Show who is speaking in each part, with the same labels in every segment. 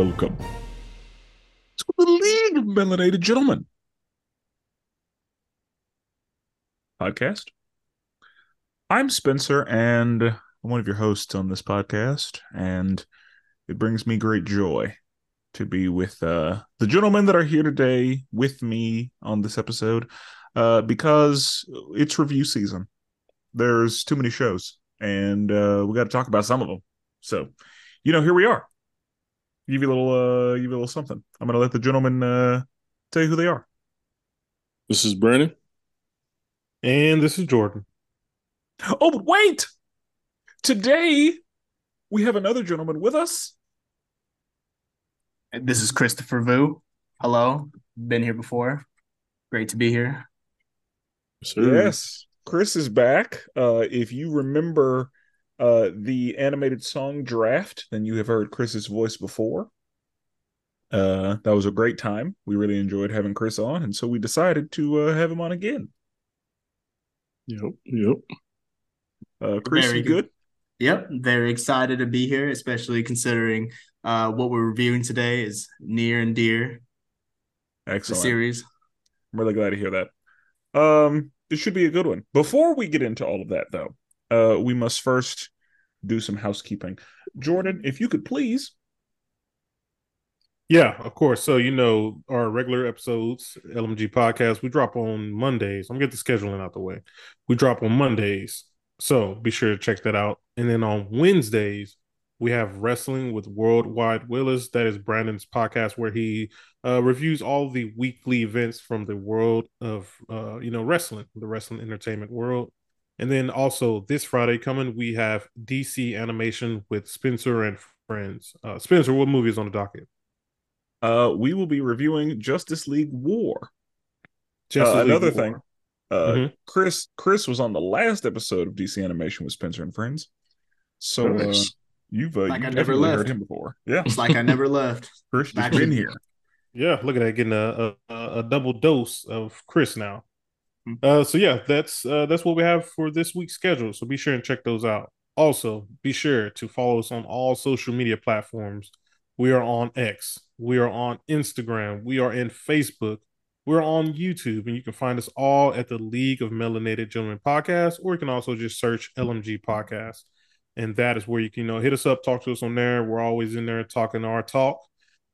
Speaker 1: welcome to the League of Melanated Gentlemen podcast. I'm Spenser, and I'm one of your hosts on this podcast, and it brings me great joy to be with uh, the gentlemen that are here today with me on this episode uh, because it's review season. There's too many shows, and uh, we got to talk about some of them. So, you know, here we are. Give you a little, uh, give you a little something. I'm going to let the gentlemen uh, tell you who they are.
Speaker 2: This is Brandon.
Speaker 3: And this is Jordan.
Speaker 1: Oh, but wait! Today we have another gentleman with us.
Speaker 4: This is Christopher Vu. Hello, been here before. Great to be here.
Speaker 2: Sir.
Speaker 1: Yes, Chris is back. Uh, if you remember uh, the animated song Draft, then you have heard Chris's voice before. Uh, that was a great time. We really enjoyed having Chris on, and so we decided to uh, have him on again.
Speaker 2: Yep. Yep.
Speaker 1: Uh, Chris,
Speaker 4: Very
Speaker 1: you
Speaker 4: good.
Speaker 1: good?
Speaker 4: Yep, very excited to be here, especially considering uh, what we're reviewing today is near and dear the
Speaker 1: Excellent.
Speaker 4: series.
Speaker 1: I'm really glad to hear that. Um, it should be a good one. Before we get into all of that, though, uh, we must first do some housekeeping. Jordan, if you could please.
Speaker 3: Yeah, of course. So you know our regular episodes, LMG podcast, we drop on Mondays. I'm gonna get the scheduling out the way. We drop on Mondays, so be sure to check that out. And then on Wednesdays, we have Wrestling with Worldwide Willis. That is Brandon's podcast where he uh, reviews all the weekly events from the world of uh, you know wrestling, the wrestling entertainment world. And then also this Friday coming, we have DC Animation with Spenser and friends. Uh, Spenser, what movie is on the docket?
Speaker 1: Uh, we will be reviewing Justice League War.
Speaker 3: Justice
Speaker 1: Uh,
Speaker 3: League
Speaker 1: another
Speaker 3: War.
Speaker 1: thing, uh,
Speaker 3: Mhm.
Speaker 1: Chris Chris was on the last episode of DC Animation with Spenser and Friends, so uh,
Speaker 2: Nice.
Speaker 1: you've uh,
Speaker 4: Like
Speaker 1: you've
Speaker 4: I never
Speaker 1: definitely heard him before. Yeah,
Speaker 4: It's like I never left.
Speaker 1: Chris, you've
Speaker 4: Back
Speaker 1: been
Speaker 4: in-
Speaker 1: here.
Speaker 3: Yeah, look at that, getting a a, a double dose of Chris now.
Speaker 4: Hmm.
Speaker 3: Uh, so yeah, that's uh, that's what we have for this week's schedule. So be sure and check those out. Also, be sure to follow us on all social media platforms. We are on X, we are on Instagram, we are in Facebook, we're on YouTube, and you can find us all at the League of Melanated Gentlemen podcast, or you can also just search LMG podcast, and that is where you can you know hit us up, talk to us on there. We're always in there talking our talk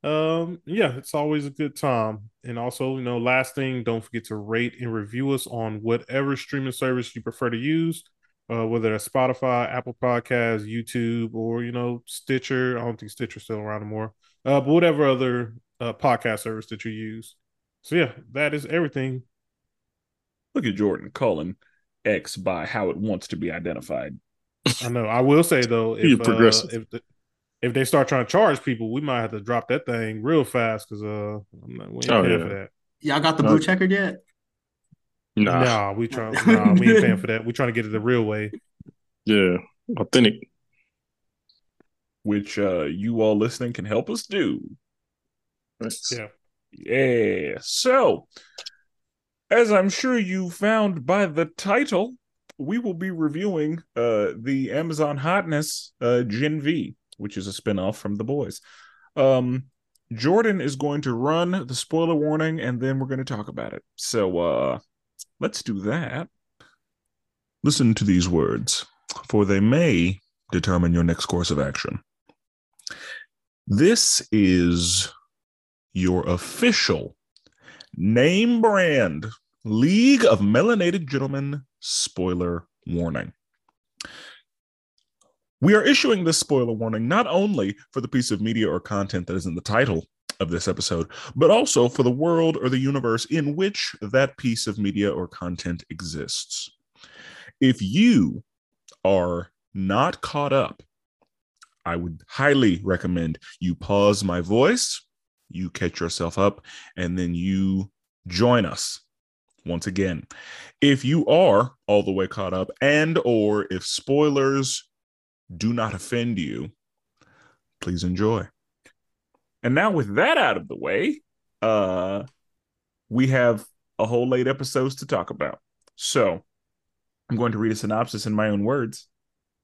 Speaker 3: um yeah it's always a good time. And also you know last thing don't forget to rate and review us on whatever streaming service you prefer to use uh whether it's spotify apple Podcasts, youtube or you know stitcher. I don't think stitcher's still around anymore uh but whatever other uh podcast service that you use. So yeah that is everything.
Speaker 1: Look at Jordan calling X by how it wants to be identified.
Speaker 3: i know. I will say though if, You're uh,
Speaker 2: progressive.
Speaker 3: if the, if they start trying to charge people we might have to drop that thing real fast because uh I'm not, we ain't
Speaker 2: Oh,
Speaker 3: paying
Speaker 2: yeah.
Speaker 3: for that
Speaker 4: Y'all got the
Speaker 2: Uh,
Speaker 4: blue checkered yet?
Speaker 2: Nah.
Speaker 3: Nah, we trying. Nah, we ain't paying for that. We trying to get it the real way.
Speaker 2: Yeah. Authentic.
Speaker 1: which uh, you all listening can help us do.
Speaker 2: Nice.
Speaker 3: Yeah.
Speaker 1: Yeah. So, as I'm sure you found by the title, we will be reviewing uh, the Amazon Hotness uh, Gen V, which is a spinoff from The Boys. Um, Jordan is going to run the spoiler warning, and then we're going to talk about it. So, uh, let's do that. Listen to these words, for they may determine your next course of action. This is your official name brand League of Melanated Gentlemen spoiler warning. We are issuing this spoiler warning not only for the piece of media or content that is in the title of this episode, but also for the world or the universe in which that piece of media or content exists. If you are not caught up, I would highly recommend you pause my voice, you catch yourself up, and then you join us once again. If you are all the way caught up and or if spoilers do not offend you, please enjoy. And now with that out of the way, uh we have a whole late episodes to talk about. So, I'm going to read a synopsis in my own words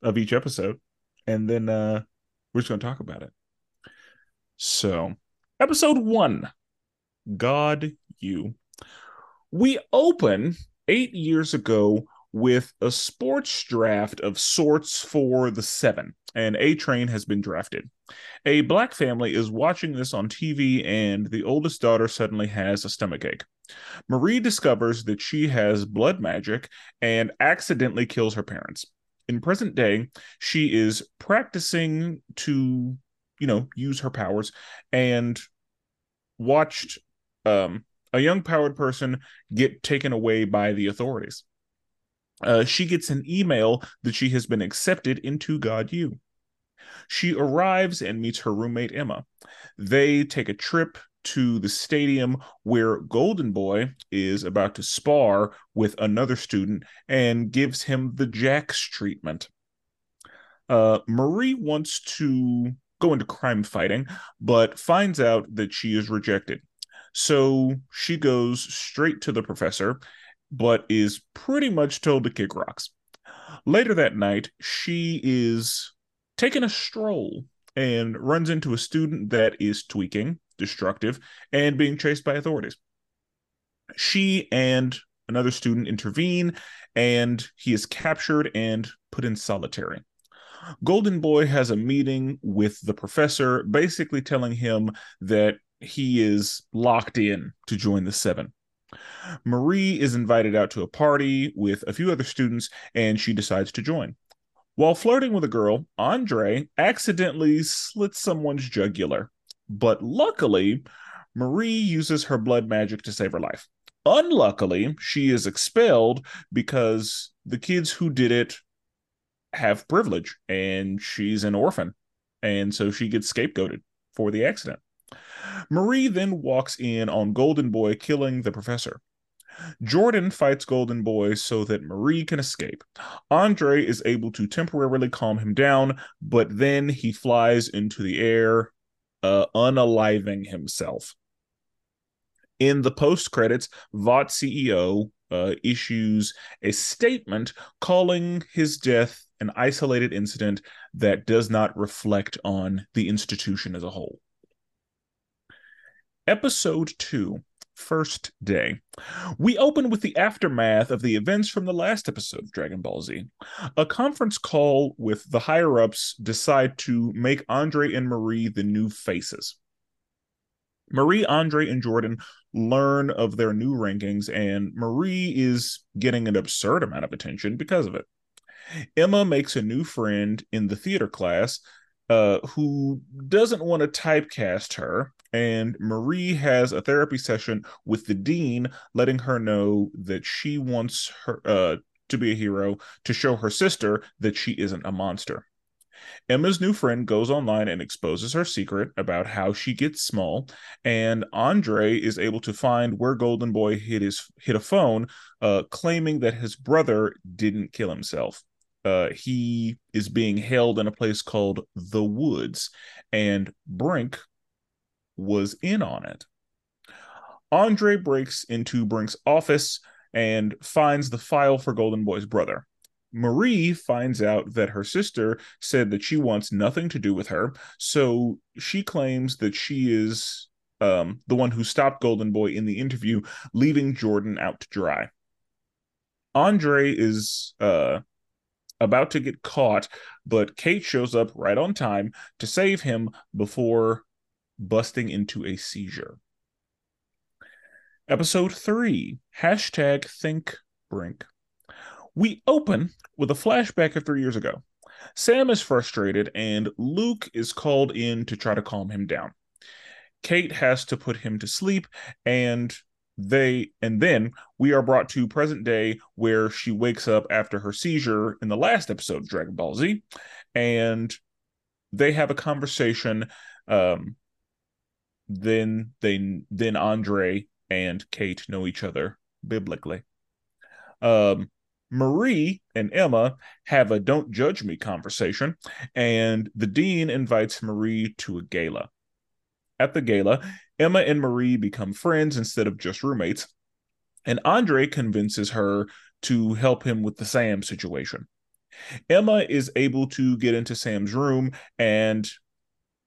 Speaker 1: of each episode and then uh we're just going to talk about it. So, episode one God, you. We open eight years ago with a sports draft of sorts for the seven, and A Train has been drafted. A black family is watching this on TV, and the oldest daughter suddenly has a stomachache. Marie discovers that she has blood magic and accidentally kills her parents. In present day, she is practicing to, you know, use her powers and watched um, a young powered person get taken away by the authorities. Uh, she gets an email that she has been accepted into God U. She arrives and meets her roommate Emma. They take a trip to the stadium where Golden Boy is about to spar with another student and gives him the Jax treatment. Uh, Marie wants to go into crime fighting, but finds out that she is rejected. So she goes straight to the professor, but is pretty much told to kick rocks. Later that night, she is taking a stroll and runs into a student that is tweaking, destructive, and being chased by authorities. She and another student intervene, and he is captured and put in solitary. Golden Boy has a meeting with the professor, basically telling him that he is locked in to join the Seven. Marie is invited out to a party with a few other students, and she decides to join. While flirting with a girl, Andre accidentally slits someone's jugular, but luckily, Marie uses her blood magic to save her life. Unluckily, she is expelled because the kids who did it have privilege and she's an orphan. And so she gets scapegoated for the accident. Marie then walks in on Golden Boy killing the professor. Jordan fights Golden Boy so that Marie can escape. Andre is able to temporarily calm him down, but then he flies into the air, uh, unaliving himself. In the post credits, Vought CEO uh, issues a statement calling his death an isolated incident that does not reflect on the institution as a whole. Episode 2 First Day. We open with the aftermath of the events from the last episode of Dragon Ball Z. A conference call with the higher ups decide to make Andre and Marie the new faces. Marie, Andre, and Jordan learn of their new rankings, and Marie is getting an absurd amount of attention because of it. Emma makes a new friend in the theater class uh, who doesn't want to typecast her. And Marie has a therapy session with the dean, letting her know that she wants her uh, to be a hero to show her sister that she isn't a monster. Emma's new friend goes online and exposes her secret about how she gets small, and Andre is able to find where Golden Boy hid his hit a phone, uh, claiming that his brother didn't kill himself. Uh, he is being held in a place called the Woods, and Brink was in on it. Andre breaks into Brink's office and finds the file for Golden Boy's brother. Marie finds out that her sister said that she wants nothing to do with her, so she claims that she is um, the one who stopped Golden Boy in the interview, leaving Jordan out to dry. Andre is uh, about to get caught, but Cate shows up right on time to save him before busting into a seizure. Episode 3 Hashtag Think Brink. We open with a flashback of three years ago. Sam is frustrated, and Luke is called in to try to calm him down. Cate has to put him to sleep, and they and then we are brought to present day where she wakes up after her seizure in the last episode of Dragon Ball Z, and they have a conversation. Um, then they then Andre and Cate know each other biblically. Um, Marie and Emma have a don't judge me conversation, and the dean invites Marie to a gala. At the gala, Emma and Marie become friends instead of just roommates, and Andre convinces her to help him with the Sam situation. Emma is able to get into Sam's room and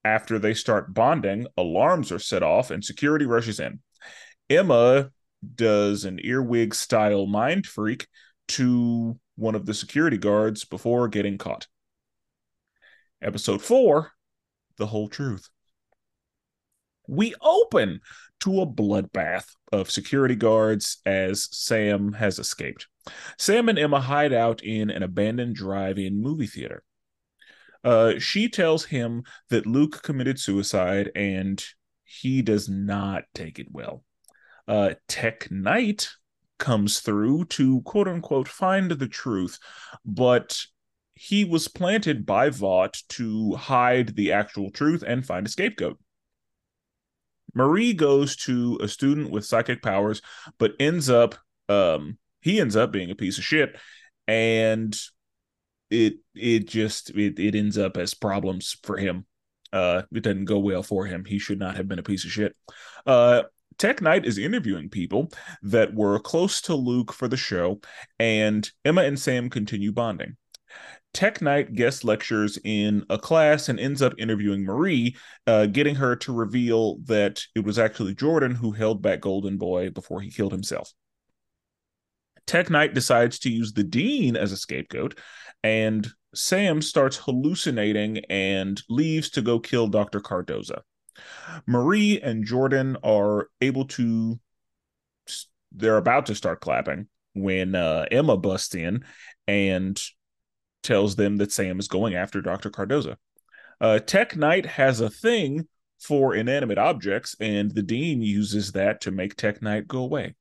Speaker 1: After they start bonding, alarms are set off and security rushes in. Emma does an earwig style mind freak to one of the security guards before getting caught. Episode 4 The Whole Truth. We open to a bloodbath of security guards as Sam has escaped. Sam and Emma hide out in an abandoned drive in movie theater. Uh, she tells him that Luke committed suicide and he does not take it well. Uh, Tek Knight comes through to quote unquote find the truth, but he was planted by Vought to hide the actual truth and find a scapegoat. Marie goes to a student with psychic powers, but ends up um he ends up being a piece of shit, and it it just it, it ends up as problems for him. Uh, it doesn't go well for him. He should not have been a piece of shit. Uh, Tek Knight is interviewing people that were close to Luke for the show, and Emma and Sam continue bonding. Tek Knight guest lectures in a class and ends up interviewing Marie, uh, getting her to reveal that it was actually Jordan who held back Golden Boy before he killed himself. Tek Knight decides to use the Dean as a scapegoat, and Sam starts hallucinating and leaves to go kill Dr. Cardosa. Marie and Jordan are able to, they're about to start clapping when uh, Emma busts in and tells them that Sam is going after Dr. Cardosa. Uh, Tek Knight has a thing for inanimate objects, and the dean uses that to make Tek Knight go away.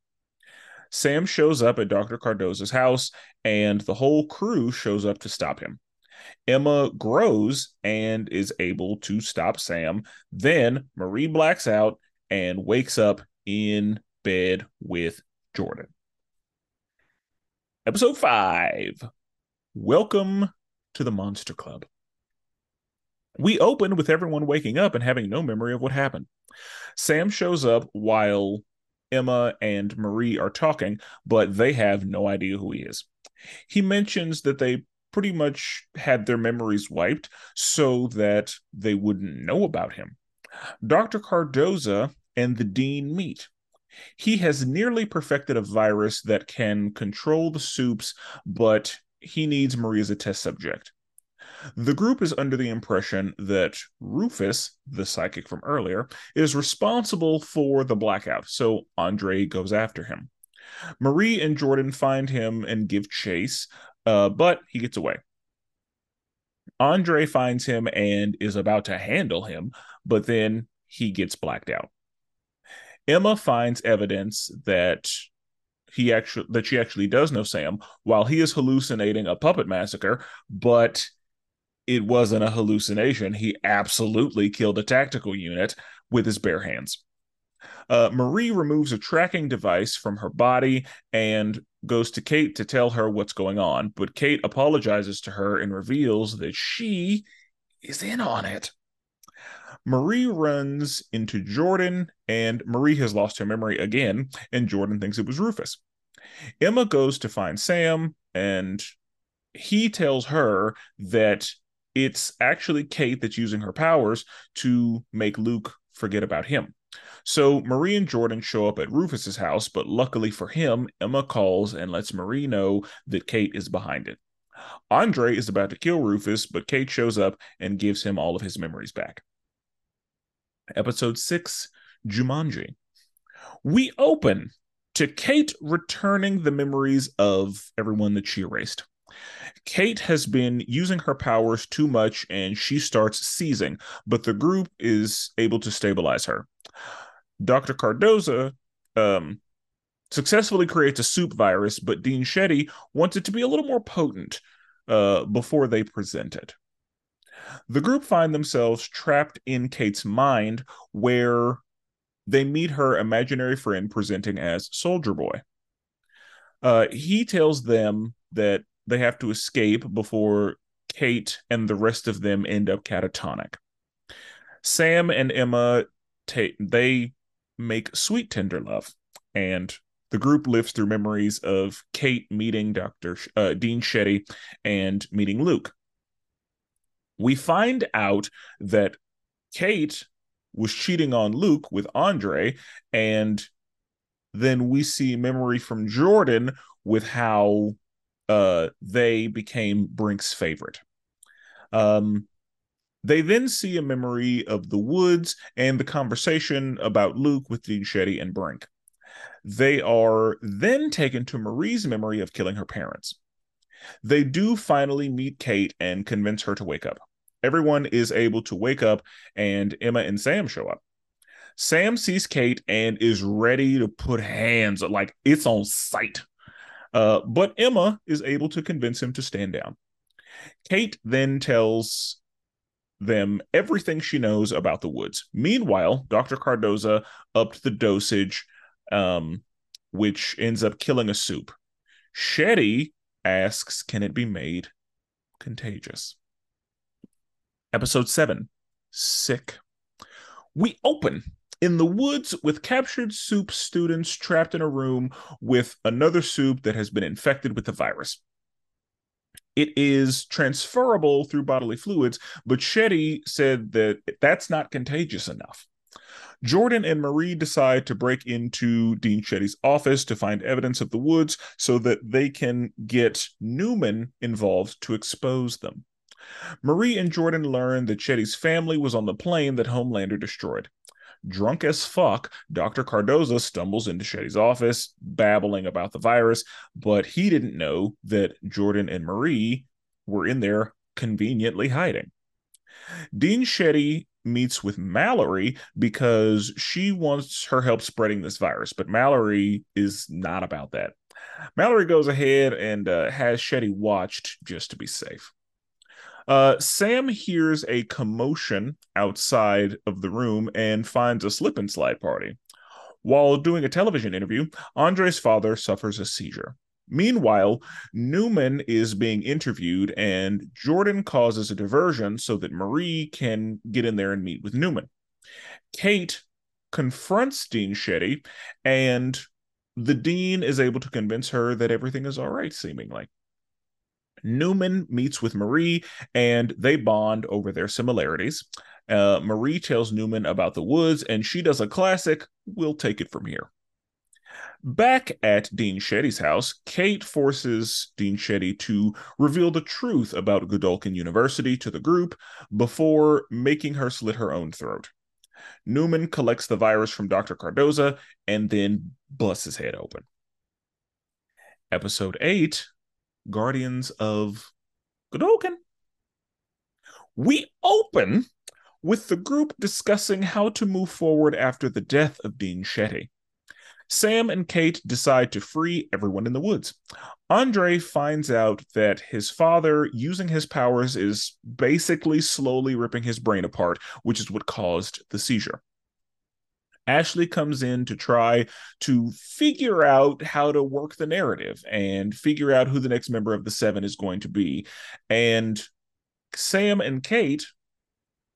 Speaker 1: Sam shows up at Dr. Cardosa's house, and the whole crew shows up to stop him. Emma grows and is able to stop Sam. Then Marie blacks out and wakes up in bed with Jordan. Episode 5 Welcome to the Monster Club. We open with everyone waking up and having no memory of what happened. Sam shows up while Emma and Marie are talking, but they have no idea who he is. He mentions that they pretty much had their memories wiped so that they wouldn't know about him. Dr. Cardosa and the dean meet. He has nearly perfected a virus that can control the soups, but he needs Marie as a test subject. The group is under the impression that Rufus, the psychic from earlier, is responsible for the blackout, so Andre goes after him. Marie and Jordan find him and give chase, uh, but he gets away. Andre finds him and is about to handle him, but then he gets blacked out. Emma finds evidence that he actually that she actually does know Sam while he is hallucinating a puppet massacre, but it wasn't a hallucination. He absolutely killed a tactical unit with his bare hands. Uh, Marie removes a tracking device from her body and goes to Cate to tell her what's going on, but Cate apologizes to her and reveals that she is in on it. Marie runs into Jordan, and Marie has lost her memory again, and Jordan thinks it was Rufus. Emma goes to find Sam, and he tells her that it's actually Cate that's using her powers to make Luke forget about him. So Marie and Jordan show up at Rufus's house, but luckily for him, Emma calls and lets Marie know that Cate is behind it. Andre is about to kill Rufus, but Cate shows up and gives him all of his memories back. Episode 6 Jumanji. We open to Cate returning the memories of everyone that she erased. Cate has been using her powers too much and she starts seizing, but the group is able to stabilize her. Dr. Cardosa um, successfully creates a soup virus, but Dean Shetty wants it to be a little more potent uh, before they present it. The group find themselves trapped in Cate's mind, where they meet her imaginary friend presenting as Soldier Boy. Uh, he tells them that they have to escape before Cate and the rest of them end up catatonic. Sam and Emma take they make sweet tender love, and the group lives through memories of Cate meeting Doctor uh, Dean Shetty and meeting Luke. We find out that Cate was cheating on Luke with Andre, and then we see memory from Jordan with how uh, they became Brink's favorite. Um, they then see a memory of the woods and the conversation about Luke with Dean Shetty and Brink. They are then taken to Marie's memory of killing her parents. They do finally meet Cate and convince her to wake up. Everyone is able to wake up, and Emma and Sam show up. Sam sees Cate and is ready to put hands, like it's on sight. Uh, but Emma is able to convince him to stand down. Cate then tells them everything she knows about the woods. Meanwhile, Dr. Cardosa upped the dosage, um, which ends up killing a soup. Shetty asks, Can it be made contagious? Episode 7 Sick. We open in the woods with captured soup students trapped in a room with another soup that has been infected with the virus. It is transferable through bodily fluids, but Shetty said that that's not contagious enough. Jordan and Marie decide to break into Dean Shetty's office to find evidence of the woods so that they can get Neuman involved to expose them. Marie and Jordan learn that Shetty's family was on the plane that Homelander destroyed. Drunk as fuck, Dr. Cardosa stumbles into Shetty's office, babbling about the virus, but he didn't know that Jordan and Marie were in there conveniently hiding. Dean Shetty meets with Mallory because she wants her help spreading this virus, but Mallory is not about that. Mallory goes ahead and uh, has Shetty watched just to be safe. Uh, Sam hears a commotion outside of the room and finds a slip and slide party. While doing a television interview, Andre's father suffers a seizure. Meanwhile, Neuman is being interviewed, and Jordan causes a diversion so that Marie can get in there and meet with Neuman. Cate confronts Dean Shetty, and the dean is able to convince her that everything is all right, seemingly. Neuman meets with Marie and they bond over their similarities. Uh, Marie tells Neuman about the woods and she does a classic, we'll take it from here. Back at Dean Shetty's house, Cate forces Dean Shetty to reveal the truth about Godolkin University to the group before making her slit her own throat. Neuman collects the virus from Dr. Cardosa and then busts his head open. Episode 8 Guardians of Godolkin. We open with the group discussing how to move forward after the death of Dean Shetty. Sam and Cate decide to free everyone in the woods. Andre finds out that his father, using his powers, is basically slowly ripping his brain apart, which is what caused the seizure. Ashley comes in to try to figure out how to work the narrative and figure out who the next member of the seven is going to be. And Sam and Cate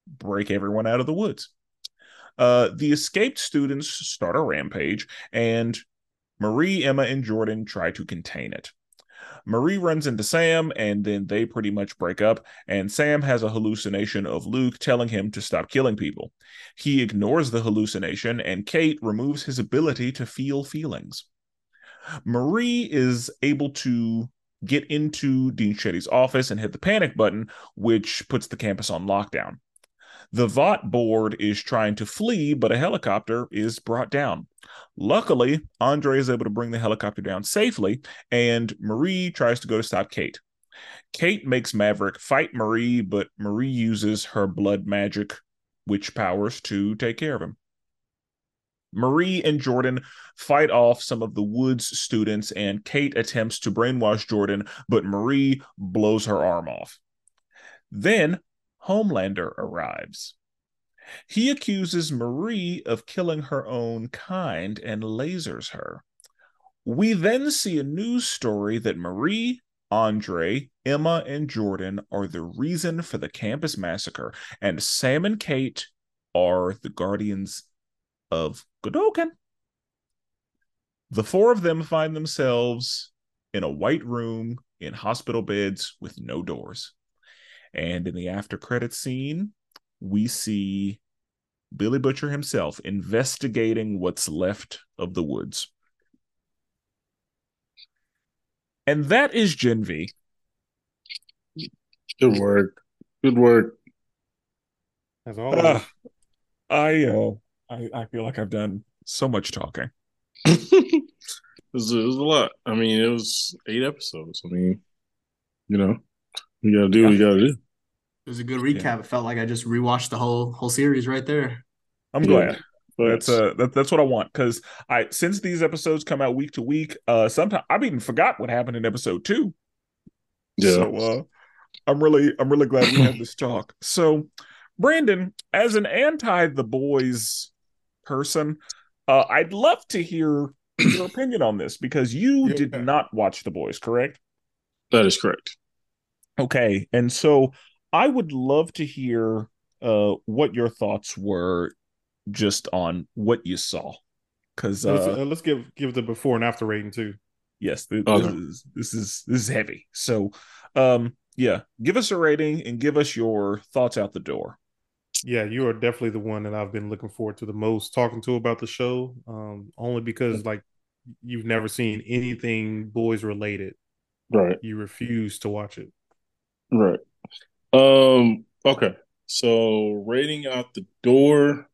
Speaker 1: break everyone out of the woods. Uh, the escaped students start a rampage, and Marie, Emma, and Jordan try to contain it. Marie runs into Sam, and then they pretty much break up. And Sam has a hallucination of Luke telling him to stop killing people. He ignores the hallucination, and Cate removes his ability to feel feelings. Marie is able to get into Dean Shetty's office and hit the panic button, which puts the campus on lockdown. The Vought board is trying to flee, but a helicopter is brought down. Luckily, Andre is able to bring the helicopter down safely, and Marie tries to go to stop Cate. Cate makes Maverick fight Marie, but Marie uses her blood magic witch powers to take care of him. Marie and Jordan fight off some of the Woods students, and Cate attempts to brainwash Jordan, but Marie blows her arm off. Then Homelander arrives. He accuses Marie of killing her own kind and lasers her. We then see a news story that Marie, Andre, Emma, and Jordan are the reason for the campus massacre, and Sam and Cate are the guardians of Godolkin. The four of them find themselves in a white room in hospital beds with no doors. And in the after credit scene, we see Billy Butcher himself investigating what's left of the woods. And that is Gen V.
Speaker 2: Good work. Good work.
Speaker 3: As always.
Speaker 1: Uh, I uh I, I feel like I've done so much talking.
Speaker 2: it, was, it was a lot. I mean, it was eight episodes. I mean, you know, you gotta do what you gotta do.
Speaker 4: It was a good recap. It felt like I just rewatched the whole whole series right there.
Speaker 1: I'm
Speaker 2: Yeah.
Speaker 1: glad. That's uh that, that's what I want because I since these episodes come out week to week, uh sometimes I've even forgot what happened in episode two.
Speaker 2: Yeah.
Speaker 1: So uh I'm really I'm really glad we had this talk. So Brandon, as an anti the boys person, uh I'd love to hear your opinion on this because you did not watch the boys, correct?
Speaker 2: that is correct.
Speaker 1: Okay. And so I would love to hear uh what your thoughts were just on what you saw. Cause
Speaker 3: let's,
Speaker 1: uh
Speaker 3: uh, let's give give the before and after rating too.
Speaker 1: yes, th-
Speaker 2: Okay.
Speaker 1: this is this is this is heavy. So um yeah, give us a rating and give us your thoughts out the door.
Speaker 3: Yeah, you are definitely the one that I've been looking forward to the most talking to about the show. Um, only because like you've never seen anything boys related.
Speaker 2: Right.
Speaker 3: You refuse to watch it.
Speaker 2: Right. Um, okay. So rating out the door,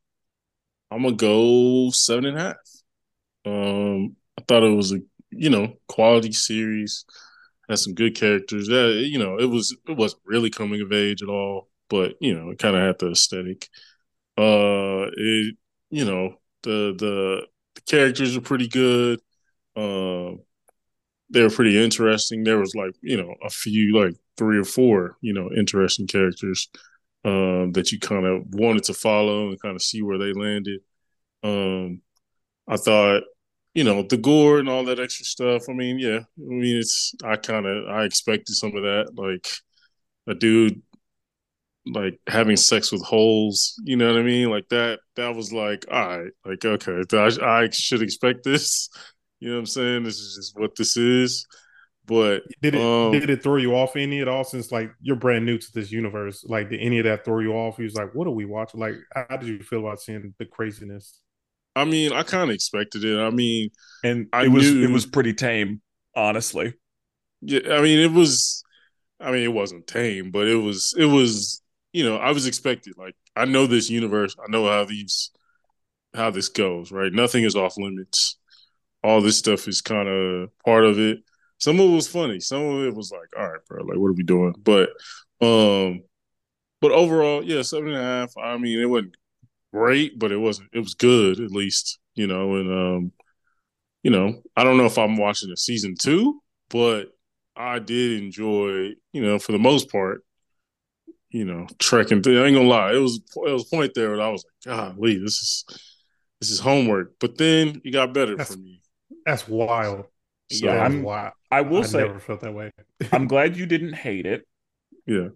Speaker 2: I'm gonna go seven and a half. Um, I thought it was a you know quality series, had some good characters. Yeah, you know it was it wasn't really coming of age at all, but you know it kind of had the aesthetic. Uh, it you know the the the characters are pretty good. Um, they were pretty interesting. There was like you know a few like three or four you know interesting characters um, that you kind of wanted to follow and kind of see where they landed. Um, I thought you know the gore and all that extra stuff. I mean, yeah, I mean it's I kind of I expected some of that like a dude like having sex with holes you know what i mean like that that was like all right like okay i, I should expect this you know what I'm saying? This is just what this is. But
Speaker 3: Did it
Speaker 2: um,
Speaker 3: did it throw you off any at all? Since like you're brand new to this universe, like did any of that throw you off? He was like, "What are we watching?" Like, how did you feel about seeing the craziness?
Speaker 2: I mean, I kind of expected it. I mean,
Speaker 1: And
Speaker 2: I
Speaker 1: it was
Speaker 2: knew-
Speaker 1: it was pretty tame, honestly.
Speaker 2: yeah, I mean, it was. I mean, it wasn't tame, but it was. It was. You know, I was expected. Like, I know this universe. I know how these, how this goes. Right, nothing is off limits. All this stuff is kind of part of it. Some of it was funny. Some of it was like, all right, bro, like, what are we doing? But, um, but overall, yeah, seven and a half. I mean, it wasn't great, but it wasn't. It was good at least. You know, and um, you know, I don't know if I'm watching a season two, but I did enjoy, you know, for the most part, you know, trekking through. I ain't gonna lie, it was it was a point there where I was like, God, Lee, this is this is homework. But then it got better
Speaker 3: That's-
Speaker 2: for me.
Speaker 3: That's wild.
Speaker 2: So,
Speaker 1: Yeah, I'm-
Speaker 3: wild.
Speaker 1: I will
Speaker 3: I
Speaker 1: say
Speaker 3: never felt that way.
Speaker 1: I'm glad you didn't hate it.
Speaker 2: yeah.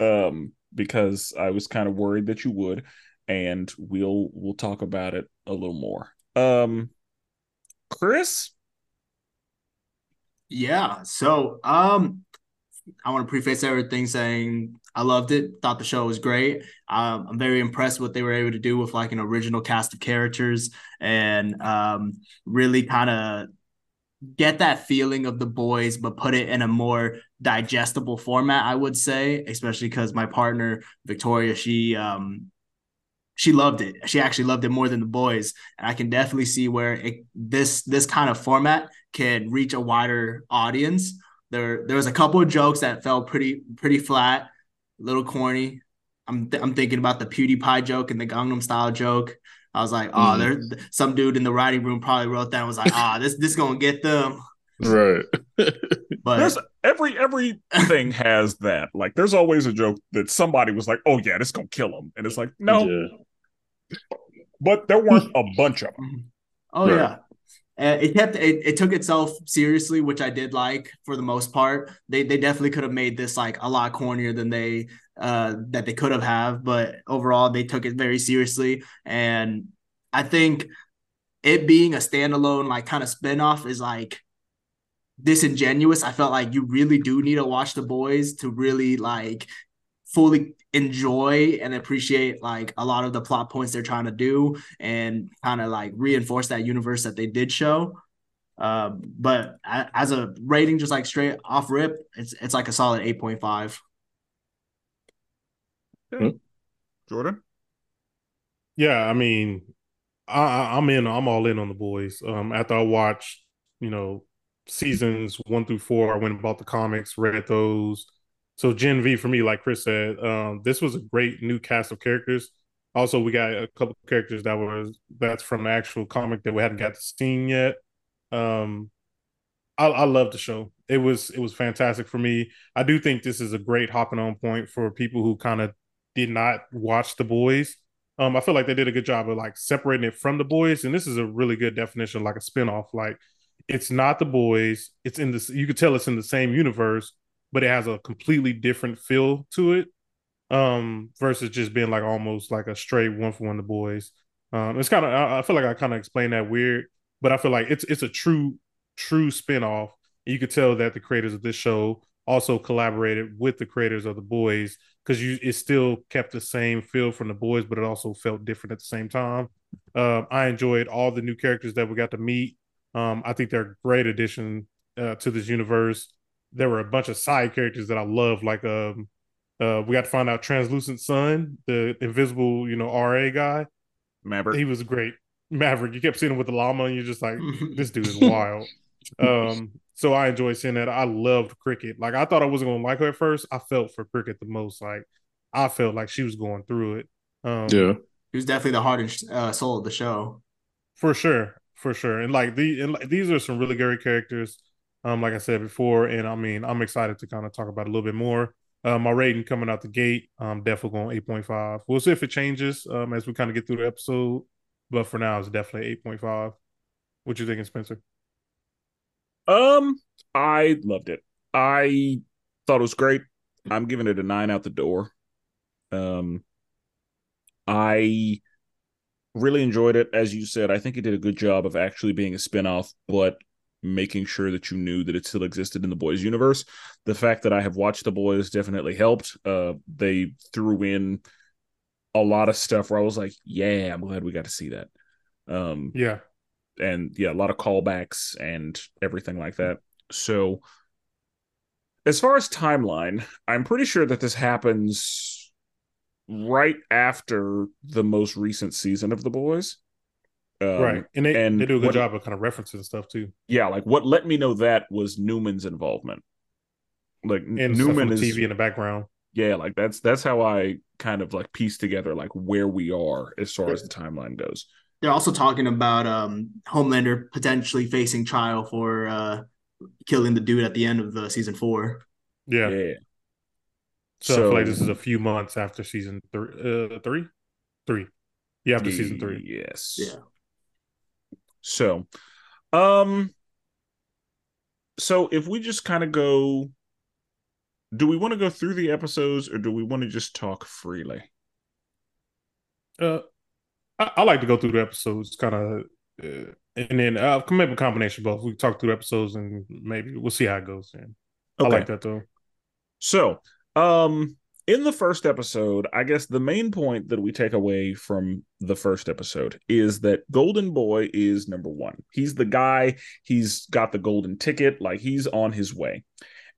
Speaker 1: um because I was kind of worried that you would and we'll we'll talk about it a little more. Um Chris,
Speaker 4: Yeah. So, um, I want to preface everything saying I loved it. Thought the show was great. Um, I'm very impressed what they were able to do with like an original cast of characters and um, really kind of get that feeling of the boys, but put it in a more digestible format. I would say, especially because my partner Victoria, she um, she loved it. She actually loved it more than the boys, and I can definitely see where it, this this kind of format can reach a wider audience. There there was a couple of jokes that fell pretty pretty flat, a little corny. I'm th- I'm thinking about the PewDiePie joke and the Gangnam Style joke. I was like, oh,
Speaker 2: Mhm.
Speaker 4: there some dude in the writing room probably wrote that and was like, ah, this this gonna get them.
Speaker 2: Right.
Speaker 4: But
Speaker 1: there's every everything has that. Like there's always a joke that somebody was like, "Oh yeah, this gonna kill him," and it's like, no,
Speaker 2: Yeah.
Speaker 1: but there weren't a bunch of them.
Speaker 4: Oh
Speaker 2: Right.
Speaker 4: yeah. It kept it, it took itself seriously, which I did like for the most part. They they definitely could have made this like a lot cornier than they uh that they could have have, but overall they took it very seriously. And I think it being a standalone like kind of spinoff is like disingenuous. I felt like you really do need to watch the boys to really like fully enjoy and appreciate like a lot of the plot points they're trying to do and kind of like reinforce that universe that they did show. Uh, but as a rating, just like straight off rip, it's it's like a solid eight point five.
Speaker 1: Hmm. Jordan.
Speaker 3: Yeah, I mean, I, I'm in. I'm all in on the boys. Um, after I watched, you know, seasons one through four, I went and bought the comics, read those. So Gen V for me, like Chris said, um, this was a great new cast of characters. Also, we got a couple characters that was that's from actual comic that we hadn't got to see yet. Um, I, I love the show. It was it was fantastic for me. I do think this is a great hopping on point for people who kind of did not watch the boys. Um, I feel like they did a good job of like separating it from the boys, and this is a really good definition, like a spinoff. Like it's not the boys; it's in this. You could tell it's in the same universe, but it has a completely different feel to it. Um, versus just being like almost like a straight one for one the boys. Um, it's kind of I, I feel like I kind of explained that weird, but I feel like it's it's a true true spinoff. You could tell that the creators of this show also collaborated with the creators of the boys because you it still kept the same feel from the boys, but it also felt different at the same time. Uh, I enjoyed all the new characters that we got to meet. Um, I think they're a great addition uh, to this universe. There were a bunch of side characters that I love, like um, uh, we got to find out Translucent Sun, the invisible, you know, RA guy.
Speaker 1: Maverick.
Speaker 3: He was great. Maverick. You kept seeing him with the llama, and you're just like, this dude is wild. um, so I enjoyed seeing that. I loved Cricket. Like I thought I wasn't gonna like her at first. I felt for Cricket the most. Like I felt like she was going through it.
Speaker 2: Um, yeah,
Speaker 4: he was definitely the heart and uh, soul of the show.
Speaker 3: For sure, for sure. And like the and like, these are some really great characters. Um, like I said before, and I mean, I'm excited to kind of talk about a little bit more. Uh, my rating coming out the gate, I'm definitely going 8.5. We'll see if it changes um, as we kind of get through the episode, but for now, it's definitely 8.5. What you thinking, Spenser?
Speaker 1: Um, I loved it. I thought it was great. I'm giving it a nine out the door. Um, I really enjoyed it. As you said, I think it did a good job of actually being a spinoff, but making sure that you knew that it still existed in the boys universe. The fact that I have watched the boys definitely helped. Uh, they threw in a lot of stuff where I was like, yeah, I'm glad we got to see that. Um,
Speaker 3: yeah
Speaker 1: and yeah, a lot of callbacks and everything like that. So, as far as timeline, I'm pretty sure that this happens right after the most recent season of The Boys.
Speaker 3: Um, right, and they and they do a good what, job of kind of referencing stuff too.
Speaker 1: Yeah, like what let me know that was Neuman's involvement. Like
Speaker 3: and Neuman is TV in the background.
Speaker 1: Yeah, like that's that's how I kind of like piece together like where we are as far as the timeline goes
Speaker 4: they're also talking about um, Homelander potentially facing trial for uh, killing the dude at the end of the season four.
Speaker 3: Yeah. yeah. So, so like this is a few months after season three. Uh, three, three. Yeah, after season three.
Speaker 1: Yes.
Speaker 4: Yeah.
Speaker 1: So, um, so if we just kind of go, do we want to go through the episodes or do we want to just talk freely?
Speaker 3: Uh, I, I like to go through the episodes, kind of, uh, and then uh, maybe a combination both. We talk through episodes, and maybe we'll see how it goes. And okay. I like that though.
Speaker 1: So, um, in the first episode, I guess the main point that we take away from the first episode is that Golden Boy is number one. He's the guy, he's got the golden ticket, like he's on his way.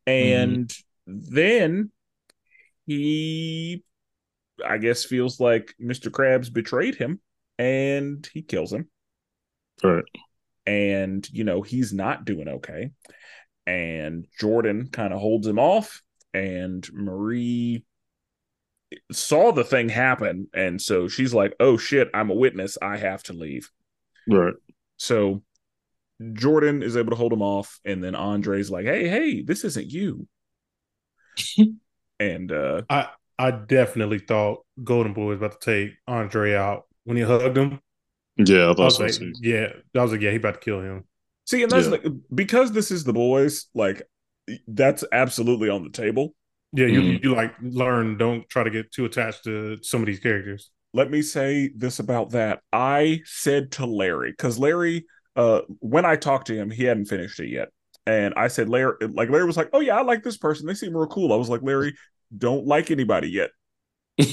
Speaker 1: And mm. then he, I guess, feels like Mr. Krabs betrayed him and he kills him.
Speaker 2: Right.
Speaker 1: And, you know, he's not doing okay. And Jordan kind of holds him off, and Marie saw the thing happen. And so she's like, oh shit, I'm a witness. I have to leave.
Speaker 2: Right.
Speaker 1: So Jordan is able to hold him off. And then Andre's like, hey, hey, this isn't you. and uh
Speaker 3: I I definitely thought Golden Boy was about to take Andre out when he hugged him.
Speaker 2: Yeah, I, I
Speaker 3: was like, yeah, I was like, yeah, he about to kill him.
Speaker 1: See, and that's yeah. like because this is the boys, like that's absolutely on the table.
Speaker 3: Yeah, you mm. you like learn. Don't try to get too attached to some of these characters.
Speaker 1: Let me say this about that. I said to Larry because Larry, uh, when I talked to him, he hadn't finished it yet, and I said Larry, like Larry was like, "Oh yeah, I like this person. They seem real cool." I was like, Larry, don't like anybody yet.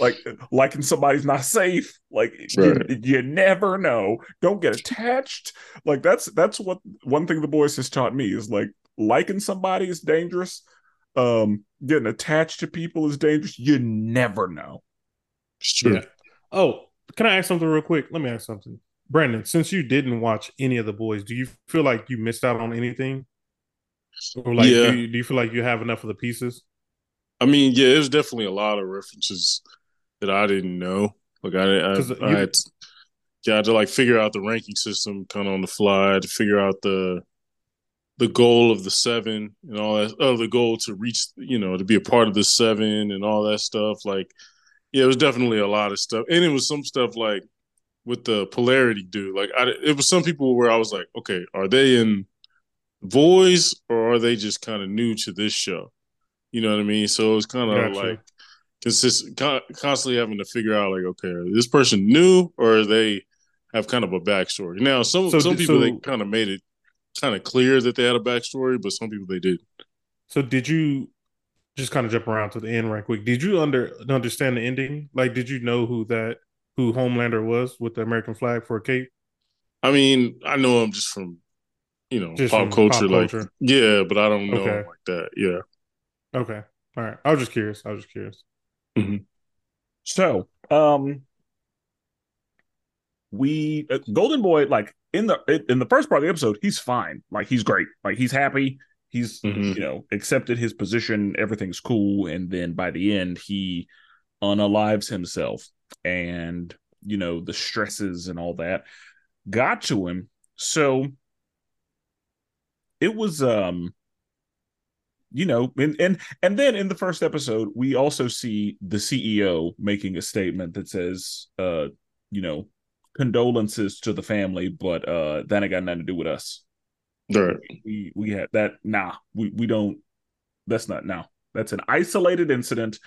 Speaker 1: like liking somebody's not safe like right. you, you, never know don't get attached like that's that's what one thing the boys has taught me is like liking somebody is dangerous um getting attached to people is dangerous you never know
Speaker 2: it's true yeah.
Speaker 3: oh can i ask something real quick let me ask something brandon since you didn't watch any of the boys do you feel like you missed out on anything or like yeah. do, you, do you feel like you have enough of the pieces
Speaker 2: I mean, yeah, there's definitely a lot of references that I didn't know. Like I, I, you, I had, to, yeah, I had to like figure out the ranking system kind of on the fly to figure out the the goal of the seven and all that. Oh, the goal to reach, you know, to be a part of the seven and all that stuff. Like, yeah, it was definitely a lot of stuff, and it was some stuff like with the polarity dude. Like, I, it was some people where I was like, okay, are they in voice or are they just kind of new to this show? You know what I mean? So it was kind of gotcha. like consistent, con- constantly having to figure out like, okay, this person new or they have kind of a backstory. Now, some so, some people so, they kind of made it kind of clear that they had a backstory, but some people they did.
Speaker 3: So did you just kind of jump around to the end right quick? Did you under understand the ending? Like, did you know who that who Homelander was with the American flag for a cape?
Speaker 2: I mean, I know him just from you know just pop culture, pop like culture. yeah, but I don't know okay. him like that. Yeah.
Speaker 3: Okay. All right. I was just curious. I was just curious.
Speaker 1: Mm-hmm. So, um, we uh, Golden Boy, like in the in the first part of the episode, he's fine. Like he's great. Like he's happy. He's mm-hmm. you know accepted his position. Everything's cool. And then by the end, he unalives himself, and you know the stresses and all that got to him. So it was um you know and and and then in the first episode we also see the ceo making a statement that says uh you know condolences to the family but uh that ain't got nothing to do with us.
Speaker 2: Right.
Speaker 1: We we had that nah we we don't that's not now that's an isolated incident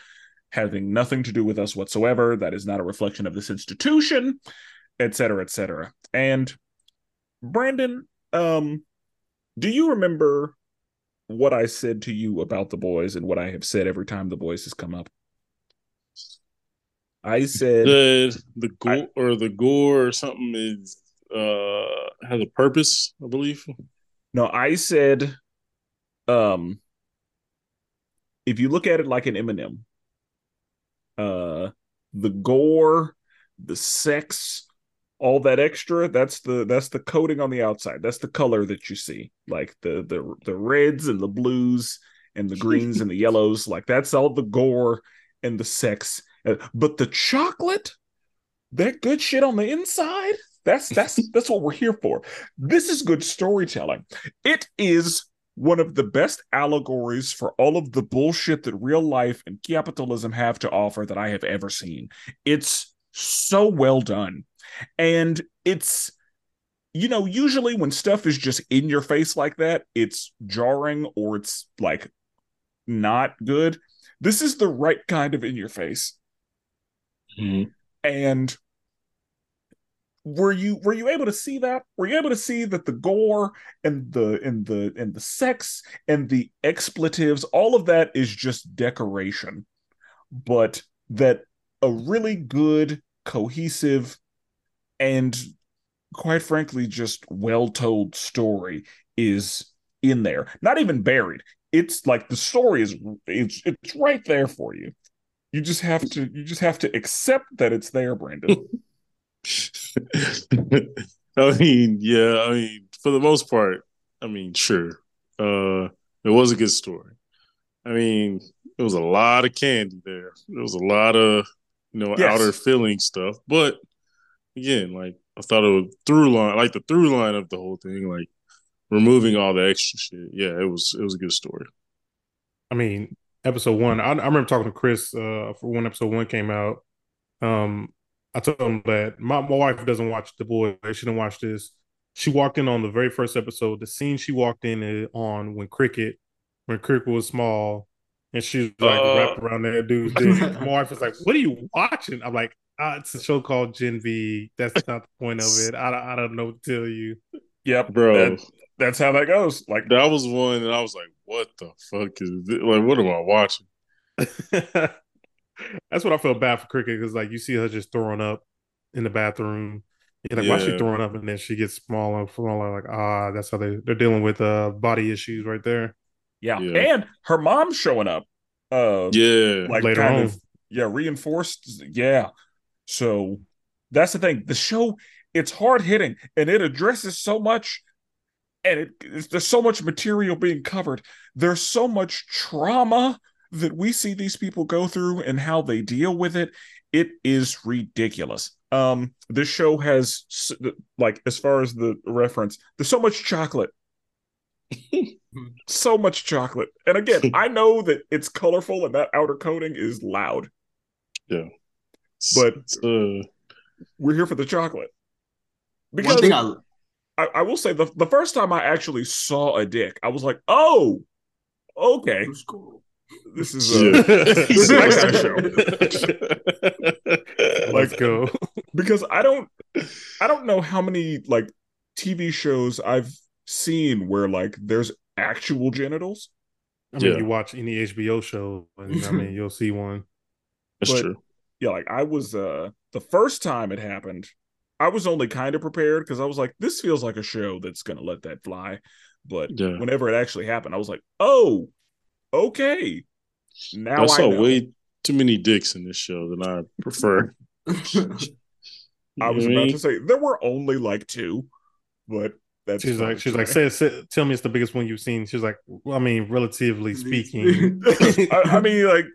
Speaker 1: having nothing to do with us whatsoever. That is not a reflection of this institution et cetera et cetera. And brandon um do you remember what I said to you about the boys and what I have said every time the boys has come up. I said
Speaker 2: the the gore or the gore or something is uh has a purpose, I believe.
Speaker 1: No, I said um if you look at it like an M&M, uh the gore, the sex, all that extra that's the that's the coating on the outside that's the color that you see like the the the reds and the blues and the greens and the yellows like that's all the gore and the sex but the chocolate that good shit on the inside that's that's that's what we're here for this is good storytelling it is one of the best allegories for all of the bullshit that real life and capitalism have to offer that i have ever seen it's so well done and it's, you know, usually when stuff is just in your face like that, it's jarring or it's like not good. This is the right kind of in your face.
Speaker 2: Mm-hmm.
Speaker 1: And were you were you able to see that? Were you able to see that the gore and the and the and the sex and the expletives all of that is just decoration but that a really good cohesive and quite frankly just well told story is in there. Not even buried. It's like the story is it's it's right there for you you just have to you just have to accept that it's there brandon
Speaker 2: i mean yeah i mean for the most part i mean sure uh it was a good story i mean it was a lot of candy there there was a lot of you know yes. outer feeling stuff but again, like I thought it was through line, like the through line of the whole thing, like removing all the extra shit. Yeah, it was it was a good story.
Speaker 3: I mean, episode one, I, I remember talking to Chris uh, for when episode one came out. Um, I told him that my, my wife doesn't watch The Boy. She didn't watch this. She walked in on the very first episode. The scene she walked in on when Cricket, when Cricket was small, and she was like uh, wrapped around that dude's dick. my wife was like, "What are you watching?" I'm like, uh, it's a show called Gen V. That's not the point of it. I, I don't know what to tell you.
Speaker 1: Yep, bro. That, that's how that goes. Like
Speaker 2: that was one, and I was like, what the fuck is this? like? What am I watching?
Speaker 3: That's what I felt bad for Cricket because like you see her just throwing up in the bathroom. You're like, why is she throwing up? And then she gets smaller and smaller. Like, ah, that's how they they're dealing with uh body issues right there.
Speaker 1: Yeah.
Speaker 2: Yeah.
Speaker 1: And her mom's showing up. Uh
Speaker 2: Yeah,
Speaker 1: like
Speaker 3: Later
Speaker 1: kind
Speaker 3: on.
Speaker 1: of yeah, reinforced. Yeah. So that's the thing. The show, it's hard hitting and it addresses so much and it it's, there's so much material being covered. There's so much trauma that we see these people go through and how they deal with it. It is ridiculous. Um, this show has like as far as the reference, there's so much chocolate. so much chocolate. And again, I know that it's colorful and that outer coating is loud. Yeah.
Speaker 2: But- uh,
Speaker 1: We're here for the chocolate.
Speaker 4: One
Speaker 1: Because
Speaker 4: thing I
Speaker 1: I, I will say the the first time I actually saw a dick, I was like, oh, okay. This is
Speaker 2: yeah.
Speaker 1: uh, this is like show.
Speaker 3: Let's go.
Speaker 1: because I don't I don't know how many like TV shows I've seen where like there's actual genitals.
Speaker 3: I mean,
Speaker 2: Yeah.
Speaker 3: you watch any HBO show, and I mean, you'll see one.
Speaker 2: That's
Speaker 1: But-
Speaker 2: true.
Speaker 1: Yeah, like I was uh the first time it happened, I was only kind of prepared because I was like, this feels like a show that's gonna let that fly. But
Speaker 2: Yeah.
Speaker 1: whenever it actually happened, I was like, oh, okay. Now
Speaker 2: I
Speaker 1: I,
Speaker 2: saw
Speaker 1: know.
Speaker 2: way too many dicks in this show than I prefer.
Speaker 1: I was
Speaker 2: You know what
Speaker 1: about to say there were only like two, but that's
Speaker 3: She's like, she's like, say, say, tell me it's the biggest one you've seen. She's like, well, I mean, relatively speaking.
Speaker 1: I, I mean, like,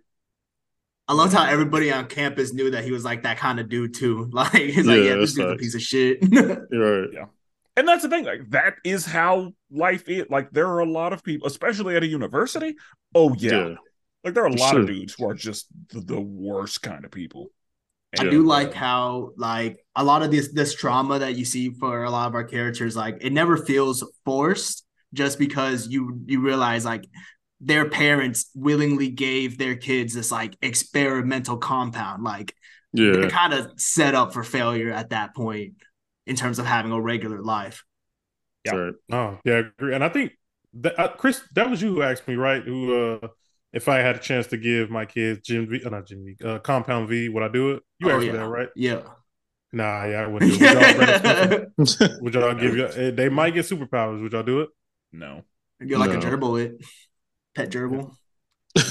Speaker 4: I loved how everybody on campus knew that he was like that kind of dude too. Like he's like,
Speaker 2: Yeah,
Speaker 4: yeah, this
Speaker 2: that's
Speaker 4: dude's a piece of shit.
Speaker 2: You're right.
Speaker 1: and that's the thing. Like, that is how life is. Like, there are a lot of people, especially at a university. Oh yeah,
Speaker 2: Yeah.
Speaker 1: like there are a
Speaker 2: For
Speaker 1: lot of dudes who are just the, the worst kind of people.
Speaker 4: I
Speaker 1: And,
Speaker 4: do
Speaker 1: uh,
Speaker 4: like how like a lot of this this trauma that you see for a lot of our characters, like it never feels forced just because you you realize like their parents willingly gave their kids this like experimental compound. Like they're
Speaker 2: Yeah.
Speaker 4: kind of set up for failure at that point in terms of having a regular life.
Speaker 1: Yeah.
Speaker 2: Right.
Speaker 3: Oh, yeah, I agree. And I think that uh, Chris, that was you who asked me, right? Who, uh, if I had a chance to give my kids Gen V, uh, not Gen V, uh, Compound V, would I do it? You
Speaker 4: Oh,
Speaker 3: asked
Speaker 4: yeah.
Speaker 3: me that, right?
Speaker 4: Yeah.
Speaker 3: Nah, yeah, I wouldn't. Do it. Would y'all, would y'all give you? eh, They might get superpowers. Would y'all do it?
Speaker 1: no.
Speaker 4: You're like a
Speaker 2: No.
Speaker 4: gerbil, it pet gerbil.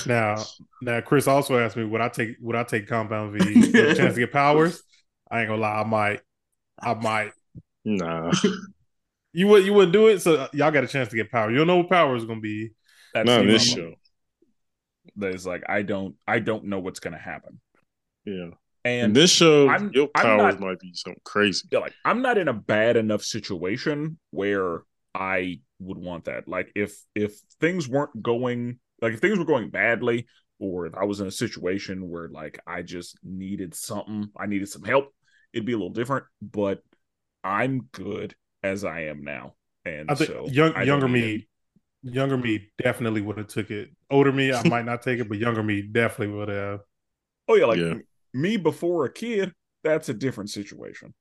Speaker 3: Now, now, Chris also asked me, would I take? Would I take Compound V? Get a chance to get powers? I ain't gonna lie, I might. I might.
Speaker 2: nah.
Speaker 3: You would. You wouldn't do it. So y'all got a chance to get power. You don't know what power is gonna be.
Speaker 1: That's
Speaker 2: Not this show.
Speaker 1: That is like I don't I don't know what's gonna happen.
Speaker 2: Yeah.
Speaker 1: And
Speaker 2: In this show,
Speaker 1: I'm-
Speaker 2: your powers
Speaker 1: not-
Speaker 2: might be something crazy.
Speaker 1: yeah, like I'm not in a bad enough situation where I would want that. Like if if things weren't going like if things were going badly or if I was in a situation where like I just needed something, I needed some help, it'd be a little different, but I'm good as I am now. And
Speaker 3: I think
Speaker 1: so
Speaker 3: young,
Speaker 1: I
Speaker 3: younger
Speaker 1: need
Speaker 3: me, younger me definitely would have took it. Older me, I might not take it, but younger me definitely would have.
Speaker 1: Oh yeah, like
Speaker 2: Yeah.
Speaker 1: me before a kid, that's a different situation.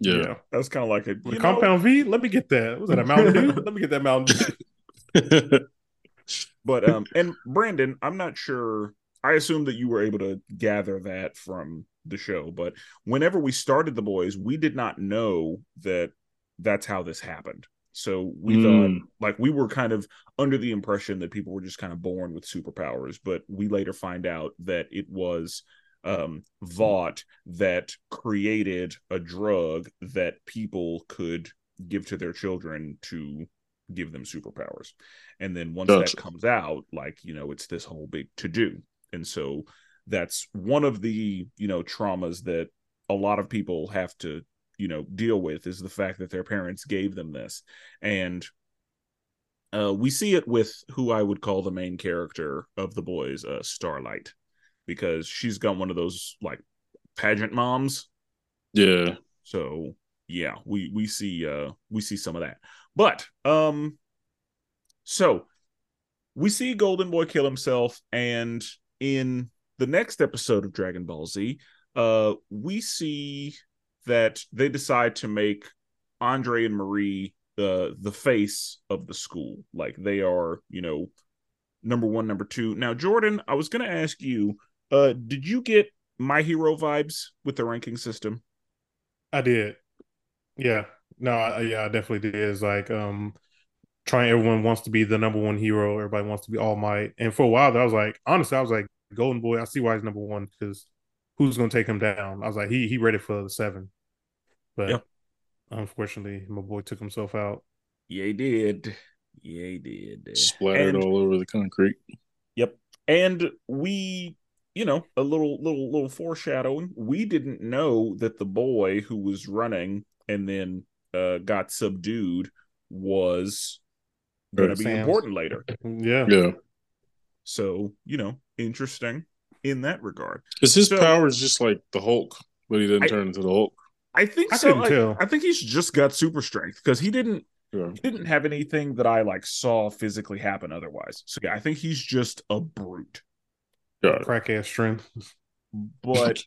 Speaker 2: Yeah.
Speaker 1: That's kind of like a you know,
Speaker 3: Compound V, let me get that. Was that a Mountain Dew? let me get that Mountain Dew.
Speaker 1: But um, and Brandon, I'm not sure. I assume that you were able to gather that from the show, but whenever we started the boys, we did not know that that's how this happened. So we thought
Speaker 2: Mm.
Speaker 1: like we were kind of under the impression that people were just kind of born with superpowers, but we later find out that it was um Vought that created a drug that people could give to their children to give them superpowers. And then once
Speaker 2: Gotcha.
Speaker 1: that comes out, like, you know, it's this whole big to do. And so that's one of the, you know, traumas that a lot of people have to, you know, deal with is the fact that their parents gave them this. And uh, we see it with who I would call the main character of the boys, uh, Starlight, because she's got one of those like pageant moms
Speaker 2: yeah.
Speaker 1: so yeah, we we see uh we see some of that. But um so we see Golden Boy kill himself and in the next episode of Dragon Ball Z, uh we see that they decide to make Andre and Marie the the face of the school. Like they are, you know, number one, number two. Now, Jordan, I was going to ask you, uh, did you get my hero vibes with the ranking system?
Speaker 3: I did. Yeah. No, I, yeah, I definitely did. It's like um trying everyone wants to be the number one hero, everybody wants to be all might. And for a while I was like, honestly, I was like, Golden Boy, I see why he's number one because who's gonna take him down? I was like, he he ready for the seven. But
Speaker 1: Yep.
Speaker 3: unfortunately, my boy took himself out.
Speaker 1: Yeah, he did. Yeah, he did.
Speaker 2: Splattered
Speaker 1: And-
Speaker 2: all over the concrete.
Speaker 1: Yep. And we, you know, a little little little foreshadowing. We didn't know that the boy who was running and then uh got subdued was going to be
Speaker 3: Sam's.
Speaker 1: important later.
Speaker 3: Yeah.
Speaker 2: Yeah.
Speaker 1: So, you know, interesting in that regard.
Speaker 2: Because his
Speaker 1: So-
Speaker 2: power is just like the Hulk, but he didn't
Speaker 1: I-
Speaker 2: turn into the Hulk.
Speaker 1: I think
Speaker 3: I
Speaker 1: so. like,
Speaker 3: tell.
Speaker 1: I think he's just got super strength because he didn't
Speaker 2: Yeah.
Speaker 1: he didn't have anything that I like saw physically happen otherwise. So yeah, I think he's just a brute.
Speaker 2: Got it.
Speaker 3: Crack ass strength.
Speaker 1: But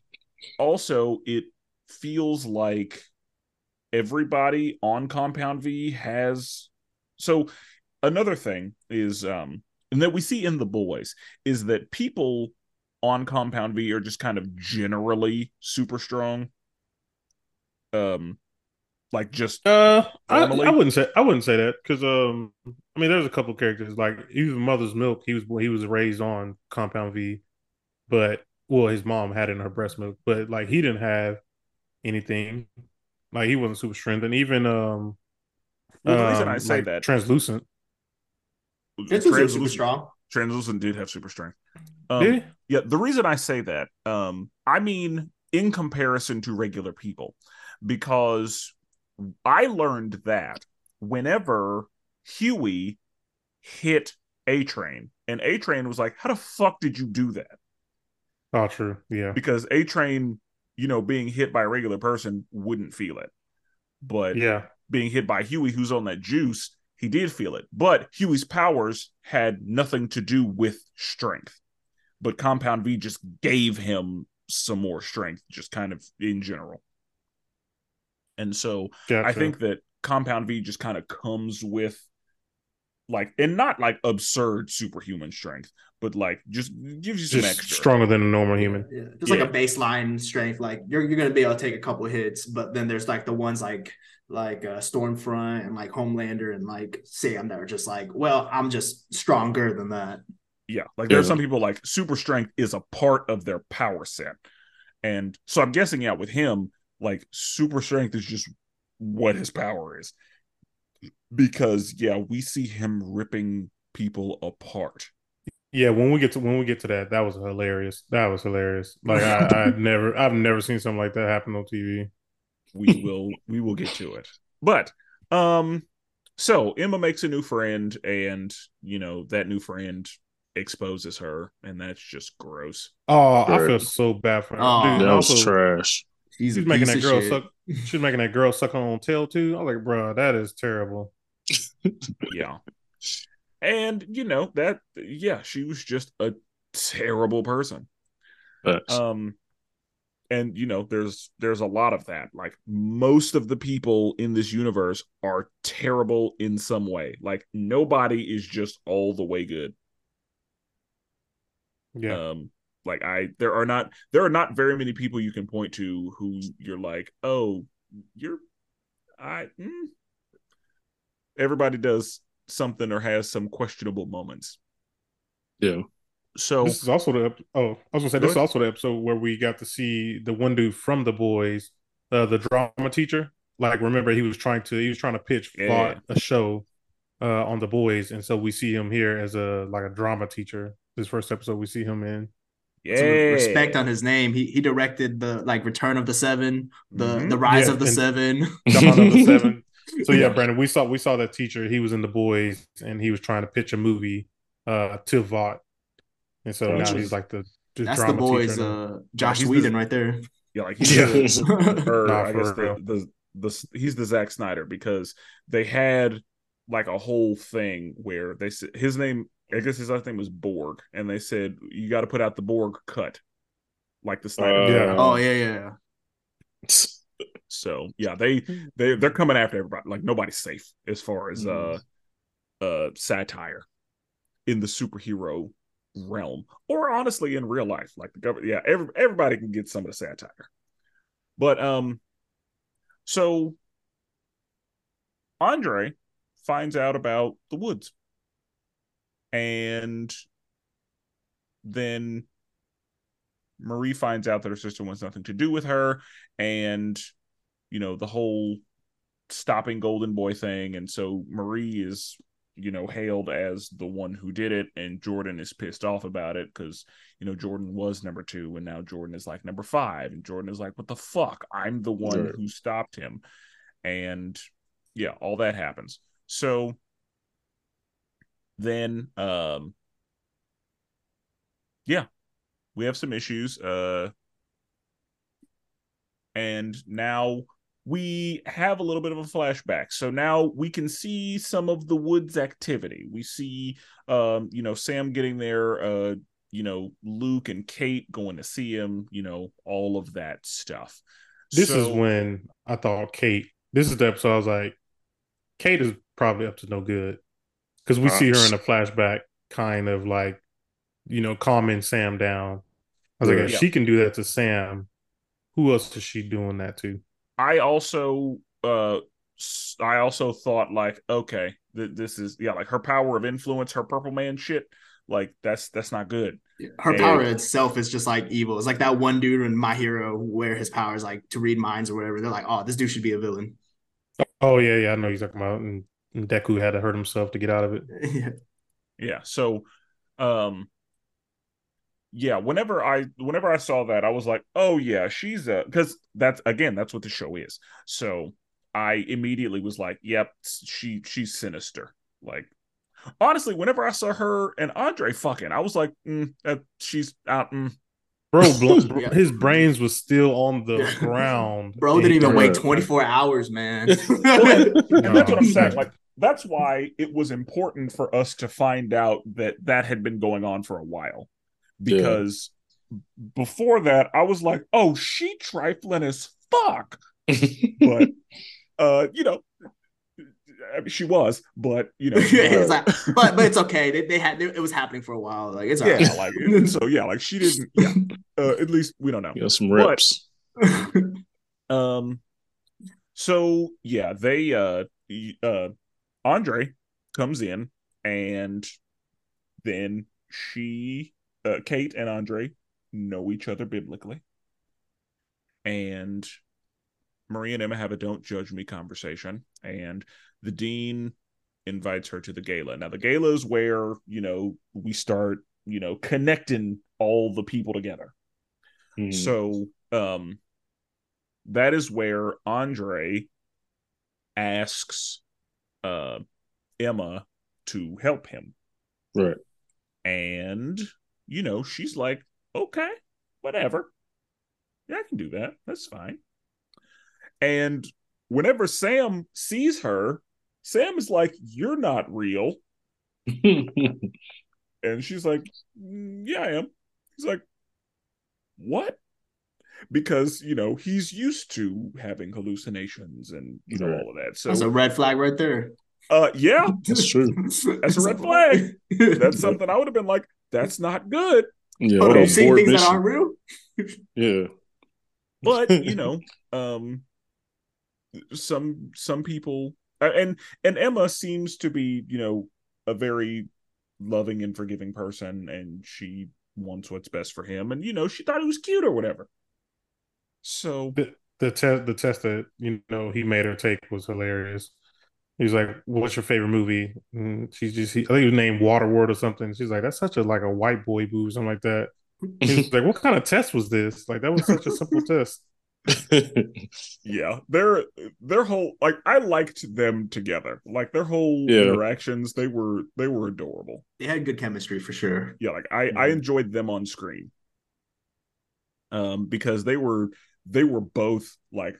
Speaker 1: also it feels like everybody on Compound V has so another thing is um and that we see in the boys is that people on Compound V are just kind of generally super strong. Um like just
Speaker 3: Uh, I, I wouldn't say I wouldn't say that because um, I mean, there's a couple characters like even Mother's Milk. He was he was raised on Compound V, but well, his mom had it in her breast milk, but like he didn't have anything. Like he wasn't super strength, and even um,
Speaker 1: Well, the reason
Speaker 3: um,
Speaker 1: I say
Speaker 3: like,
Speaker 1: that
Speaker 3: translucent.
Speaker 4: This was super
Speaker 1: Translucent-
Speaker 4: strong.
Speaker 1: Translucent did have super strength. Um,
Speaker 3: Did he?
Speaker 1: Yeah, the reason I say that, um, I mean in comparison to regular people, because I learned that whenever Hughie hit A Train, and A Train was like, How the fuck did you do that?
Speaker 3: Oh, true. Yeah.
Speaker 1: Because A Train, you know, being hit by a regular person wouldn't feel it. But
Speaker 3: Yeah.
Speaker 1: being hit by Hughie, who's on that juice, he did feel it. But Hughie's powers had nothing to do with strength. But Compound V just gave him some more strength, just kind of in general. And so
Speaker 3: Gotcha.
Speaker 1: I think that Compound V just kind of comes with like, and not like absurd superhuman strength, but like just gives you some
Speaker 3: just
Speaker 1: extra.
Speaker 3: stronger than a normal human.
Speaker 4: Yeah, just like a baseline strength. Like you're you're gonna be able to take a couple hits, but then there's like the ones like like uh, Stormfront and like Homelander and like Sam that are just like, well, I'm just stronger than that.
Speaker 1: Yeah, like there are
Speaker 2: Yeah.
Speaker 1: some people like super strength is a part of their power set, and so I'm guessing yeah with him like super strength is just what his power is, because yeah we see him ripping people apart.
Speaker 3: Yeah, when we get to when we get to that, that was hilarious. That was hilarious. Like I, I've never I've never seen something like that happen on TV.
Speaker 1: We will we will get to it, but um, so Emma makes a new friend, and you know that new friend exposes her, and that's just gross.
Speaker 3: Oh, I feel so bad for her.
Speaker 4: Oh,
Speaker 3: Dude,
Speaker 2: That was
Speaker 3: also,
Speaker 2: trash.
Speaker 4: He's
Speaker 3: she's
Speaker 4: a
Speaker 3: making
Speaker 4: piece
Speaker 3: that
Speaker 4: of
Speaker 3: girl
Speaker 4: shit.
Speaker 3: suck. She's making that girl suck on tail too. I was like, bro, that is terrible.
Speaker 1: yeah and you know that yeah she was just a terrible person
Speaker 2: Facts.
Speaker 1: um and you know there's there's a lot of that like most of the people in this universe are terrible in some way like nobody is just all the way good
Speaker 3: Yeah,
Speaker 1: um like i there are not there are not very many people you can point to who you're like oh you're i mm. everybody does something or has some questionable moments
Speaker 2: yeah.
Speaker 1: so
Speaker 3: this is also the oh, I was gonna say
Speaker 1: Go
Speaker 3: this is also the episode where we got to see the one dude from the boys, uh, the drama teacher. Like, remember he was trying to he was trying to pitch
Speaker 1: Yeah.
Speaker 3: Vought a show uh on the boys, and so we see him here as a like a drama teacher. This first episode we see him in.
Speaker 1: Yeah
Speaker 4: Some respect on his name. He he directed the like Return of the Seven, the
Speaker 1: Mhm.
Speaker 4: the Rise
Speaker 3: Yeah,
Speaker 4: of the Seven.
Speaker 3: The Seven. So yeah, Brandon, we saw we saw that teacher. He was in the boys, and he was trying to pitch a movie uh to Vought, and so
Speaker 2: Gotcha.
Speaker 3: now he's like the, the
Speaker 4: That's the
Speaker 3: drama
Speaker 4: boys.
Speaker 3: teacher.
Speaker 4: Uh, Joss
Speaker 1: he's the-
Speaker 4: Whedon right there.
Speaker 1: yeah like he's
Speaker 3: Yeah.
Speaker 1: the, or
Speaker 3: Nah,
Speaker 1: i guess the,
Speaker 3: real.
Speaker 1: the the he's the Zack Snyder because they had like a whole thing where they said his name I guess his last name was Bourke and they said you got to put out the Bourke cut like the Snyder
Speaker 2: Uh,
Speaker 3: Yeah.
Speaker 4: Oh yeah, yeah. yeah.
Speaker 1: So yeah, they they they're coming after everybody. Like nobody's safe as far as uh uh satire. in the superhero realm or honestly in real life like the government yeah every, everybody can get some of the satire but um so andre finds out about the woods and then marie finds out that her sister wants nothing to do with her and you know the whole stopping golden boy thing. And so marie is you know hailed as the one who did it and jordan is pissed off about it because you know jordan was number two and now jordan is like number five. And jordan is like what the fuck? I'm the one
Speaker 2: Right.
Speaker 1: who stopped him. And yeah all that happens. So then um yeah we have some issues uh and now we have a little bit of a flashback. So now we can see some of the woods activity. We see um you know sam getting there uh you know luke and cate going to see him you know all of that stuff.
Speaker 3: This is when I thought Cate. This is the episode I was like, Cate is probably up to no good because we see her in a flashback, kind of like, you know, calming Sam down. I was like, if
Speaker 1: Yeah.
Speaker 3: she can do that to Sam, who else is she doing that to?
Speaker 1: I also uh s- I also thought like okay th- this is yeah like her power of influence her purple man shit like that's that's not good
Speaker 4: Her
Speaker 1: And-
Speaker 4: power itself is just like evil. It's like that one dude in My Hero where his power is like to read minds or whatever. They're like, oh, this dude should be a villain.
Speaker 3: Oh yeah, yeah, I know you're talking about. And, and Deku had to hurt himself to get out of it.
Speaker 4: yeah.
Speaker 1: yeah so um yeah whenever I whenever I saw that I was like oh yeah she's a because that's again that's what the show is so I immediately was like yep she she's sinister like honestly whenever I saw her and Andre fucking I was like mm, that she's out mm,
Speaker 3: Bro, bl- bro
Speaker 4: Yeah.
Speaker 3: his brains was still on the ground.
Speaker 4: Bro didn't even wait 24 hours, man.
Speaker 1: and that's what I'm saying. Like that's why it was important for us to find out that that had been going on for a while, because before that I was like, oh, she trifling as fuck, but uh, you know. I mean, she was, but you know,
Speaker 4: It's like- but but it's okay. They, they had it was happening for a while. Like it's
Speaker 1: yeah,
Speaker 4: right.
Speaker 1: like so, yeah, like she didn't. Yeah, uh, at least we don't know.
Speaker 2: Got some
Speaker 1: But-
Speaker 2: reps.
Speaker 1: Um, so yeah, they uh, uh, Andre comes in, and then she, uh, Cate and Andre know each other biblically, and Marie and Emma have a "Don't judge me" conversation, and the dean invites her to the gala. Now, the gala is where you know we start, you know, connecting all the people together.
Speaker 2: Mhm.
Speaker 1: So um that is where Andre asks uh Emma to help him.
Speaker 2: right.
Speaker 1: And you know, she's like, "Okay, whatever. Yeah, I can do that. That's fine." And whenever Sam sees her, Sam is like, "You're not real." And she's like, "Mm, Yeah, I am. He's like, What? Because, you know, he's used to having hallucinations and, you know,
Speaker 2: Right.
Speaker 1: all of that. So,
Speaker 4: That's a red flag right there.
Speaker 1: uh, yeah,
Speaker 2: That's true.
Speaker 1: That's a red flag. that's something I would have been like, That's not good.
Speaker 2: yeah,
Speaker 1: Oh,
Speaker 2: what
Speaker 1: no,
Speaker 4: you see
Speaker 2: board
Speaker 4: things that aren't real.
Speaker 2: Yeah.
Speaker 1: But, you know, um, some, some people, uh, and, and Emma seems to be, you know, a very loving and forgiving person, and she wants what's best for him. And, you know, she thought he was cute or whatever. So,
Speaker 3: the the test the test that you know he made her take was hilarious. He was like, "What's your favorite movie?" And she just, he, I think it was named Waterworld or something. She's like, "That's such a like a white boy movie, something like that." He was like, "What kind of test was this? Like that was such a simple test."
Speaker 1: yeah their their whole like i liked them together like their whole
Speaker 2: Yeah.
Speaker 1: interactions they were they were adorable
Speaker 4: They had good chemistry for sure.
Speaker 1: yeah like i i
Speaker 4: Mhm.
Speaker 1: enjoyed them on screen um because they were they were both like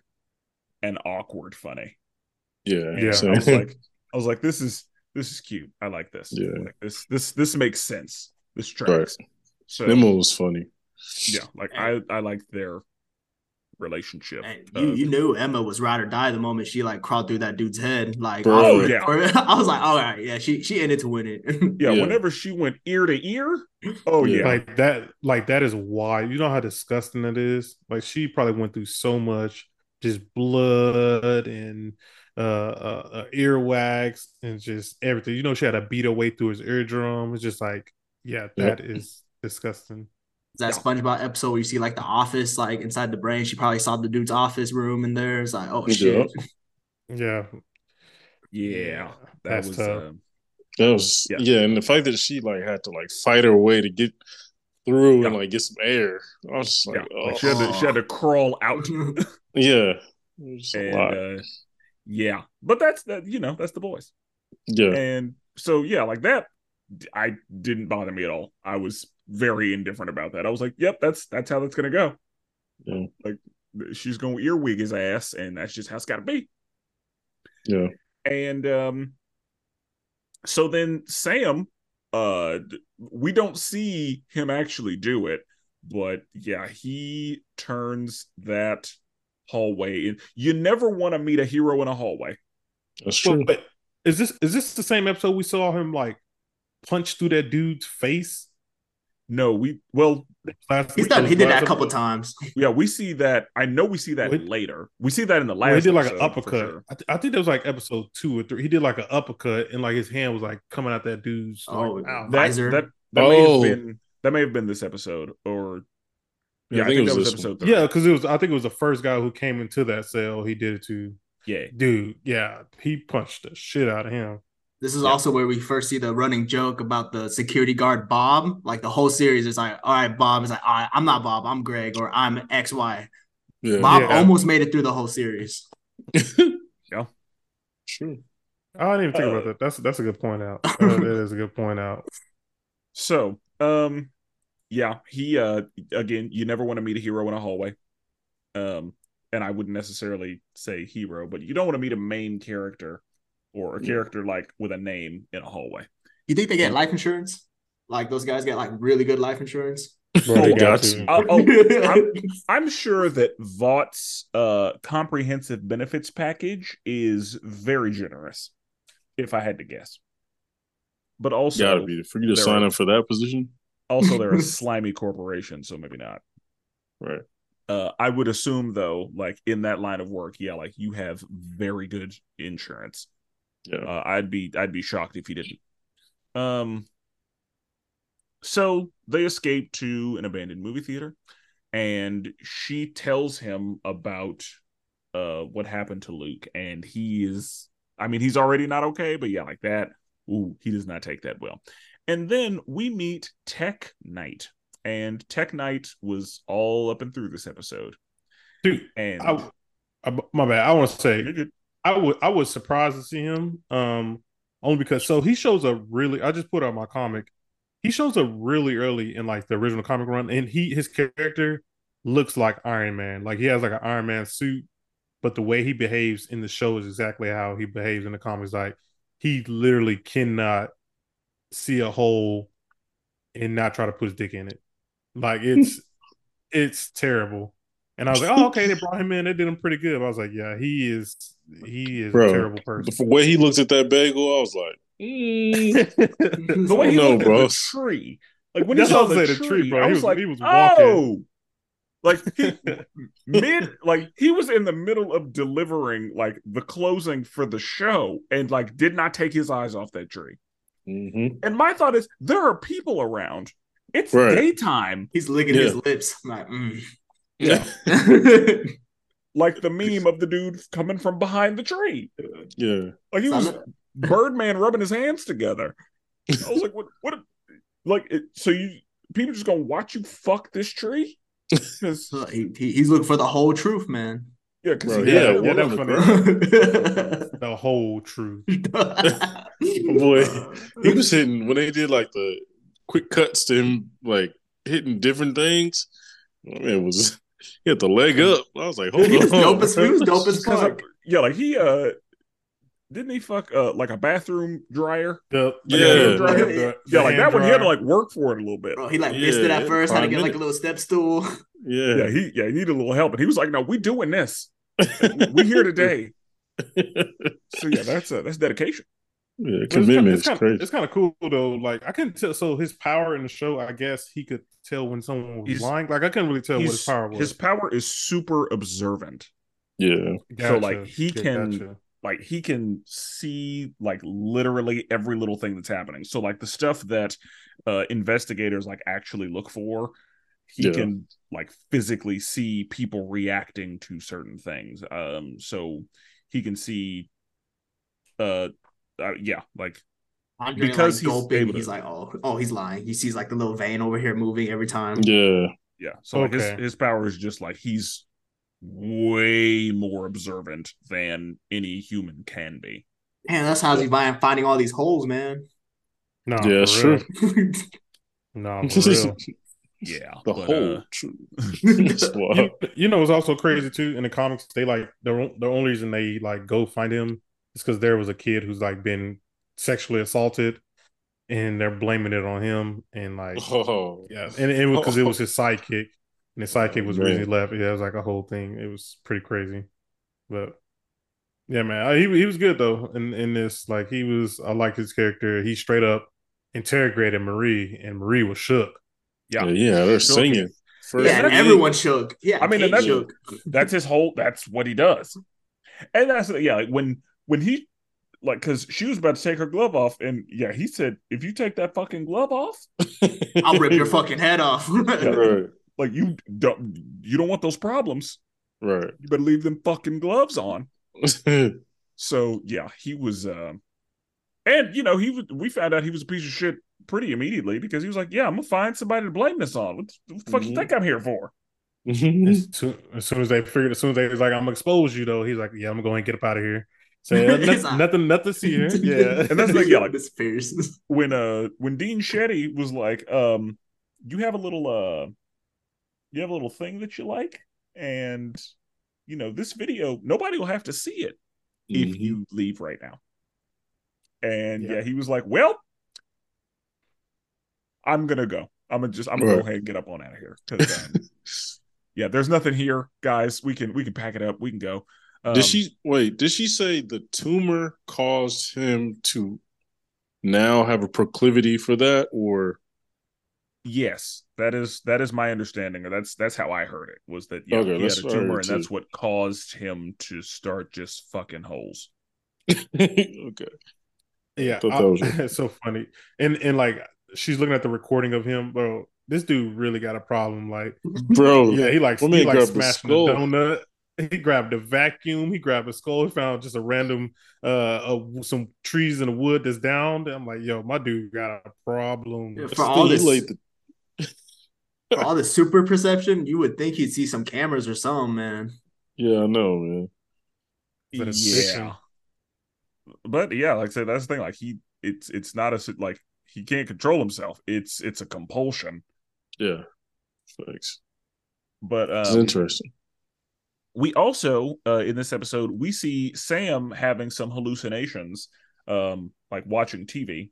Speaker 1: an awkward funny
Speaker 2: yeah.
Speaker 1: And
Speaker 3: Yeah.
Speaker 2: So,
Speaker 1: i was like i was like this is this is cute i like this
Speaker 2: Yeah.
Speaker 1: like this this this makes sense this tracks so
Speaker 2: Emma was funny.
Speaker 1: yeah like i i like their relationship.
Speaker 4: And
Speaker 1: Uh,
Speaker 4: you, you knew Emma was ride or die the moment she like crawled through that dude's head. Like,
Speaker 2: Bro,
Speaker 4: I was-
Speaker 1: yeah.
Speaker 4: I was like, all right, yeah, she she in it to win it.
Speaker 1: yeah,
Speaker 2: Yeah.
Speaker 1: whenever she went ear to ear, oh
Speaker 2: Yeah.
Speaker 1: yeah,
Speaker 3: Like that, like that is why you know how disgusting that is. Like she probably went through so much, just blood and uh, uh, uh earwax and just everything. You know, she had to beat her way through his eardrum. It's just like, yeah, that is disgusting.
Speaker 4: That SpongeBob episode where you see like the office, like inside the brain. She probably saw the dude's office room in there. It's like, oh
Speaker 2: Yeah.
Speaker 4: shit.
Speaker 3: Yeah,
Speaker 1: yeah, that
Speaker 3: That's
Speaker 1: was.
Speaker 3: tough.
Speaker 1: Uh,
Speaker 2: That was
Speaker 1: Yeah.
Speaker 2: yeah. and the fact that she like had to like fight her way to get through and like get some air. I was just
Speaker 1: yeah,
Speaker 2: like,
Speaker 1: like
Speaker 2: oh,
Speaker 1: she had to she had to crawl out,
Speaker 2: yeah. It was just a
Speaker 1: and uh, yeah, but that's that. You know, that's the boys.
Speaker 2: yeah.
Speaker 1: And so yeah, like that I didn't bother me at all. I was very indifferent about that. I was like, yep, that's that's how that's gonna go.
Speaker 2: Yeah.
Speaker 1: Like she's gonna earwig his ass, and that's just how it's gotta be.
Speaker 2: Yeah.
Speaker 1: And um so then Sam uh we don't see him actually do it, but yeah, he turns that hallway in. You never want to meet a hero in a hallway.
Speaker 2: That's
Speaker 3: Well,
Speaker 2: true.
Speaker 3: but is this is this the same episode we saw him like punch through that dude's face?
Speaker 1: No, we well,
Speaker 3: Last
Speaker 4: He's
Speaker 3: week?
Speaker 4: done. He did that a couple
Speaker 3: episode?
Speaker 4: times.
Speaker 1: yeah, we see that. I know we see that
Speaker 3: Well,
Speaker 1: later. We see that in the last.
Speaker 3: Well, he did like an uppercut.
Speaker 1: sure.
Speaker 3: I, th- I think that was like episode two or three. He did like an uppercut, and like his hand was like coming out that dude's.
Speaker 4: Oh,
Speaker 3: like, mouth.
Speaker 1: That,
Speaker 4: Visor.
Speaker 1: that that may
Speaker 2: Oh.
Speaker 1: have been that may have been this episode, or
Speaker 2: Yeah,
Speaker 1: yeah, I think, that was
Speaker 2: this
Speaker 1: episode. Three.
Speaker 3: yeah, because it was. I think it was the first guy who came into that cell. He did it to
Speaker 1: yeah,
Speaker 3: dude. Yeah, he punched the shit out of him.
Speaker 4: This is
Speaker 1: Yeah.
Speaker 4: also where we first see the running joke about the security guard Bob. Like the whole series is like, all right, Bob is like, all right, I'm not Bob, I'm Greg, or I'm X Y.
Speaker 2: yeah.
Speaker 4: Bob
Speaker 3: Yeah.
Speaker 4: almost made it through the whole series.
Speaker 2: Yeah, true.
Speaker 3: I didn't even think
Speaker 1: Uh,
Speaker 3: about that. That's that's a good point out. Uh, that is a good point out.
Speaker 1: So, um, yeah, he uh again, you never want to meet a hero in a hallway. Um, and I wouldn't necessarily say hero, but you don't want to meet a main character or a
Speaker 2: Yeah.
Speaker 1: character like with a name in a hallway.
Speaker 4: You think they get life insurance? Like those guys get like really good life insurance?
Speaker 3: Bro,
Speaker 1: Oh,
Speaker 3: they
Speaker 1: got
Speaker 3: got
Speaker 2: to.
Speaker 3: to.
Speaker 1: Uh, oh, I'm, I'm sure that Vought's uh comprehensive benefits package is very generous, if I had to guess. But also,
Speaker 2: Gotta be for you to sign
Speaker 1: are-
Speaker 2: up for that position.
Speaker 1: also they're a slimy corporation, so maybe not.
Speaker 2: Right.
Speaker 1: Uh, I would assume though, like in that line of work, yeah, like you have very good insurance.
Speaker 2: Yeah.
Speaker 1: Uh, I'd be I'd be shocked if he didn't. Um. So they escape to an abandoned movie theater, and she tells him about uh what happened to Luke, and he is, I mean, he's already not okay, but yeah, like that. Ooh, he does not take that well. And then we meet Tek Knight, and Tek Knight was all up and through this episode,
Speaker 3: Dude,
Speaker 1: and
Speaker 3: I, I, my bad. I want to say. I would I was surprised to see him. Um, only because so he shows up really. I just put out my comic. He shows up really early in like the original comic run, and he his character looks like Iron Man. Like he has like an Iron Man suit, but the way he behaves in the show is exactly how he behaves in the comics. Like he literally cannot see a hole and not try to put his dick in it. Like it's it's terrible. And I was like, oh, okay, they brought him in. They did him pretty good. But I was like, yeah, he is he is
Speaker 2: Bro,
Speaker 3: a terrible person.
Speaker 2: The way he looks at that bagel, I was like,
Speaker 1: the way he
Speaker 2: no,
Speaker 1: looked
Speaker 2: bro.
Speaker 1: at the tree, like when
Speaker 3: That's
Speaker 1: he saw
Speaker 3: what
Speaker 1: the tree,
Speaker 3: the tree, bro.
Speaker 1: I
Speaker 3: He
Speaker 1: was,
Speaker 3: was-
Speaker 1: like,
Speaker 3: he was walking.
Speaker 1: oh, like he mid, like he was in the middle of delivering like the closing for the show, and like did not take his eyes off that tree.
Speaker 2: Mhm.
Speaker 1: And my thought is, there are people around. It's
Speaker 2: Right.
Speaker 1: daytime,
Speaker 4: He's licking
Speaker 2: Yeah.
Speaker 4: his lips. I'm like, mm.
Speaker 2: yeah,
Speaker 1: like the meme of the dude coming from behind the tree.
Speaker 2: yeah.
Speaker 1: Like he was Birdman rubbing his hands together. I was like, what? What? Like, it, so you people just gonna watch you fuck this tree?
Speaker 4: He, he- he's looking for the whole truth, man.
Speaker 1: yeah, because
Speaker 2: Bro,
Speaker 3: yeah,
Speaker 2: yeah,
Speaker 3: yeah,
Speaker 2: what
Speaker 3: that
Speaker 2: was
Speaker 3: was
Speaker 2: it,
Speaker 3: funny. The whole truth.
Speaker 2: Boy, he was hitting when they did like the quick cuts to him, like hitting different things. I mean, it was he had the leg up. I was like, hold
Speaker 4: He was
Speaker 2: on,
Speaker 4: dope as- he was dope as fuck.
Speaker 1: yeah, like he uh didn't he fuck uh like a bathroom dryer?
Speaker 3: The,
Speaker 2: Yeah.
Speaker 1: Dryer?
Speaker 3: the-
Speaker 1: Yeah,
Speaker 3: the
Speaker 1: like
Speaker 3: hand
Speaker 1: that one he had to like work for it a little bit.
Speaker 4: Bro, he like missed it at first, had to
Speaker 2: five
Speaker 4: get like a little step stool.
Speaker 2: Yeah.
Speaker 1: Yeah, he yeah, he needed a little help. And he was like, No, we doing this. we here today. So yeah, that's uh, that's dedication.
Speaker 2: Yeah, commitment
Speaker 3: it's
Speaker 2: is
Speaker 3: kind,
Speaker 2: crazy.
Speaker 3: of, it's kind of cool though. Like I couldn't tell. So his power in the show, I guess he could tell when someone was
Speaker 1: He's-
Speaker 3: lying. Like I couldn't really tell what his power was.
Speaker 1: His power is super observant.
Speaker 2: yeah.
Speaker 1: so, like, he
Speaker 3: Okay,
Speaker 1: can-
Speaker 3: gotcha.
Speaker 1: like he can see like literally every little thing that's happening so like the stuff that uh investigators like actually look for he
Speaker 2: Yeah.
Speaker 1: can like physically see people reacting to certain things um so he can see uh, uh yeah like
Speaker 4: Andre,
Speaker 1: Because
Speaker 4: like,
Speaker 1: he's
Speaker 4: gulping,
Speaker 1: able to-
Speaker 4: he's like, oh, oh, he's lying. He sees like the little vein over here moving every time.
Speaker 2: Yeah.
Speaker 1: yeah so like
Speaker 3: Okay.
Speaker 1: his, his power is just like he's way more observant than any human can be
Speaker 4: Man, that's how he's find- finding all these holes, man.
Speaker 3: No,
Speaker 2: Yeah,
Speaker 3: for
Speaker 2: sure.
Speaker 3: No, for real.
Speaker 1: yeah
Speaker 2: The
Speaker 1: but,
Speaker 2: whole
Speaker 1: uh,
Speaker 2: truth.
Speaker 3: You, you know, it's also crazy too. In the comics, they like the the only reason they like go find him is because there was a kid who's like been sexually assaulted, and they're blaming it on him. And like,
Speaker 2: Oh.
Speaker 3: yeah, and it was because it was his sidekick, and his sidekick was the
Speaker 2: man.
Speaker 3: reason he left. Yeah, it was like a whole thing. It was pretty crazy, but yeah, man, I- he he was good though. In in this, like, he was. I like his character. He straight up interrogated Marie, and Marie was shook.
Speaker 1: yeah
Speaker 2: Yeah, yeah, they're singing. First
Speaker 4: yeah, and everyone shook. Yeah,
Speaker 1: I mean, that's-
Speaker 4: shook.
Speaker 1: that's his whole that's what he does and that's yeah like when when he like because she was about to take her glove off and yeah he said if you take that fucking glove off
Speaker 4: I'll rip your fucking head off.
Speaker 2: right,
Speaker 1: like you don't you don't want those problems
Speaker 2: right.
Speaker 1: you better leave them fucking gloves on so yeah he was um and you know he was we found out he was a piece of shit pretty immediately because he was like yeah i'm gonna find somebody to blame this on what the fuck you
Speaker 2: Mhm.
Speaker 1: think i'm here for
Speaker 3: As soon, as soon as they figured, as soon as they was like, "I'm gonna expose you," though, he's like, "Yeah, I'm gonna go and get up out of here." So yeah,
Speaker 4: He's
Speaker 3: nothing, nothing, nothing to see here. Yeah,
Speaker 1: And that's like, yeah, like-
Speaker 4: this fierce.
Speaker 1: when uh when Dean Shetty was like, um, you have a little uh you have a little thing that you like, and you know, this video, nobody will have to see it if
Speaker 2: Mhm.
Speaker 1: you leave right now. And yeah.
Speaker 3: Yeah.
Speaker 1: he was like, Well, I'm gonna go. I'm gonna just I'm gonna
Speaker 2: Right.
Speaker 1: go ahead and get up on out of here. um, yeah, there's nothing here, guys. We can we can pack it up, we can go. Um,
Speaker 2: did she wait? Did she say the tumor caused him to now have a proclivity for that, or
Speaker 1: Yes, that is that is my understanding, or that's that's how I heard it. Was that yeah,
Speaker 2: Okay,
Speaker 1: he had a tumor,
Speaker 2: heard
Speaker 1: and that's what caused him to start just fucking holes.
Speaker 2: okay?
Speaker 3: yeah.
Speaker 2: Thought that
Speaker 3: I-
Speaker 2: was it.
Speaker 3: it's so funny, and and like she's looking at the recording of him, bro. This dude really got a problem. Like,
Speaker 2: Bro,
Speaker 3: yeah, he like
Speaker 2: my
Speaker 3: he
Speaker 2: man
Speaker 3: like smashing the donut. He grabbed a vacuum. He grabbed a skull. He found just a random uh, uh some trees in the wood that's down. I'm like, yo, my dude got a problem.
Speaker 4: Yeah,
Speaker 2: Still,
Speaker 4: for all this,
Speaker 2: laid the-
Speaker 4: for all the super perception, you would think he'd see some cameras or something, man.
Speaker 2: yeah, I know, man.
Speaker 3: But it's
Speaker 1: yeah, but yeah, like I said, that's the thing. Like he, it's it's not a s- like he can't control himself. It's it's a compulsion.
Speaker 2: Yeah, thanks.
Speaker 3: Uh,
Speaker 1: But
Speaker 2: It's
Speaker 1: um,
Speaker 2: interesting.
Speaker 1: We also uh, in this episode we see Sam having some hallucinations, um, like watching TV.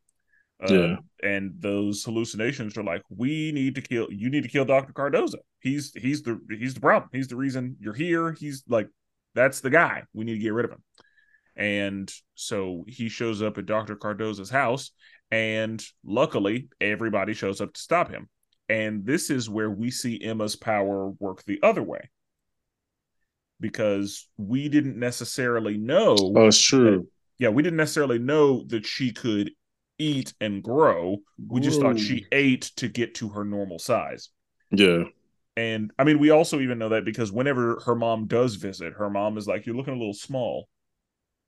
Speaker 1: Uh,
Speaker 2: Yeah.
Speaker 1: and those hallucinations are like, we need to kill. You need to kill Doctor Cardosa. He's he's the he's the problem. He's the reason you're here. He's like, that's the guy. We need to get rid of him. And so he shows up at Doctor Cardosa's house, and luckily everybody shows up to stop him. And this is where we see Emma's power work the other way because we didn't necessarily know.
Speaker 2: Oh, it's true.
Speaker 1: yeah, we didn't necessarily know that she could eat and grow. We just thought she ate to get to her normal size.
Speaker 2: Yeah,
Speaker 1: And I mean, we also even know that because whenever her mom does visit, her mom is like, "You're looking a little small."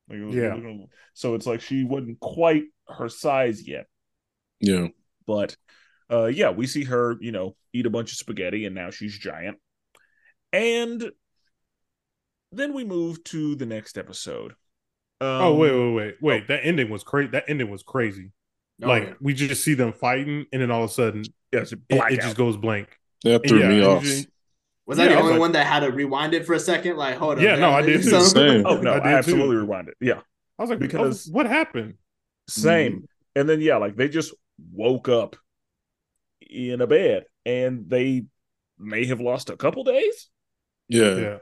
Speaker 1: Like,
Speaker 3: Yeah.
Speaker 1: little-" So it's like she wasn't quite her size yet.
Speaker 2: yeah.
Speaker 1: But uh yeah, we see her, you know, eat a bunch of spaghetti and now she's giant. And then we move to the next episode. Um,
Speaker 3: Oh wait, wait, wait, wait! That ending was crazy. That ending was crazy.
Speaker 4: Oh,
Speaker 3: like
Speaker 4: yeah.
Speaker 3: we just see them fighting, and then all of a sudden
Speaker 1: Yeah,
Speaker 3: it, it just goes blank.
Speaker 2: That threw
Speaker 3: Yeah,
Speaker 2: me off.
Speaker 3: you-
Speaker 4: was that
Speaker 3: yeah,
Speaker 4: the only
Speaker 3: like-
Speaker 4: one that had to rewind it for a second? Like, hold on.
Speaker 3: Yeah, no, I did too.
Speaker 2: Same.
Speaker 1: Oh no,
Speaker 3: I
Speaker 1: I,
Speaker 3: did too.
Speaker 1: absolutely rewind it. Yeah,
Speaker 3: I was like,
Speaker 1: Because-
Speaker 3: because what happened?
Speaker 1: same. And then yeah, like they just woke up in a bed and they may have lost a couple days.
Speaker 2: Yeah.
Speaker 3: Yeah.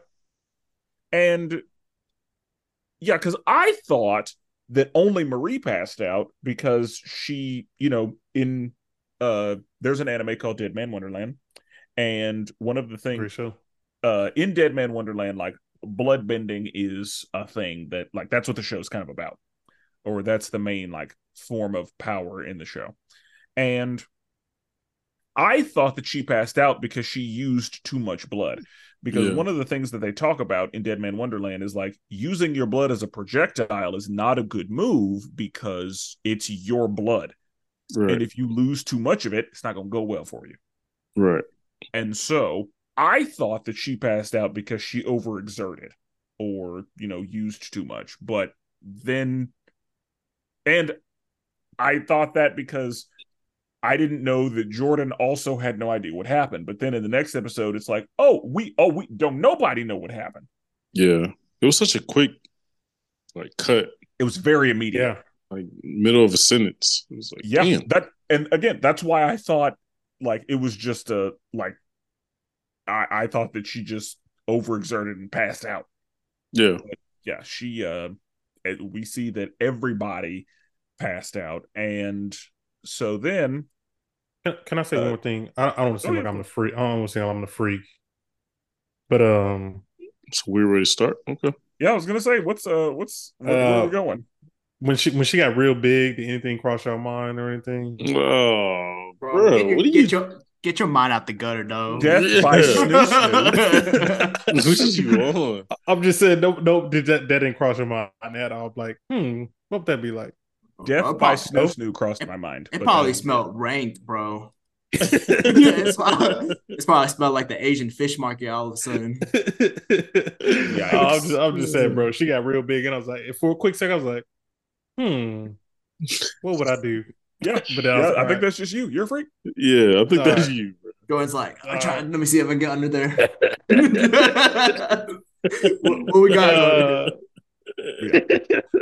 Speaker 1: And yeah, because I thought that only Marie passed out because she, you know, in uh there's an anime called Deadman Wonderland. And one of the things
Speaker 3: show.
Speaker 1: uh in Deadman Wonderland, like blood bending is a thing that like that's what the show's kind of about. Or that's the main like form of power in the show. And I thought that she passed out because she used too much blood. Because
Speaker 2: Yeah.
Speaker 1: one of the things that they talk about in Deadman Wonderland is like using your blood as a projectile is not a good move because it's your blood.
Speaker 2: Right.
Speaker 1: And if you lose too much of it, it's not going to go well for you.
Speaker 2: right.
Speaker 1: And so I thought that she passed out because she overexerted or, you know, used too much. But then, and I thought that because I didn't know that Jordan also had no idea what happened. But then in the next episode, it's like, oh, we, oh, we don't, nobody know what happened.
Speaker 2: Yeah. It was such a quick like cut,
Speaker 1: It was very immediate.
Speaker 3: Yeah.
Speaker 2: like middle of a sentence. It was like,
Speaker 1: Yeah.
Speaker 2: damn.
Speaker 1: That, and again, that's why I thought like it was just a, like, I, I thought that she just overexerted and passed out.
Speaker 2: Yeah.
Speaker 1: yeah, she uh we see that everybody passed out and so then
Speaker 3: Can, can I say
Speaker 1: Uh,
Speaker 3: one more thing? I, I don't want to seem like I'm
Speaker 1: go.
Speaker 3: the freak. I don't want to seem like I'm the freak. But um,
Speaker 2: So we're ready to start. Okay.
Speaker 1: yeah, I was gonna say what's uh what's where, where are we
Speaker 3: Uh,
Speaker 1: going?
Speaker 3: when she when she got real big, did anything cross your mind or anything?
Speaker 2: Oh,
Speaker 4: Bro,
Speaker 2: bro,
Speaker 4: get, your,
Speaker 2: what are
Speaker 4: get
Speaker 2: you?
Speaker 4: your get your mind out the gutter, though.
Speaker 1: Death by
Speaker 2: Yeah.
Speaker 1: snoo snoo.
Speaker 2: What is you on?
Speaker 3: I'm just saying, nope, nope. Did that that didn't cross your mind at all? Like, hmm, what would that be like?
Speaker 1: Death
Speaker 4: Bro,
Speaker 1: by
Speaker 4: it
Speaker 1: snoo
Speaker 4: prob-
Speaker 1: snoo crossed my mind.
Speaker 4: It probably
Speaker 1: that-
Speaker 4: smelled rank, bro. it's, probably, it's probably smelled like the Asian fish market all of a sudden.
Speaker 1: Yikes.
Speaker 3: I'm just, I'm just saying, bro. She got real big, and I was like, for a quick second, I was like, hmm, what would I do?
Speaker 1: Yeah,
Speaker 3: But then I, was
Speaker 1: yeah,
Speaker 3: like,
Speaker 1: I think
Speaker 3: alright.
Speaker 1: that's just you. You're a freak.
Speaker 2: Yeah, I think
Speaker 3: All
Speaker 2: that's
Speaker 3: right.
Speaker 2: you. Bro.
Speaker 4: Jordan's like, I'm
Speaker 3: Uh,
Speaker 4: trying. Let me see if I can get under there. what, what we got?
Speaker 3: Uh,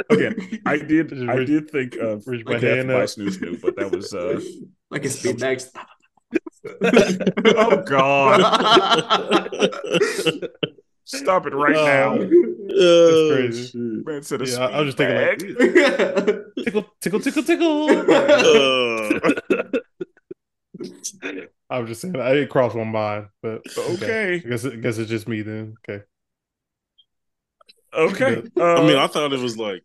Speaker 1: Again, I did I did think of
Speaker 3: reach my
Speaker 1: like Death
Speaker 3: hand
Speaker 1: by snoo snoo, but that was uh
Speaker 4: like a speed next.
Speaker 1: oh god. Stop it right
Speaker 3: Uh,
Speaker 1: now.
Speaker 2: Oh,
Speaker 3: crazy.
Speaker 2: shit.
Speaker 1: Man said a
Speaker 3: yeah, I, I was just
Speaker 1: speed
Speaker 3: thinking like, tickle, tickle, tickle, tickle.
Speaker 2: Uh,
Speaker 3: I was just saying, I didn't cross one mind, but
Speaker 1: Okay.
Speaker 3: I guess I guess it's just me then. Okay.
Speaker 1: Okay.
Speaker 2: I mean,
Speaker 1: Uh,
Speaker 2: I thought it was like,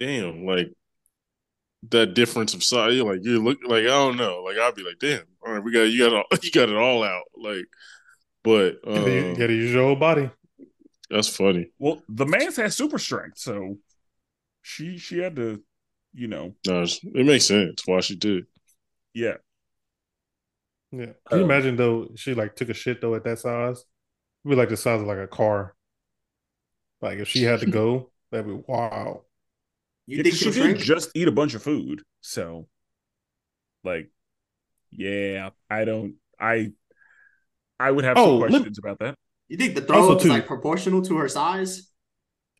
Speaker 2: damn, like that difference of size. You're like, you look like I don't know. Like I'd be like, damn, all right, we got you got it all, you got it all out. Like, but uh,
Speaker 3: Gotta, gotta use your whole body.
Speaker 2: that's funny.
Speaker 1: well, the man's had super strength, so she she had to, you know,
Speaker 2: No, it makes sense why she did.
Speaker 1: yeah.
Speaker 3: Yeah. Can you
Speaker 1: Uh,
Speaker 3: imagine though? She like took a shit though at that size. It'd be like the size of like a car. Like if she had to go, that'd be wow.
Speaker 4: You
Speaker 1: Yeah,
Speaker 4: think
Speaker 1: 'cause she
Speaker 4: she'll
Speaker 1: did
Speaker 4: shrink?
Speaker 1: just eat a bunch of food, so like, yeah, I don't, I, I would have
Speaker 3: Oh,
Speaker 1: some
Speaker 3: let-
Speaker 1: questions about that.
Speaker 4: You think the throw
Speaker 3: Also,
Speaker 4: up is
Speaker 3: too-
Speaker 4: like proportional to her size?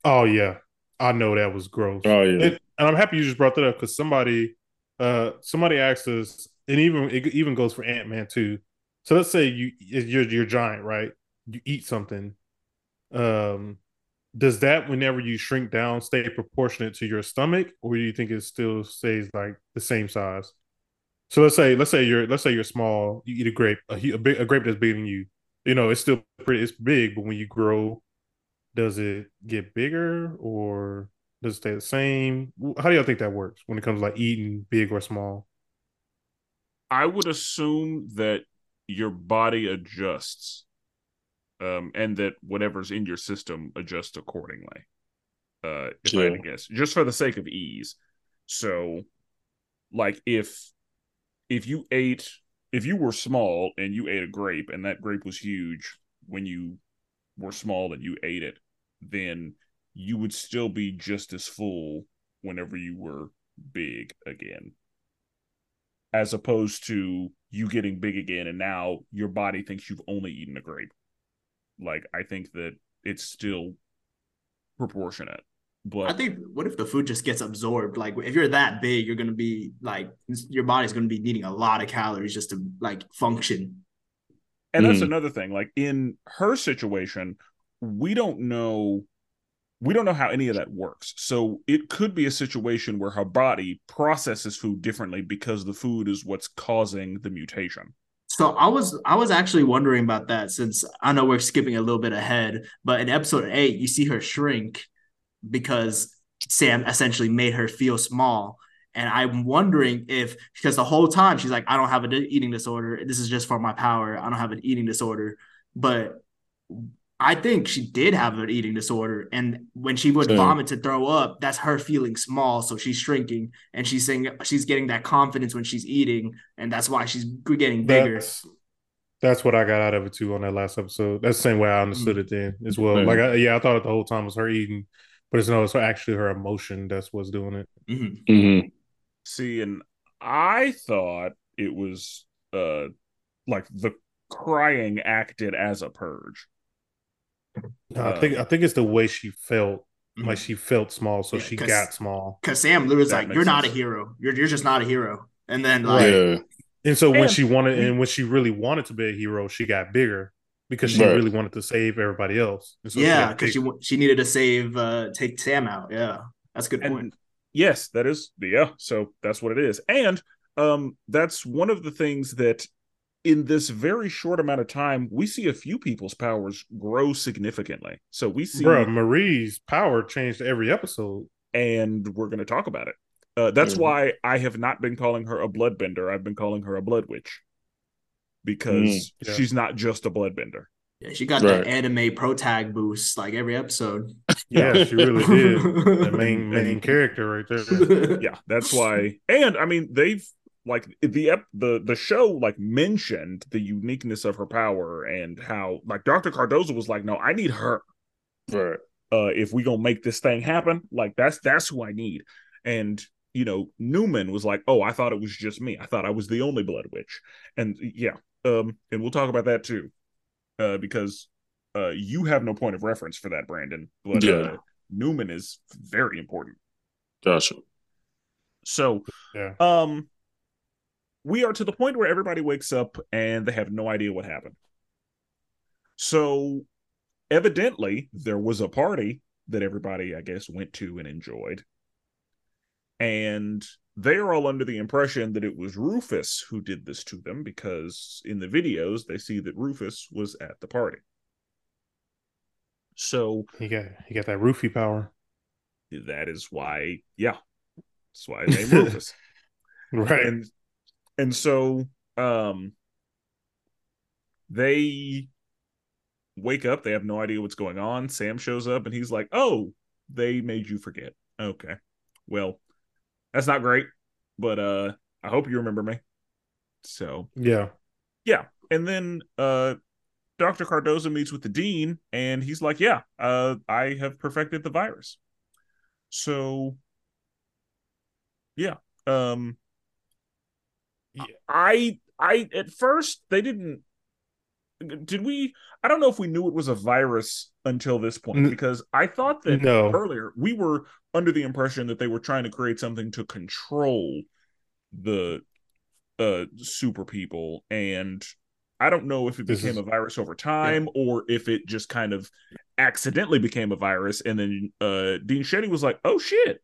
Speaker 3: Oh yeah, I know that was gross.
Speaker 2: Oh yeah,
Speaker 3: And, and I'm happy you just brought that up because somebody, uh, somebody asked us, and even it even goes for Ant Man too. So let's say you you're you're giant, right? You eat something. Um, does that whenever you shrink down stay proportionate to your stomach, or do you think it still stays like the same size? So let's say let's say you're let's say you're small, you eat a grape, a, a, big, a grape that's bigger than you. You know, it's still pretty, it's big, but when you grow, does it get bigger or does it stay the same? How do y'all think that works when it comes to like eating big or small?
Speaker 1: I would assume that your body adjusts, um, and that whatever's in your system adjusts accordingly. Uh, if I had to guess, just for the sake of ease. So, like if if you ate if you were small and you ate a grape and that grape was huge when you were small and you ate it, then you would still be just as full whenever you were big again as opposed to you getting big again and now your body thinks you've only eaten a grape. Like I think that it's still proportionate. But
Speaker 4: I think what if the food just gets absorbed? Like if you're that big, you're gonna be like your body's gonna be needing a lot of calories just to like function.
Speaker 1: And that's
Speaker 2: Mhm.
Speaker 1: another thing. Like in her situation, we don't know we don't know how any of that works. So it could be a situation where her body processes food differently because the food is what's causing the mutation.
Speaker 4: So I was I was actually wondering about that since I know we're skipping a little bit ahead, but in episode eight, you see her shrink because Sam essentially made her feel small. And I'm wondering if because the whole time she's like, I don't have an eating disorder. This is just for my power. I don't have an eating disorder. But I think she did have an eating disorder. And when she would
Speaker 2: Same.
Speaker 4: vomit to throw up, that's her feeling small. So she's shrinking and she's saying she's getting that confidence when she's eating. And that's why she's getting bigger.
Speaker 3: That's that's what I got out of it too on that last episode. That's the same way I understood it then as well.
Speaker 2: Yeah.
Speaker 3: Like, I, yeah, I thought it the whole time was her eating, but it's no, it's actually her emotion that's what's doing it.
Speaker 4: Mhm.
Speaker 2: hmm
Speaker 1: See, and I thought it was uh like the crying acted as a purge.
Speaker 3: No, I think I think it's the way she felt.
Speaker 4: Mhm.
Speaker 3: Like she felt small, so
Speaker 4: Yeah,
Speaker 3: she
Speaker 4: 'cause-
Speaker 3: got small.
Speaker 4: Cause Sam literally was like, "You're not a hero. You're you're just not a hero." And then like,
Speaker 2: Yeah.
Speaker 3: And so when she wanted, and when she really wanted to be a hero, she got bigger because she
Speaker 2: Right.
Speaker 3: really wanted to save everybody else. So
Speaker 4: yeah, because she
Speaker 3: bigger.
Speaker 4: wa- she needed to save uh take Sam out. Yeah, that's a good
Speaker 1: And
Speaker 4: point.
Speaker 1: yes, that is yeah, so that's what it is. And um that's one of the things that in this very short amount of time, we see a few people's powers grow significantly. So we see
Speaker 3: Bro, Marie's power changed every episode.
Speaker 1: and we're going to talk about it. Uh, that's
Speaker 2: Mhm.
Speaker 1: why I have not been calling her a bloodbender. I've been calling her a blood witch because
Speaker 3: Mm, yeah.
Speaker 1: she's not just a bloodbender.
Speaker 4: Yeah, she got
Speaker 2: Right.
Speaker 4: that anime pro tag boost like every episode.
Speaker 3: Yeah, she really did. The main main character right there.
Speaker 1: Yeah, that's why. And I mean, they've like the ep- the the show like mentioned the uniqueness of her power and how like Dr. Cardosa was like, "No, I need her.
Speaker 2: Right.
Speaker 1: uh if we gonna make this thing happen like that's that's who i need and you know neuman was like oh i thought it was just me i thought i was the only blood witch and yeah um and we'll talk about that too uh because uh you have no point of reference for that brandon but
Speaker 2: Yeah.
Speaker 1: uh neuman is very important
Speaker 2: Gotcha.
Speaker 1: so
Speaker 3: Yeah.
Speaker 1: um we are to the point where everybody wakes up and they have no idea what happened so evidently there was a party that everybody i guess went to and enjoyed and they are all under the impression that it was rufus who did this to them because in the videos they see that rufus was at the party so
Speaker 3: He got he got that roofie power.
Speaker 1: that is why yeah that's why his name rufus
Speaker 3: Right.
Speaker 1: and and so um they wake up they have no idea what's going on. Sam shows up and he's like oh they made you forget. Okay. Well that's not great but uh i hope you remember me. So
Speaker 3: yeah.
Speaker 1: yeah. And then uh dr cardosa meets with the dean and he's like yeah uh i have perfected the virus. So yeah um. I i at first they didn't did we i don't know if we knew it was a virus until this point because i thought that
Speaker 3: No.
Speaker 1: earlier we were under the impression that they were trying to create something to control the uh super people and i don't know if it
Speaker 3: This
Speaker 1: became
Speaker 3: is-
Speaker 1: a virus over time or if it just kind of accidentally became a virus and then uh dean shetty was like oh shit.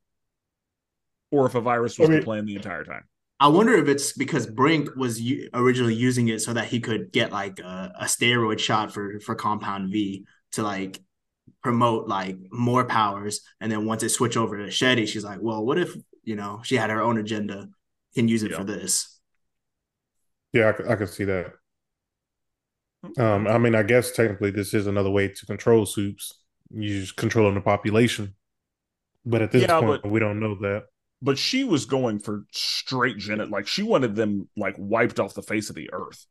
Speaker 1: Or if a virus was
Speaker 3: I mean-
Speaker 1: the plan the entire time
Speaker 4: I wonder if it's because Brink was u- originally using it so that he could get like a, a steroid shot for for Compound V to like promote like more powers, and then once it switched over to Shetty, she's like, well, what if you know she had her own agenda, can use it
Speaker 1: Yeah.
Speaker 4: for this.
Speaker 3: Yeah, I can see that. Um, I mean, I guess technically this is another way to control soups. You just controlling the population. But at this
Speaker 1: Yeah,
Speaker 3: point,
Speaker 1: but-
Speaker 3: we don't know that.
Speaker 1: But she was going for straight Janet. Like she wanted them like wiped off the face of the earth.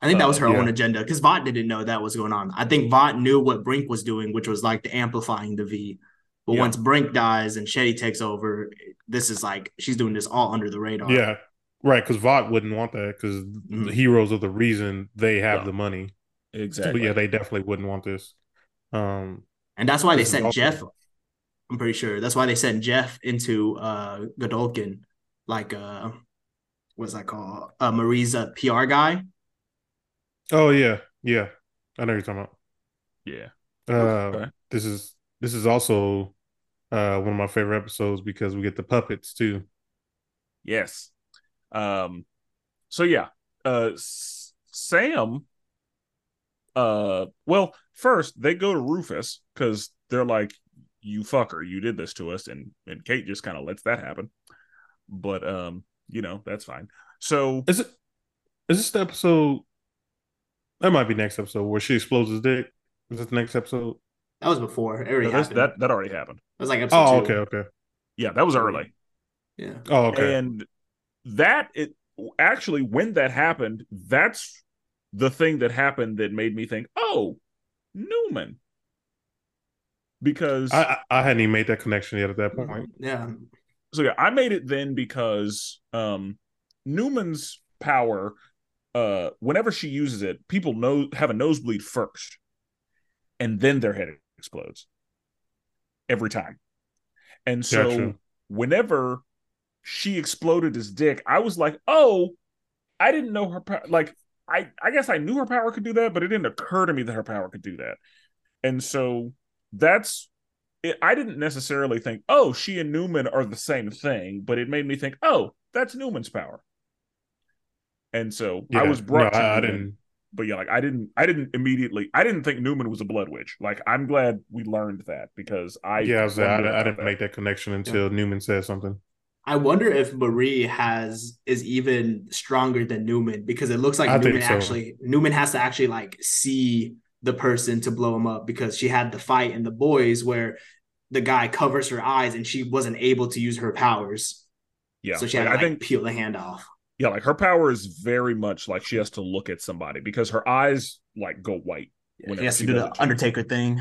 Speaker 4: I think that was
Speaker 1: Uh,
Speaker 4: her own agenda because Vought didn't know that was going on. I think Vought knew what Brink was doing, which was like the amplifying the V. But
Speaker 1: Yeah.
Speaker 4: once Brink dies and Shetty takes over, this is like she's doing this all under the radar.
Speaker 3: Yeah, right. Because Vought wouldn't want that because
Speaker 4: Mhm.
Speaker 3: the heroes are the reason they have
Speaker 1: Yeah.
Speaker 3: the money. So
Speaker 1: Exactly.
Speaker 3: yeah, they definitely wouldn't want this. Um,
Speaker 4: And that's why they sent
Speaker 3: also-
Speaker 4: Jeff. I'm pretty sure that's why they sent Jeff into uh Godolkin, like uh what's that called? Uh Marie's uh, PR guy.
Speaker 3: Oh yeah, yeah. I know what you're talking about.
Speaker 1: Yeah.
Speaker 3: Uh,
Speaker 1: Okay.
Speaker 3: This is this is also uh, one of my favorite episodes because we get the puppets too.
Speaker 1: Yes. Um. So yeah. Uh. S- Sam. Uh. Well, first they go to Rufus because they're like, "You fucker, you did this to us," and and Cate just kind of lets that happen. But um, you know that's fine. So
Speaker 3: Is it? Is this the episode? That might be next episode where she explodes his dick. Is this the next episode?
Speaker 4: That was before. It already
Speaker 1: no,
Speaker 4: happened.
Speaker 1: that that already happened.
Speaker 4: That was like episode
Speaker 3: Oh,
Speaker 4: two.
Speaker 3: okay, okay.
Speaker 1: Yeah, that was early.
Speaker 4: Yeah.
Speaker 3: Oh, okay.
Speaker 1: And that it actually when that happened, that's the thing that happened that made me think, oh, Neuman. Because
Speaker 3: I, I I hadn't even made that connection yet at that point.
Speaker 4: Yeah.
Speaker 1: so yeah, I made it then because um Neuman's power, uh, whenever she uses it, people know have a nosebleed first, and then their head explodes every time. And so
Speaker 3: Gotcha.
Speaker 1: whenever she exploded his dick, I was like, oh, I didn't know her power. Like, I I guess I knew her power could do that, but it didn't occur to me that her power could do that. And so that's it, I didn't necessarily think, oh, she and Neuman are the same thing, but it made me think, oh, that's Neuman's power. And so I was brought
Speaker 3: no,
Speaker 1: to
Speaker 3: I, I didn't.
Speaker 1: but yeah, like I didn't, I didn't immediately, I didn't think Neuman was a blood witch. Like I'm glad we learned that because I,
Speaker 3: yeah, I, was, I, I didn't
Speaker 1: that.
Speaker 3: make that connection until Neuman said something.
Speaker 4: I wonder if Marie has is even stronger than Neuman because it looks like
Speaker 3: I
Speaker 4: Neuman
Speaker 3: so.
Speaker 4: actually Neuman has to actually like see the person to blow him up because she had the fight in the boys where the guy covers her eyes and she wasn't able to use her powers.
Speaker 1: Yeah,
Speaker 4: So she had
Speaker 1: like,
Speaker 4: to
Speaker 1: I think
Speaker 4: peel the hand off.
Speaker 1: yeah, like her power is very much like she has to look at somebody because her eyes like go white.
Speaker 4: She
Speaker 1: Whenever
Speaker 4: has
Speaker 1: she
Speaker 4: to do the. Undertaker thing.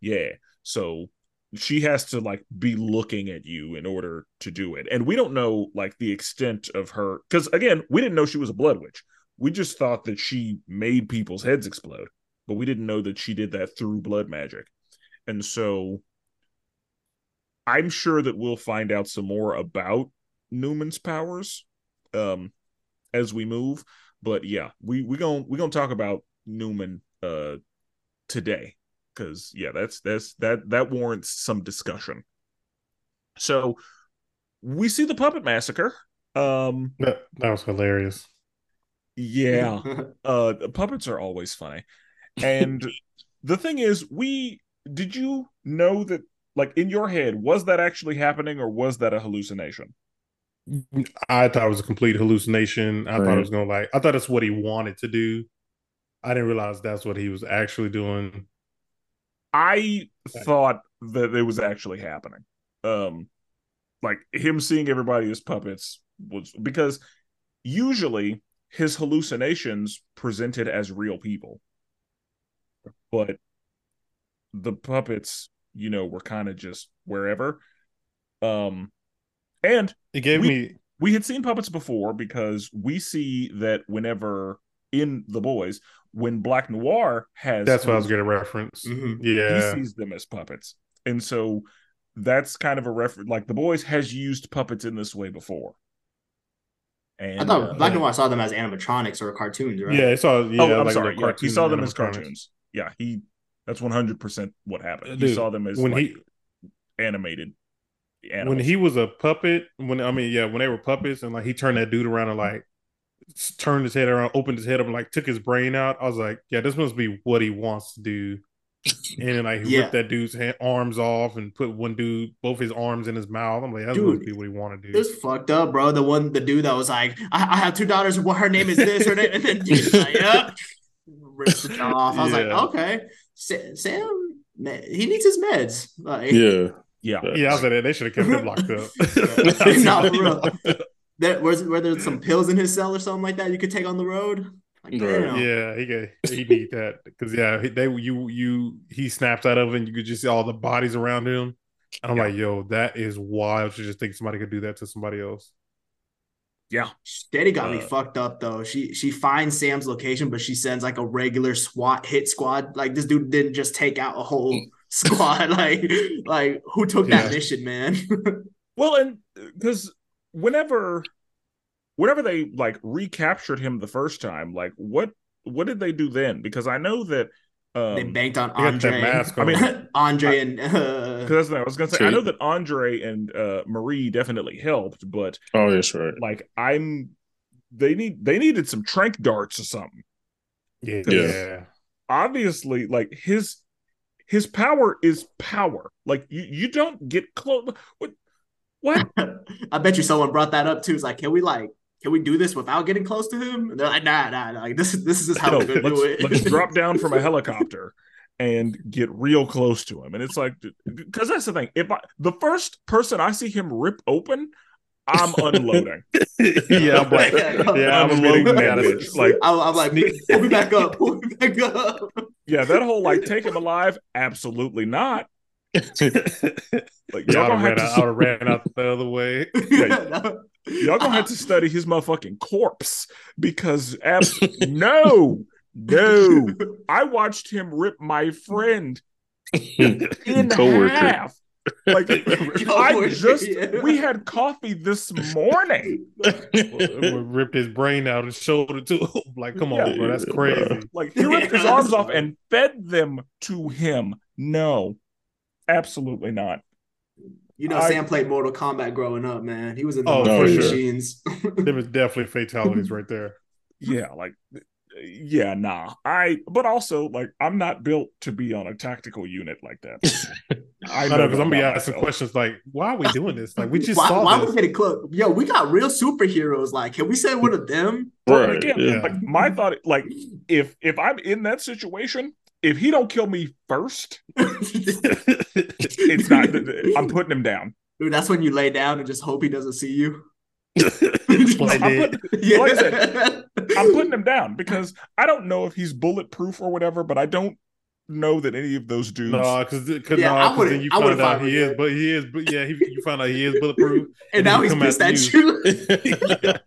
Speaker 1: Yeah. So she has to like be looking at you in order to do it. And we don't know like the extent of her because again, we didn't know she was a blood witch. We just thought that she made people's heads explode, but we didn't know that she did that through blood magic. And so I'm sure that we'll find out some more about Neuman's powers um as we move. But yeah, we we going to we going to talk about Neuman uh today because yeah that's that's that that warrants some discussion so we see the puppet massacre um
Speaker 3: That, that was hilarious.
Speaker 1: yeah uh puppets are always funny and the thing is we did you know that like in your head was that actually happening or was that a hallucination
Speaker 3: I thought it was a complete hallucination. I thought it was gonna like I thought that's what he wanted to do. I didn't realize that's what he was actually doing.
Speaker 1: i thought that it was actually happening um like him seeing everybody as puppets was because usually his hallucinations presented as real people but the puppets you know were kind of just wherever um and
Speaker 3: It gave
Speaker 1: We-
Speaker 3: me
Speaker 1: we had seen puppets before because we see that whenever in the boys when black noir has
Speaker 3: that's what I was
Speaker 1: his-
Speaker 3: getting a reference.
Speaker 4: Mhm.
Speaker 3: Yeah.
Speaker 1: he sees them as puppets and so that's kind of a reference like the boys has used puppets in this way before and
Speaker 4: I thought
Speaker 1: uh,
Speaker 4: Black and White saw them as animatronics or cartoons, right?
Speaker 3: Yeah, it's saw. yeah,
Speaker 1: oh i'm
Speaker 3: like
Speaker 1: sorry yeah, he
Speaker 3: cartoon
Speaker 1: saw them as cartoons yeah he that's 100% what happened he saw them as
Speaker 3: when
Speaker 1: like
Speaker 3: he
Speaker 1: animated
Speaker 3: when he was a puppet, when I mean, yeah, when they were puppets, and like he turned that dude around and like turned his head around, opened his head up, and like took his brain out. I was like, yeah, this must be what he wants to do. And then like he
Speaker 4: Yeah.
Speaker 3: ripped that dude's hand, arms off and put one dude both his arms in his mouth. I'm like, that
Speaker 4: Dude,
Speaker 3: must be what he want to
Speaker 4: It
Speaker 3: do.
Speaker 4: was fucked up, bro. The one, the dude that was like, I, I have two daughters. What her name is this, her name, and then he's like, yep, rips the jaw off. I was
Speaker 3: Yeah.
Speaker 4: like, okay, Sam, man, he needs his meds. Like,
Speaker 2: Yeah.
Speaker 1: yeah
Speaker 3: Yeah, I was like, they should have kept him locked up.
Speaker 4: Nah, for real. there was were there some pills in his cell or something like that you could take on the road. Like,
Speaker 3: Yeah, he get, he need that because yeah, he- they you you he snaps out of it and you could just see all the bodies around him. And I'm
Speaker 1: Yeah.
Speaker 3: like, yo, that is wild to just think somebody could do that to somebody else.
Speaker 1: Yeah
Speaker 4: Shetty got me
Speaker 1: Uh,
Speaker 4: fucked up though. She she finds Sam's location, but she sends like a regular SWAT hit squad. Like this dude didn't just take out a whole squad. like like who took that mission, man?
Speaker 1: Well, and because whenever, whenever they like recaptured him the first time, like what what did they do then? Because I know that um,
Speaker 4: they banked on
Speaker 3: They got that
Speaker 4: Andre.
Speaker 3: mask
Speaker 1: I mean.
Speaker 4: Andre and uh,
Speaker 1: Because that's what I was gonna say. I know that Andre and uh, Marie definitely helped, but
Speaker 2: Oh, that's right.
Speaker 1: like I'm, they need they needed some trank darts or something.
Speaker 3: yeah.
Speaker 2: Yeah.
Speaker 3: yeah.
Speaker 1: Obviously, like his his power is power. Like you you don't get close. What what?
Speaker 4: I bet you someone brought that up too. It's like, can we like, can we do this without getting close to him? And they're like, nah, nah, nah. Like this is this is just how
Speaker 1: No,
Speaker 4: we're gonna do it.
Speaker 1: let's drop down from a helicopter and get real close to him. And it's like, because that's the thing. If I, the first person I see him rip open, I'm unloading.
Speaker 3: yeah, I'm like,
Speaker 4: Yeah,
Speaker 3: yeah, I'm
Speaker 1: unloading
Speaker 3: admitting
Speaker 1: that
Speaker 3: that.
Speaker 1: bitch. Like,
Speaker 4: I'm, I'm like, pull me back up, pull me back up.
Speaker 1: yeah, that whole like take him alive, absolutely not. Like y'all gonna
Speaker 3: ran,
Speaker 1: to,
Speaker 3: out, I'd have ran out the other way.
Speaker 1: Y'all gonna have to study his motherfucking corpse because ab- no, no, I watched him rip my friend in
Speaker 2: Coworker.
Speaker 1: half. Like I just
Speaker 4: yeah.
Speaker 1: we had coffee this morning.
Speaker 3: ripped his brain out and showed it to him. Like, come on,
Speaker 1: Yeah.
Speaker 3: bro, that's crazy.
Speaker 1: Like he ripped his arms off and fed them to him. No, absolutely not.
Speaker 4: You know,
Speaker 1: I-
Speaker 4: Sam played Mortal Kombat growing up, man. He was in the
Speaker 3: Oh,
Speaker 2: for sure.
Speaker 4: machines.
Speaker 3: There was definitely fatalities right there.
Speaker 1: Yeah, like yeah, nah. I but also like I'm not built to be on a tactical unit like that. I
Speaker 3: I know because I'm gonna be
Speaker 1: about
Speaker 3: asking
Speaker 1: myself.
Speaker 3: questions like, why are we doing this? Like, we just
Speaker 4: why,
Speaker 3: saw
Speaker 4: why
Speaker 3: this.
Speaker 4: we getting close? Yo, we got real superheroes. Like, can we send one of them?
Speaker 1: But
Speaker 2: Right,
Speaker 1: again,
Speaker 2: yeah.
Speaker 1: like my thought, like if if I'm in that situation, if he don't kill me first, it's not. I'm putting him down.
Speaker 4: Dude, that's when you lay down and just hope he doesn't see you.
Speaker 3: Like
Speaker 1: I'm,
Speaker 3: they-
Speaker 1: put,
Speaker 4: yeah.
Speaker 1: like I I'm putting him down because I don't know if he's bulletproof or whatever, but I don't know that any of those dudes.
Speaker 3: No, because because
Speaker 4: Yeah, I wouldn't-
Speaker 3: then you
Speaker 4: I wouldn't
Speaker 3: find out he is, but he is, but yeah, he, you find out he is bulletproof.
Speaker 4: and now he's
Speaker 3: come
Speaker 4: pissed
Speaker 3: after
Speaker 4: at
Speaker 3: you.
Speaker 4: you.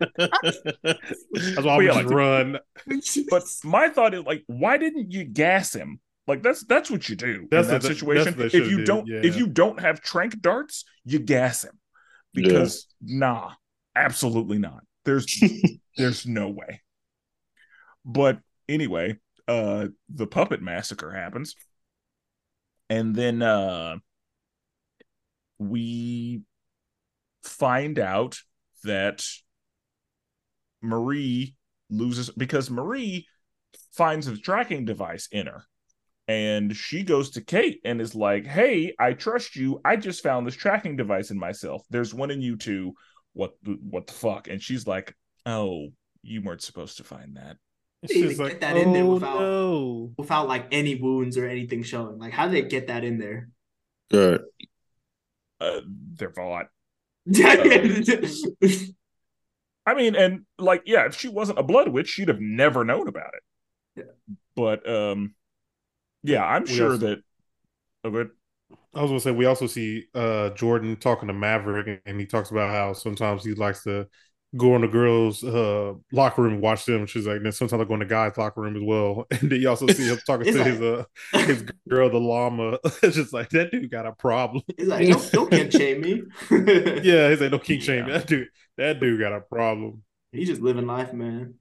Speaker 3: That's why I would just
Speaker 1: like-
Speaker 3: run.
Speaker 1: But my thought is like, why didn't you gas him? Like that's that's what you do
Speaker 3: That's
Speaker 1: in that
Speaker 3: what they-
Speaker 1: situation.
Speaker 3: that's
Speaker 1: If you
Speaker 3: did,
Speaker 1: don't,
Speaker 3: yeah.
Speaker 1: if you don't have trank darts, you gas him because nah, absolutely not. There's there's no way. But anyway, uh, the puppet massacre happens, and then uh, we find out that Marie loses because Marie finds a tracking device in her. And she goes to Cate and is like, Hey, I trust you. I just found this tracking device in myself. There's one in you too. What what the fuck? And she's like, Oh, you weren't supposed to find that.
Speaker 3: It's
Speaker 4: They
Speaker 3: just
Speaker 4: get
Speaker 3: like,
Speaker 4: that in there
Speaker 3: oh
Speaker 4: without-
Speaker 3: no.
Speaker 4: Without like any wounds or anything showing. Like, how did they get that in there?
Speaker 2: Right.
Speaker 1: Uh, they're Vought. I mean, and like, yeah, if she wasn't a blood witch, she'd have never known about it.
Speaker 4: Yeah.
Speaker 1: But um, yeah, I'm
Speaker 3: We
Speaker 1: sure
Speaker 3: also-
Speaker 1: that. Oh, good.
Speaker 3: I was gonna say we also see uh Jordan talking to Maverick, and he talks about how sometimes he likes to go in the girls' uh locker room and watch them. She's like, then sometimes I go in the guys' locker room as well. And then you also see him talking to
Speaker 4: like-
Speaker 3: his uh his girl, the llama. it's just like that dude got a problem.
Speaker 4: He's like, don't, don't kink shame me.
Speaker 3: Yeah, he's like, no king shame.
Speaker 1: Yeah.
Speaker 3: That dude, that dude got a problem.
Speaker 4: He's just living life, man.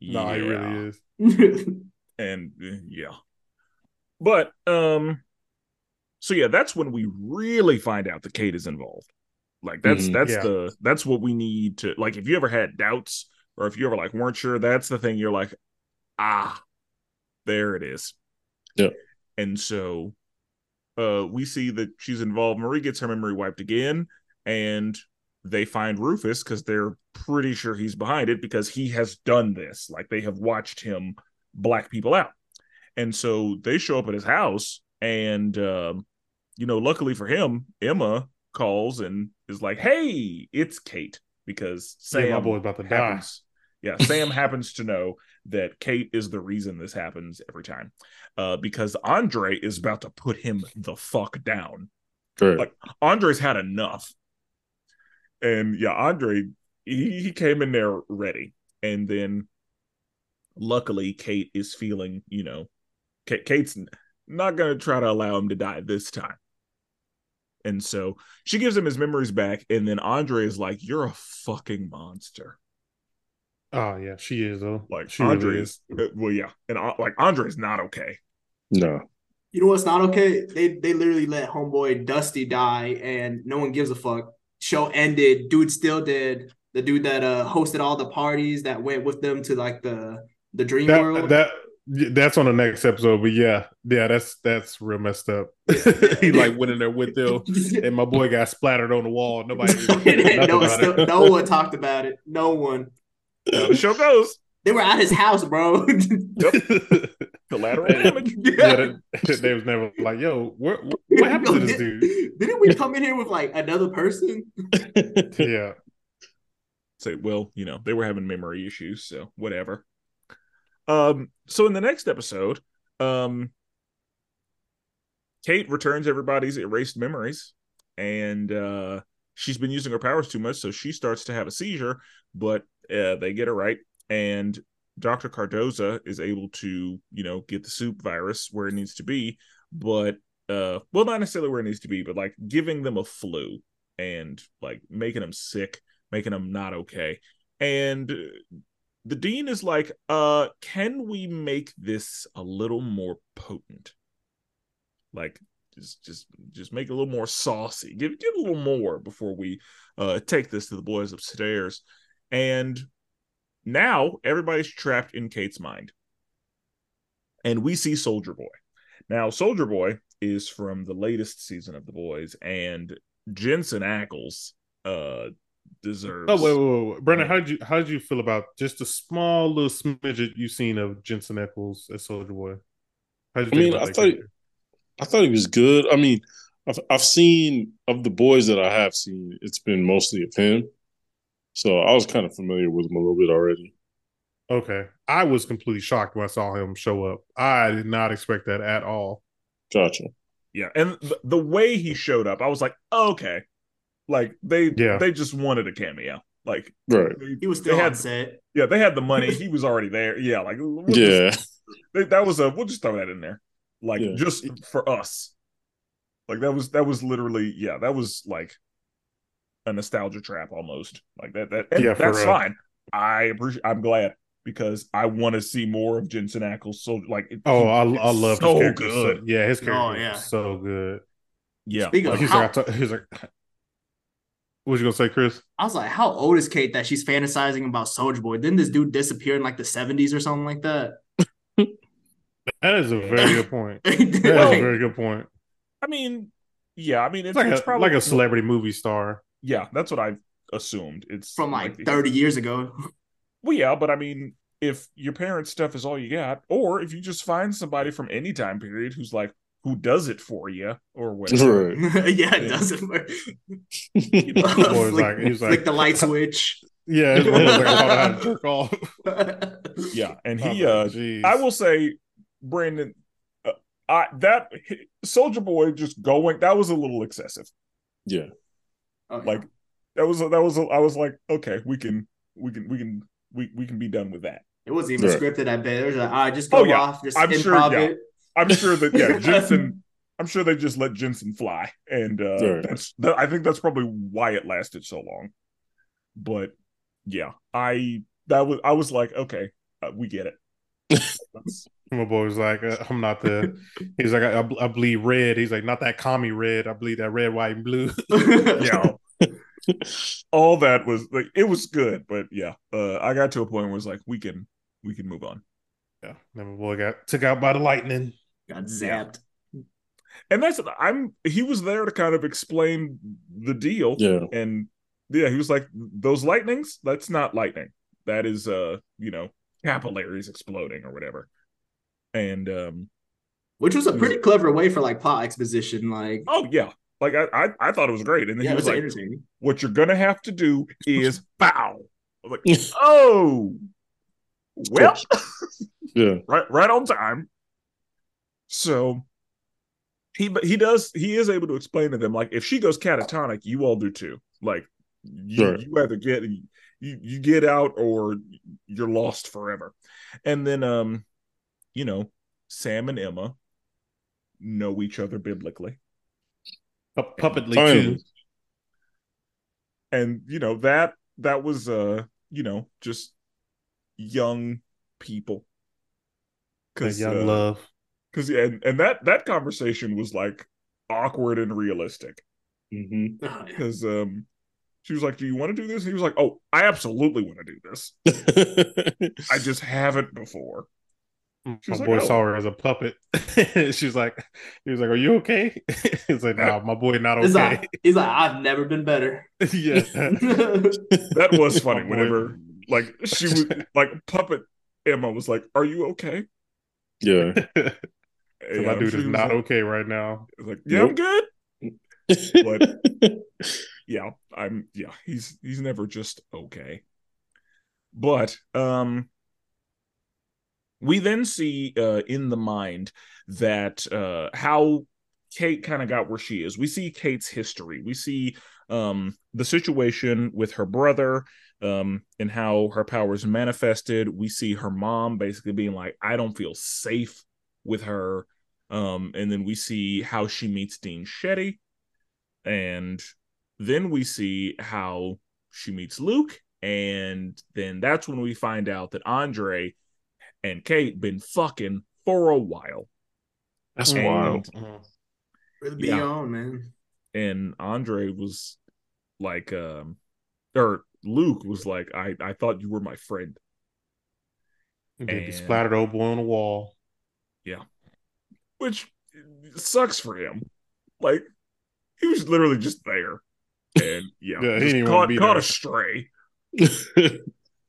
Speaker 3: No, he
Speaker 1: Yeah.
Speaker 3: really is.
Speaker 1: and yeah but um so yeah that's when we really find out that cate is involved like that's
Speaker 2: Mhm.
Speaker 1: that's
Speaker 3: Yeah.
Speaker 1: the that's what we need to like if you ever had doubts or if you ever like weren't sure that's the thing you're like ah there it is
Speaker 2: Yeah.
Speaker 1: and so uh we see that she's involved marie gets her memory wiped again and they find rufus because they're pretty sure he's behind it because he has done this like they have watched him black people out and so they show up at his house and um you know luckily for him emma calls and is like hey it's cate because
Speaker 3: Yeah,
Speaker 1: sam
Speaker 3: my boy about to die.
Speaker 1: happens yeah sam happens to know that cate is the reason this happens every time uh because andre is about to put him the fuck down
Speaker 2: Right.
Speaker 1: Like- andre's had enough and yeah andre he, he came in there ready and then luckily cate is feeling you know Cate, cate's not going to try to allow him to die this time and so she gives him his memories back and then andre is like you're a fucking monster
Speaker 3: Oh yeah, she is though.
Speaker 1: Like
Speaker 3: she
Speaker 1: Andre
Speaker 3: really
Speaker 1: is, uh, well, yeah, and uh, like Andre is not okay.
Speaker 2: No.
Speaker 4: You know what's not okay? They they literally let homeboy Dusty die, and no one gives a fuck. Show ended. Dude still did. The dude that uh hosted all the parties that went with them to like the the dream
Speaker 3: that,
Speaker 4: world.
Speaker 3: that that's on the next episode. But yeah, yeah, that's that's real messed up. he like went in there with them, and my boy got splattered on the wall. Nobody,
Speaker 4: no,
Speaker 3: no,
Speaker 4: still, no one talked about it. No one.
Speaker 1: How the show goes.
Speaker 4: They were at his house, bro.
Speaker 1: Collateral damage.
Speaker 3: yeah, they, they was never like, "Yo, what what happened to this dude?"
Speaker 4: Didn't we come in here with like another person?
Speaker 3: Yeah,
Speaker 1: Say, well, you know, they were having memory issues, so whatever. Um, so in the next episode, um, Cate returns everybody's erased memories, and uh, she's been using her powers too much, so she starts to have a seizure. But uh, they get her right, and Dr. Cardosa is able to, you know, get the soup virus where it needs to be, but uh, well, not necessarily where it needs to be, but like giving them a flu and like making them sick, making them not okay. And the dean is like, uh, can we make this a little more potent? Like just just just make it a little more saucy. Give give a little more before we uh take this to the boys upstairs. And now everybody's trapped in Cate's mind. And we see Soldier Boy. Now, Soldier Boy is from the latest season of The Boys, and Jensen Ackles uh deserves
Speaker 3: Oh wait, wait, wait, Brandon, how did you how did you feel about just a small little smidget you've seen of Jensen Ackles as Soldier Boy? How did
Speaker 2: I mean, I thought
Speaker 3: character?
Speaker 2: I thought he was good. I mean, I've I've seen of the boys that I have seen, it's been mostly of him. So I was kind of familiar with him a little bit already.
Speaker 3: Okay, I was completely shocked when I saw him show up. I did not expect that at all.
Speaker 2: Gotcha.
Speaker 1: yeah and th- the way he showed up i was like oh, okay like they
Speaker 3: Yeah.
Speaker 1: they just wanted a cameo like
Speaker 2: Right.
Speaker 1: they-
Speaker 4: He was
Speaker 1: they
Speaker 4: still
Speaker 1: had
Speaker 4: on set.
Speaker 1: yeah they had the money he was already there yeah like we'll just-
Speaker 2: Yeah.
Speaker 1: they- that was a we'll just throw that in there like
Speaker 2: Yeah.
Speaker 1: just for us like that was that was literally yeah that was like a nostalgia trap almost like that that and
Speaker 3: Yeah,
Speaker 1: that's fine i appreciate i'm glad because i want to see more of jensen ackles so like it-
Speaker 3: Oh, I, I love
Speaker 1: so
Speaker 3: his character.
Speaker 1: good
Speaker 3: So, yeah, his oh, character
Speaker 4: Oh,
Speaker 3: is
Speaker 4: yeah.
Speaker 3: so good.
Speaker 1: yeah
Speaker 4: Speaking
Speaker 1: like,
Speaker 4: of
Speaker 3: He's
Speaker 4: how,
Speaker 3: like, I t- he's like, what was you gonna say, Chris?
Speaker 4: I was like, how old is Cate that she's fantasizing about Soldier Boy? Didn't this dude disappear in like the 70s or something like that?
Speaker 3: That is a very good point. That is
Speaker 1: Well,
Speaker 3: a very good point.
Speaker 1: I mean, yeah, I mean,
Speaker 3: It's
Speaker 1: it's,
Speaker 3: like
Speaker 1: it's
Speaker 3: a
Speaker 1: probably
Speaker 3: like a celebrity movie star.
Speaker 1: Yeah, that's what I assumed. It's
Speaker 4: From like
Speaker 1: the-
Speaker 4: 30 years ago.
Speaker 1: Well, yeah, but I mean, if your parents' stuff is all you got, or if you just find somebody from any time period who's like who does it for you or whatever.
Speaker 2: Right.
Speaker 4: yeah, it doesn't work.
Speaker 1: You know,
Speaker 3: Boy
Speaker 4: flick,
Speaker 3: like- he was like-
Speaker 4: the light switch.
Speaker 3: Yeah, his mom was like, I taught her to jerk off.
Speaker 1: yeah, and he,
Speaker 3: like,
Speaker 1: uh,
Speaker 3: jeez.
Speaker 1: I will say, Brandon, uh, I that Soldier Boy just going that was a little excessive.
Speaker 2: yeah.
Speaker 4: Okay.
Speaker 1: Like that was a, that was I was like, okay, we can we can we can we we can be done with that.
Speaker 4: it wasn't even
Speaker 2: Right.
Speaker 4: scripted, I bet. It was like, all right, just go
Speaker 1: Oh, yeah.
Speaker 4: off, just
Speaker 1: I'm sure,
Speaker 4: improv
Speaker 1: yeah.
Speaker 4: it.
Speaker 1: I'm sure that yeah, Jensen. I'm sure they just let Jensen fly, and uh,
Speaker 2: Right.
Speaker 1: that's that, I think that's probably why it lasted so long. But yeah, I that was I was like, okay, uh, we get it.
Speaker 3: My boy was like, uh, I'm not the. He's like, I, I bleed red. He's like, not that commie red. I bleed that red, white, and blue.
Speaker 1: yeah, all that was like it was good, but yeah, uh, I got to a point where it was like we can we can move on,
Speaker 3: yeah. Then my boy got took out by the lightning.
Speaker 4: Got zapped.
Speaker 1: and that's I'm he was there to kind of explain the deal,
Speaker 2: Yeah.
Speaker 1: and yeah, he was like, "Those lightnings, that's not lightning. That is, uh, you know, capillaries exploding or whatever." And um,
Speaker 4: Which was a pretty clever way for like plot exposition. Like,
Speaker 1: oh yeah, like I, I, I thought it was great. And then
Speaker 4: yeah,
Speaker 1: he was
Speaker 4: was
Speaker 1: like,
Speaker 4: entertaining.
Speaker 1: "What you're gonna have to do is bow." I'm like, oh, well,
Speaker 2: Yeah.
Speaker 1: right, right on time. So he, but he does, he is able to explain to them like, if she goes catatonic, you all do too. Like, you,
Speaker 2: Right.
Speaker 1: you either get you you get out or you're lost forever. And then, um, you know, Sam and Emma know each other biblically,
Speaker 3: Pu- Puppetly too.
Speaker 1: and you know that that was uh, you know, just young people.
Speaker 3: Cause, young uh, love.
Speaker 1: Because and, and that that conversation was like awkward and realistic. Because mm-hmm. um, she was like, "Do you want to do this?" he was like, "Oh, I absolutely want to do this. I just haven't before."
Speaker 3: My like, boy oh. saw her as a puppet. She's like, he was like, "Are you okay?" He's like, "No, my boy, not okay."
Speaker 4: He's like, he's like "I've never been better."
Speaker 3: yeah,
Speaker 1: that was funny. Whenever like she was like puppet Emma was like, "Are you okay?"
Speaker 2: Yeah,
Speaker 3: so my dude is not like, okay right now.
Speaker 1: Like, yeah, nope. I'm good. but yeah, I'm yeah, he's he's never just okay. But um we then see uh, in the mind that uh, how Cate kind of got where she is. We see Cate's history. We see um, the situation with her brother um, and how her powers manifested. We see her mom basically being like, I don't feel safe with her. Um, and then we see how she meets Dean Shetty. And then we see how she meets Luke. And then that's when we find out that Andre and Cate been fucking for a while.
Speaker 2: That's and, wild.
Speaker 4: Really be yeah. on, man.
Speaker 1: And Andre was like, um, or Luke was like, I, I thought you were my friend.
Speaker 3: And he splattered old boy on the wall.
Speaker 1: Yeah. Which sucks for him. Like, he was literally just there. And yeah, yeah he caught, caught a stray.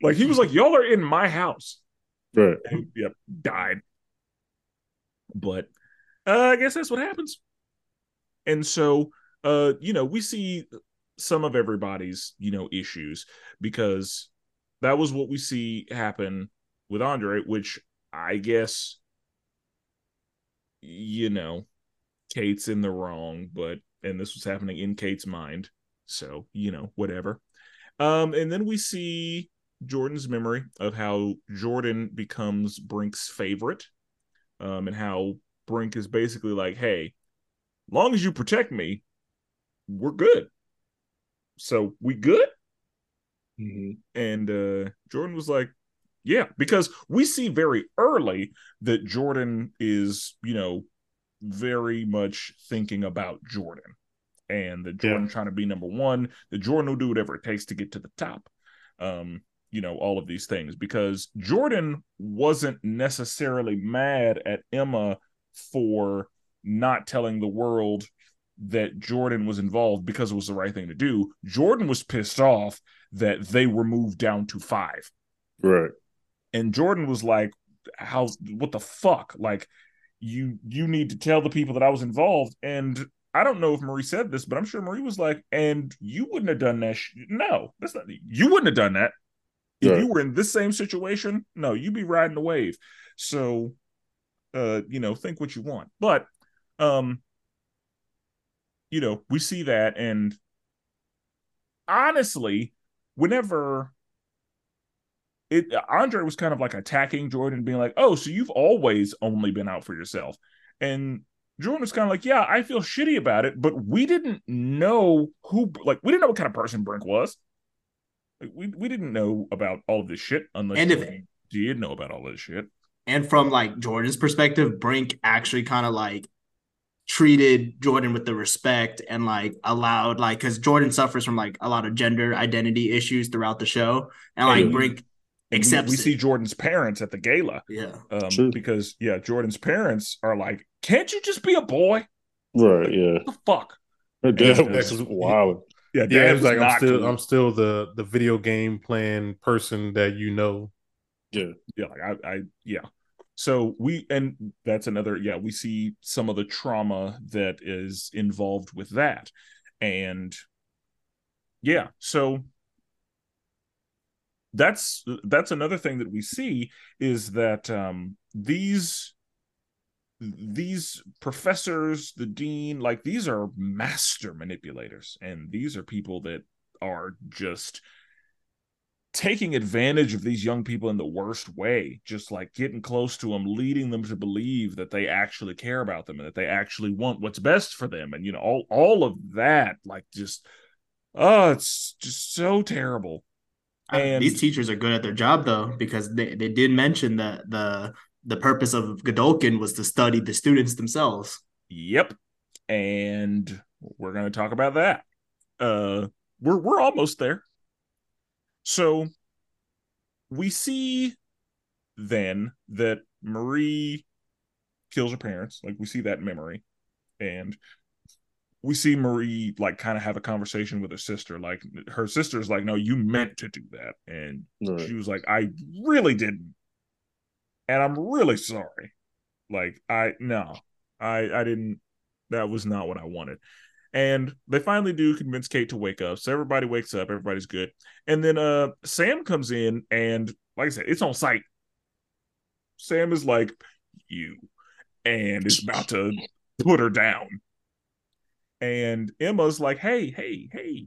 Speaker 1: like he was like, Y'all are in my house.
Speaker 2: Right.
Speaker 1: And, yep. Died. But uh, I guess that's what happens. And so, uh, you know, we see some of everybody's, you know, issues because that was what we see happen with Andre, which I guess, you know, Cate's in the wrong, but, and this was happening in Cate's mind. So, you know, whatever. Um, and then we see Jordan's memory of how Jordan becomes Brink's favorite, um, and how Brink is basically like, "Hey, long as you protect me, we're good." So we good. Mm-hmm. And uh, Jordan was like, "Yeah," because we see very early that Jordan is, you know, very much thinking about Jordan, and that Jordan yeah. trying to be number one. That Jordan will do whatever it takes to get to the top. Um, you know all of these things because Jordan wasn't necessarily mad at Emma for not telling the world that Jordan was involved because it was the right thing to do. Jordan was pissed off that they were moved down to 5.
Speaker 2: Right.
Speaker 1: And Jordan was like how what the fuck? Like you you need to tell the people that I was involved and I don't know if Marie said this, but I'm sure Marie was like, and you wouldn't have done that. Sh- no, that's not. You wouldn't have done that. If you were in this same situation, no, you'd be riding the wave. So, uh, you know, think what you want. But, um, you know, we see that, and honestly, whenever it Andre was kind of like attacking Jordan, being like, "Oh, so you've always only been out for yourself," and Jordan was kind of like, "Yeah, I feel shitty about it, but we didn't know who, like, we didn't know what kind of person Brink was." we we didn't know about all of this shit unless and if, you did know about all this shit.
Speaker 4: And from like Jordan's perspective, Brink actually kind of like treated Jordan with the respect and like allowed like because Jordan suffers from like a lot of gender identity issues throughout the show, and like Brink accepts.
Speaker 1: We, we see Jordan's parents at the gala,
Speaker 4: yeah,
Speaker 1: um, because yeah, Jordan's parents are like, "Can't you just be a boy?"
Speaker 2: Right? Yeah.
Speaker 1: What the fuck.
Speaker 2: Her dad was wild.
Speaker 3: Yeah, yeah. It's like I'm still cool. I'm still the the video game playing person that you know.
Speaker 1: Yeah, yeah. Like I, I yeah. So we and that's another yeah. We see some of the trauma that is involved with that, and yeah. So that's that's another thing that we see is that um these these professors, the dean, like these are master manipulators, and these are people that are just taking advantage of these young people in the worst way, just like getting close to them, leading them to believe that they actually care about them and that they actually want what's best for them, and you know all all of that, like just oh, it's just so terrible. And
Speaker 4: these teachers are good at their job though, because they, they did mention that the the purpose of Godolkin was to study the students themselves.
Speaker 1: Yep. And we're gonna talk about that. Uh we're we're almost there. So we see then that Marie kills her parents. Like we see that memory. And we see Marie like kind of have a conversation with her sister. Like her sister's like, no, you meant to do that. And
Speaker 2: Right.
Speaker 1: she was like, I really didn't. And I'm really sorry. Like, I no, I I didn't that was not what I wanted. And they finally do convince Cate to wake up. So everybody wakes up, everybody's good. And then uh Sam comes in and like I said, it's on site. Sam is like, you, and is about to put her down. And Emma's like, hey, hey, hey,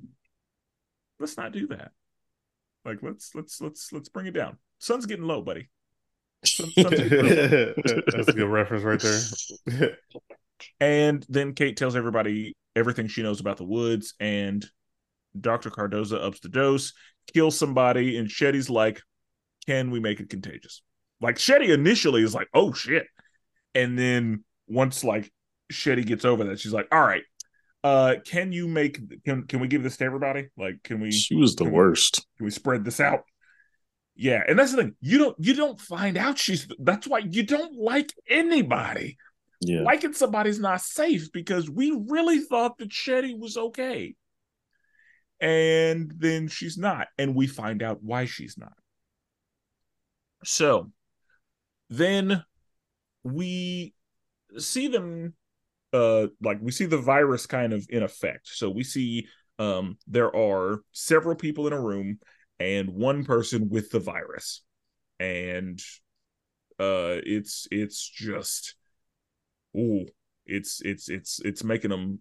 Speaker 1: let's not do that. Like, let's let's let's let's bring it down. Sun's getting low, buddy. Sun- low.
Speaker 3: That's a good reference right there.
Speaker 1: And then Cate tells everybody everything she knows about the woods, and Dr. Cardosa ups the dose, kills somebody, and Shetty's like, Can we make it contagious? Like Shetty initially is like, Oh shit. And then once like Shetty gets over that, she's like, All right, uh, can you make can can we give this to everybody? Like, can we
Speaker 2: She was the
Speaker 1: Can we-
Speaker 2: worst.
Speaker 1: can we spread this out? Yeah, and that's the thing. You don't you don't find out she's that's why you don't like anybody
Speaker 2: Yeah.
Speaker 1: liking somebody's not safe because we really thought that Shetty was okay. And then she's not. And we find out why she's not. So then we see them uh like we see the virus kind of in effect. So we see um there are several people in a room and one person with the virus. And uh it's it's just ooh, it's it's it's it's making them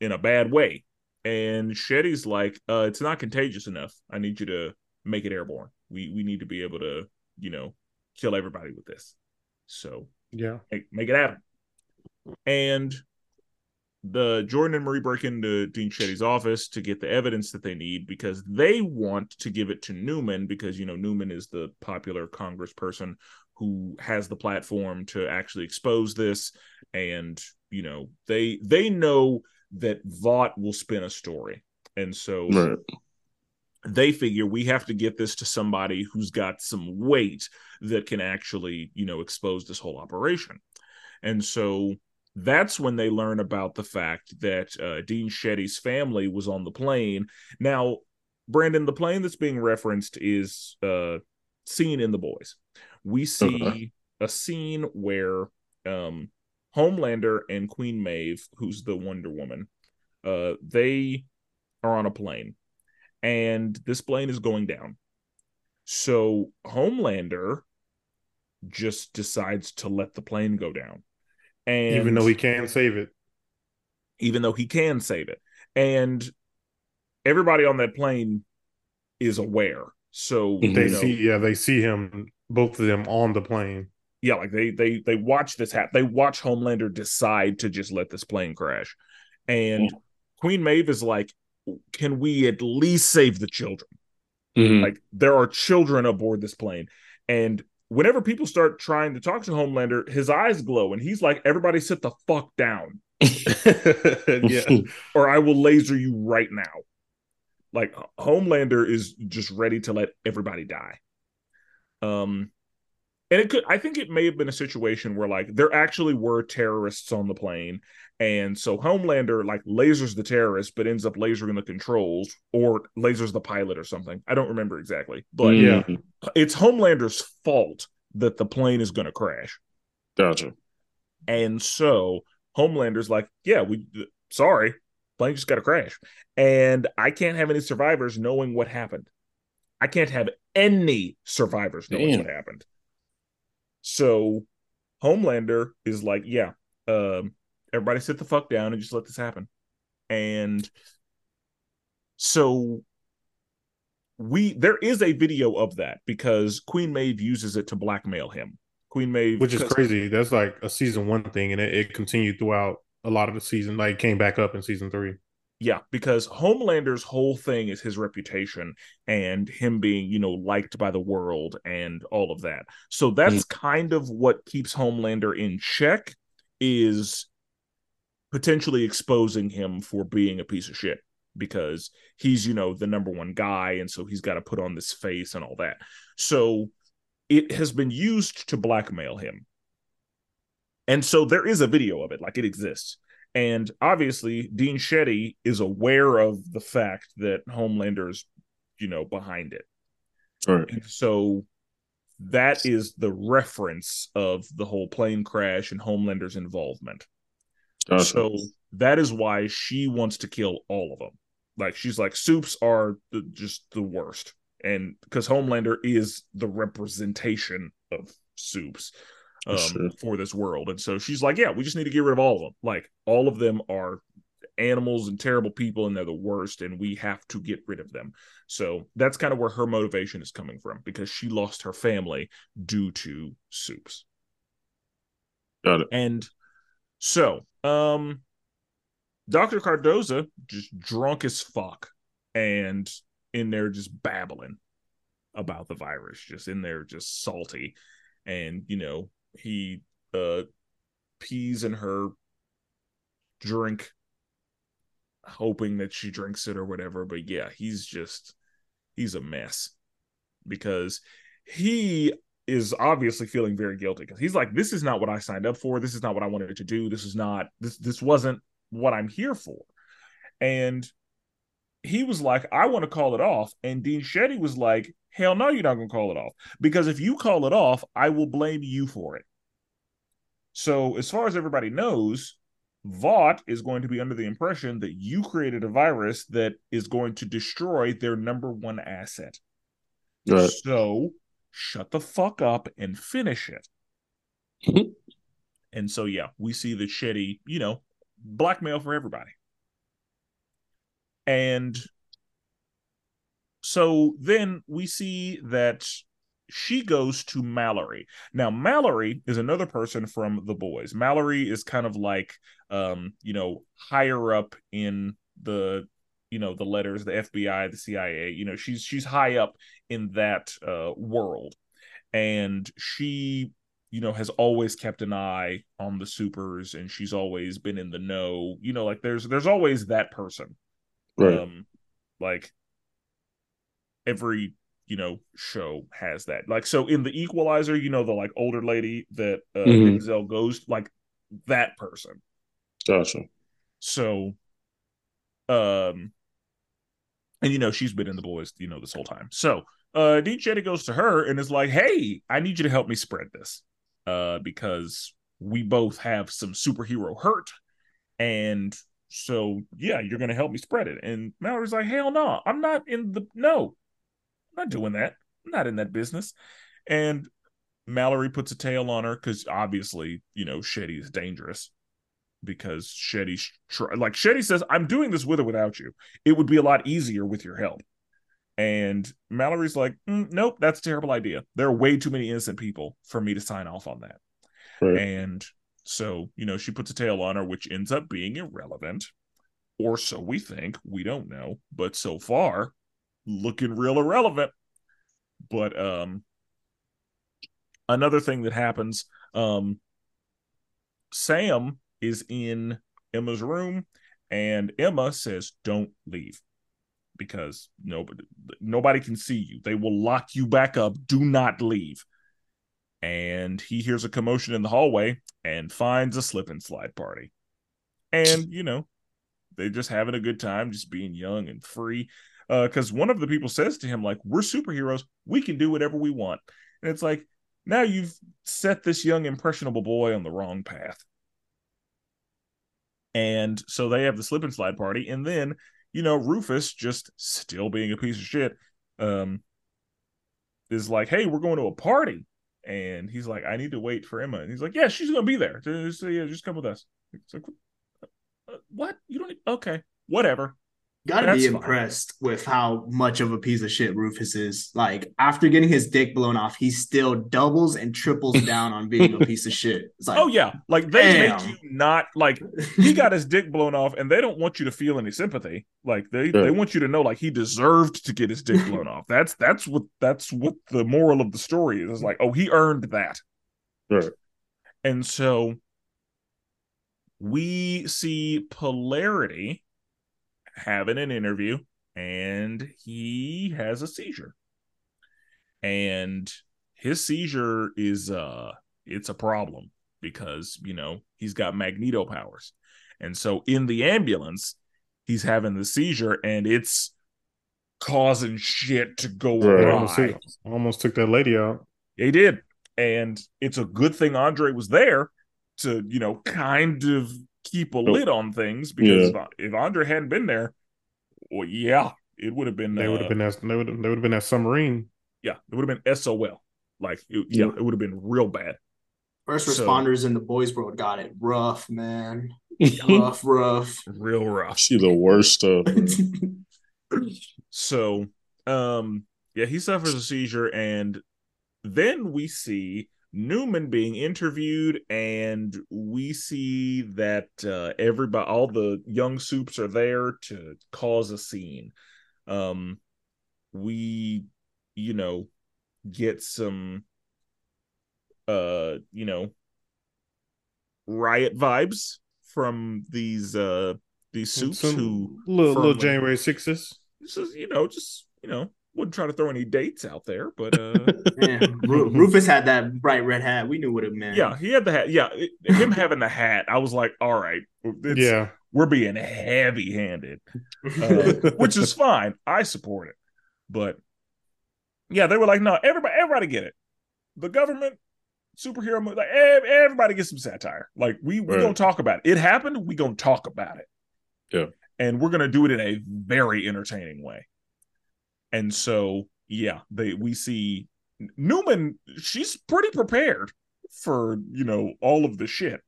Speaker 1: in a bad way. And Shetty's like, uh, it's not contagious enough. I need you to make it airborne. We we need to be able to, you know, kill everybody with this. So
Speaker 3: yeah.
Speaker 1: make, make it happen. And the Jordan and Marie break into Dean Shetty's office to get the evidence that they need because they want to give it to Neuman because you know Neuman is the popular congressperson who has the platform to actually expose this and you know they they know that Vought will spin a story and so
Speaker 2: Right.
Speaker 1: they figure we have to get this to somebody who's got some weight that can actually, you know, expose this whole operation. And so that's when they learn about the fact that uh, Dean Shetty's family was on the plane. Now, Brandon, the plane that's being referenced is uh, seen in The Boys. We see
Speaker 2: Okay.
Speaker 1: a scene where um, Homelander and Queen Maeve, who's the Wonder Woman, uh, they are on a plane and this plane is going down. So Homelander just decides to let the plane go down. And
Speaker 3: Even though he can save it.
Speaker 1: even though he can save it. And everybody on that plane is aware. So.
Speaker 3: They
Speaker 1: you know,
Speaker 3: see yeah, they see him both of them on the plane.
Speaker 1: yeah, like they they they watch this happen. They watch Homelander decide to just let this plane crash. And Queen Maeve is like, can we at least save the children?
Speaker 2: Mhm.
Speaker 1: Like there are children aboard this plane. And whenever people start trying to talk to Homelander, his eyes glow and he's like, everybody sit the fuck down
Speaker 3: yeah.
Speaker 1: or I will laser you right now. Like Homelander is just ready to let everybody die. Um and it could I think it may have been a situation where like there actually were terrorists on the plane and so Homelander like lasers the terrorists but ends up lasering the controls or lasers the pilot or something. I don't remember exactly. But
Speaker 3: Yeah.
Speaker 2: Mhm.
Speaker 1: it's Homelander's fault that the plane is going to crash.
Speaker 2: Gotcha.
Speaker 1: And so Homelander's like, yeah, we sorry, plane just got to crash. And I can't have any survivors knowing what happened. I can't have any survivors knowing
Speaker 2: Damn.
Speaker 1: what happened. So Homelander is like, yeah, um, everybody sit the fuck down and just let this happen. And so we there is a video of that because Queen Maeve uses it to blackmail him. Queen Maeve
Speaker 3: Which is crazy. That's like a season one thing, and it, it continued throughout a lot of the season. Like came back up in season three.
Speaker 1: Yeah, because Homelander's whole thing is his reputation and him being, you know, liked by the world and all of that. So that's mm. kind of what keeps Homelander in check is potentially exposing him for being a piece of shit because he's, you know, the number one guy and so he's got to put on this face and all that. So it has been used to blackmail him. And so there is a video of it, like it exists. And obviously, Dean Shetty is aware of the fact that Homelander's, you know, behind it.
Speaker 2: Right.
Speaker 1: And so that is the reference of the whole plane crash and Homelander's involvement. Gotcha. So that is why she wants to kill all of them. Like she's like, soups are the, just the worst, and because Homelander is the representation of soups um, for this world. And so she's like, yeah, we just need to get rid of all of them. Like all of them are animals and terrible people and they're the worst and we have to get rid of them. So that's kind of where her motivation is coming from because she lost her family due to soups.
Speaker 2: Got it.
Speaker 1: And so, um Dr. Cardosa just drunk as fuck and in there just babbling about the virus, just in there just salty and you know he uh pees in her drink hoping that she drinks it or whatever. But yeah he's just he's a mess because he is obviously feeling very guilty because he's like this is not what i signed up for. This is not what i wanted to do. This is not this this wasn't what i'm here for. And he was like i want to call it off. And dean shetty was like Hell no, you're not going to call it off. Because if you call it off, I will blame you for it. So, as far as everybody knows, Vought is going to be under the impression that you created a virus that is going to destroy their number one asset. Right. So, shut the fuck up and finish it. Mm-hmm. and so, yeah, we see the shitty, you know, blackmail for everybody. And so then we see that she goes to Mallory. Now, Mallory is another person from the boys. Mallory is kind of like, um, you know, higher up in the, you know, the letters, the FBI, the CIA. You know, she's she's high up in that uh, world, and she, you know, has always kept an eye on the supers, and she's always been in the know. You know, like there's there's always that person,
Speaker 2: right? Um,
Speaker 1: like every you know show has that. Like so in the equalizer you know the like older lady that uh mm-hmm. Denzel goes like that person.
Speaker 2: Gotcha.
Speaker 1: So um and you know she's been in the boys you know this whole time. So uh Dean Shetty goes to her and is like hey I need you to help me spread this uh because we both have some superhero hurt and so yeah you're gonna help me spread it. And Mallory's like hell no I'm not in the no I'm not doing that. I'm not in that business. And Mallory puts a tail on her because obviously, you know, Shetty is dangerous because Shetty, like Shetty says, I'm doing this with or without you. It would be a lot easier with your help. And Mallory's like, mm, nope, that's a terrible idea. There are way too many innocent people for me to sign off on that. Right. And so, you know, she puts a tail on her, which ends up being irrelevant, or so we think. We don't know. But so far, looking real irrelevant. But um another thing that happens, um Sam is in Emma's room and Emma says, Don't leave. Because nobody nobody can see you. They will lock you back up. Do not leave. And he hears a commotion in the hallway and finds a slip and slide party. And, you know, they're just having a good time, just being young and free because uh, one of the people says to him like we're superheroes. We can do whatever we want. And it's like now you've set this young impressionable boy on the wrong path. And so they have the slip and slide party. And then you know rufus just still being a piece of shit um is like hey we're going to a party. And he's like i need to wait for emma. And he's like yeah she's gonna be there. Just, yeah, just come with us. It's like uh, what? You don't need... okay whatever
Speaker 4: Gotta
Speaker 1: That's
Speaker 4: be
Speaker 1: fine.
Speaker 4: impressed with how much of a piece of shit Rufus is. Like after getting his dick blown off, he still doubles and triples down on being a piece of shit. It's like,
Speaker 1: Oh yeah, like they
Speaker 4: Damn.
Speaker 1: make you not like he got his dick blown off, and they don't want you to feel any sympathy. Like they
Speaker 2: Yeah.
Speaker 1: they want you to know like he deserved to get his dick blown off. That's that's what that's what the moral of the story is. It's like oh he earned that,
Speaker 2: Right.
Speaker 1: and so we see polarity having an interview, and he has a seizure, and his seizure is uh it's a problem because you know he's got magneto powers and so in the ambulance he's having the seizure and it's causing shit to go
Speaker 2: Right.
Speaker 3: Almost, took, almost took that lady out.
Speaker 1: he did and it's a good thing andre was there to you know kind of keep a lid on things because if, if andre hadn't been there well yeah it would have been
Speaker 3: They would have
Speaker 1: uh,
Speaker 3: been as They would. They would have been that submarine.
Speaker 1: yeah it would have been sol like it, yeah
Speaker 2: Yeah.
Speaker 1: it would have been real bad
Speaker 4: first
Speaker 1: So-
Speaker 4: responders in the boys' world got it rough, man. Rough, rough.
Speaker 1: real rough
Speaker 2: See the worst stuff. man.
Speaker 1: So, um, yeah, he suffers a seizure, and then we see Neuman being interviewed, and we see that uh, everybody, all the young soups are there to cause a scene. Um, we, you know, get some, uh, you know, riot vibes from these uh these soups
Speaker 3: Some
Speaker 1: who
Speaker 3: little, little January sixes.
Speaker 1: this is you know just you know wouldn't try to throw any dates out there but uh
Speaker 4: Yeah, Rufus had that bright red hat. We knew what it meant.
Speaker 1: yeah he had the hat. Yeah it- him having the hat i was like all right it's,
Speaker 3: yeah,
Speaker 1: we're being heavy handed uh, which is fine. I support it. But yeah they were like no everybody everybody get it. The government superhero movie like everybody get some satire. Like we we
Speaker 2: Right.
Speaker 1: gonna talk about it. It happened we gonna talk about it.
Speaker 2: Yeah.
Speaker 1: and we're gonna do it in a very entertaining way and so yeah they we see neuman she's pretty prepared for you know all of the shit.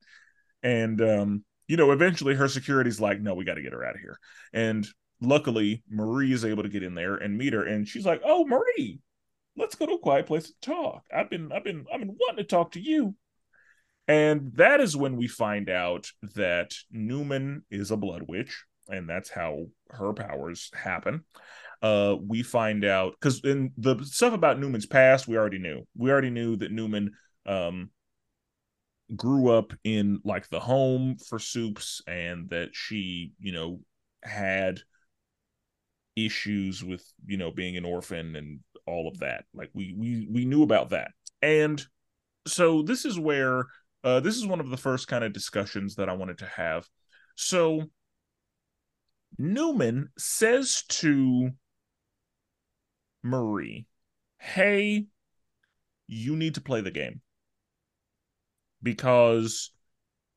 Speaker 1: And um you know eventually her security's like no we got to get her out of here. And luckily marie is able to get in there and meet her and she's like oh marie let's go to a quiet place to talk. I've been i've been i've been wanting to talk to you. And that is when we find out that neuman is a blood witch and that's how her powers happen uh we find out because in the stuff about neuman's past we already knew. We already knew that neuman um grew up in like the home for soups and that she you know had issues with you know being an orphan and all of that. Like we we we knew about that. And so this is where uh this is one of the first kind of discussions that i wanted to have. So neuman says to marie hey you need to play the game. Because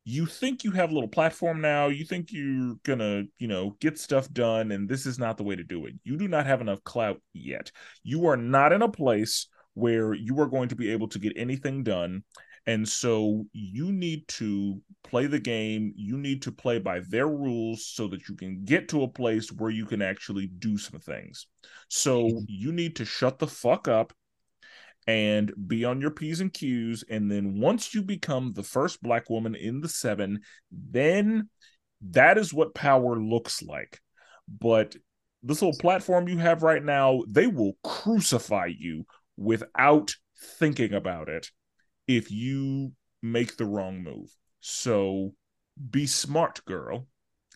Speaker 1: you think you have a little platform now you think you're gonna you know get stuff done and this is not the way to do it. You do not have enough clout yet. You are not in a place where you are going to be able to get anything done and so you need to play the game you need to play by their rules so that you can get to a place where you can actually do some things so mm-hmm. you need to shut the fuck up and be on your P's and Q's. And then once you become the first black woman in the seven, then that is what power looks like. But this little platform you have right now, they will crucify you without thinking about it if you make the wrong move. So be smart, girl,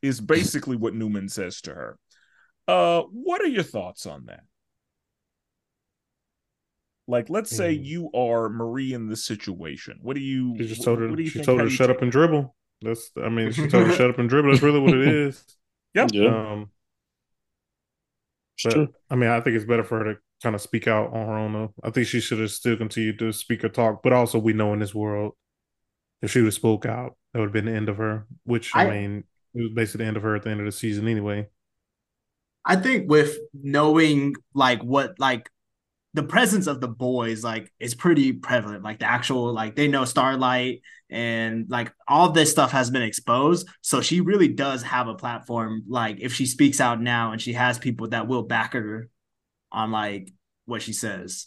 Speaker 1: is basically what Neuman says to her. Uh, what are your thoughts on that? Like, let's say
Speaker 3: Mm.
Speaker 1: you are Marie in this situation. What do you?
Speaker 3: she just told her.
Speaker 1: what do you
Speaker 3: She
Speaker 1: think?
Speaker 3: told her to shut up and dribble. That's. I mean, she told her shut up and dribble. That's really what it is.
Speaker 1: Yeah.
Speaker 2: Yeah.
Speaker 3: Um, but
Speaker 2: true.
Speaker 3: I mean, I think it's better for her to kind of speak out on her own. I think she should have still continued to speak or talk. But also, we know in this world, if she would have spoke out, that would have been the end of her. Which I,
Speaker 4: I-
Speaker 3: mean, it was basically the end of her at the end of the season anyway.
Speaker 4: I think with knowing like what like the presence of the boys like is pretty prevalent. Like the actual like they know Starlight and like all this stuff has been exposed. So she really does have a platform. Like if she speaks out now and she has people that will back her on like what she says.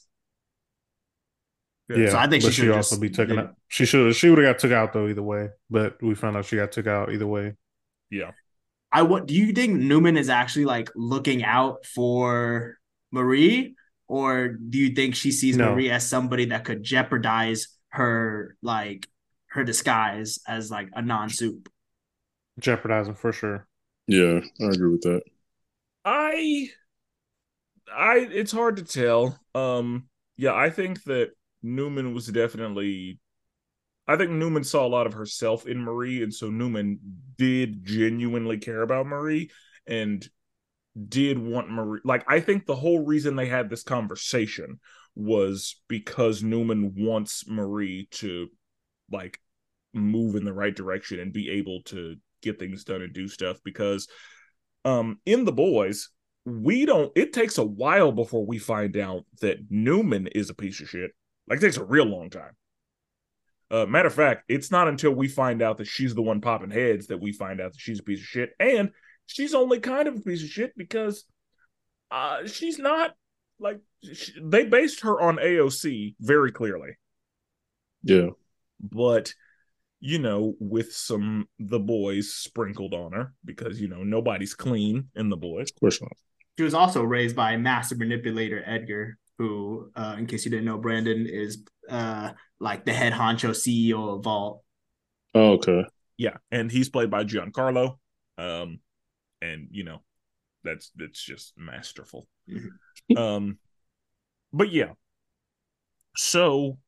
Speaker 3: Yeah,
Speaker 4: So I think
Speaker 3: but
Speaker 4: she
Speaker 3: she
Speaker 4: should
Speaker 3: also
Speaker 4: just-
Speaker 3: be taken
Speaker 4: yeah.
Speaker 3: out. She should she would have got took out though either way. But we found out she got took out either way.
Speaker 1: Yeah.
Speaker 4: I what do you think Neuman is actually like looking out for Marie, or do you think she sees
Speaker 3: No.
Speaker 4: Marie as somebody that could jeopardize her like her disguise as like a non-soup?
Speaker 3: Jeopardizing for sure.
Speaker 2: Yeah, I agree with that.
Speaker 1: I I it's hard to tell. Um yeah, I think that Neuman was definitely I think Neuman saw a lot of herself in Marie and so Neuman did genuinely care about Marie and did want Marie like I think the whole reason they had this conversation was because Neuman wants Marie to like move in the right direction and be able to get things done and do stuff because um in the boys we don't it takes a while before we find out that neuman is a piece of shit. Like it takes a real long time. Uh matter of fact it's not until we find out that she's the one popping heads that we find out that she's a piece of shit. And she's only kind of a piece of shit because uh she's not like she, they based her on aoc very clearly.
Speaker 2: Yeah,
Speaker 1: but you know with some the boys sprinkled on her because you know nobody's clean in the boys.
Speaker 2: Of course not.
Speaker 4: She was also raised by master manipulator Edgar, who, uh, in case you didn't know, Brandon is uh like the head honcho CEO of Vought.
Speaker 2: Oh, okay.
Speaker 1: Yeah, and he's played by Giancarlo. Um, and you know, that's that's just masterful. um, but yeah. So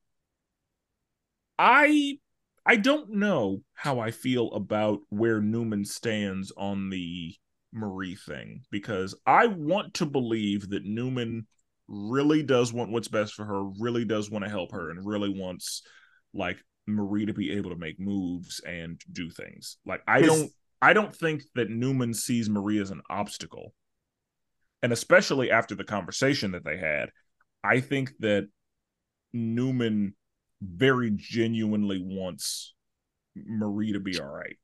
Speaker 1: I I don't know how I feel about where Neuman stands on the Marie thing because I want to believe that Neuman really does want what's best for her, really does want to help her, and really wants like Marie to be able to make moves and do things. Like I
Speaker 4: His-
Speaker 1: don't I don't think that Neuman sees Marie as an obstacle. And especially after the conversation that they had, I think that Neuman very genuinely wants Marie to be all right.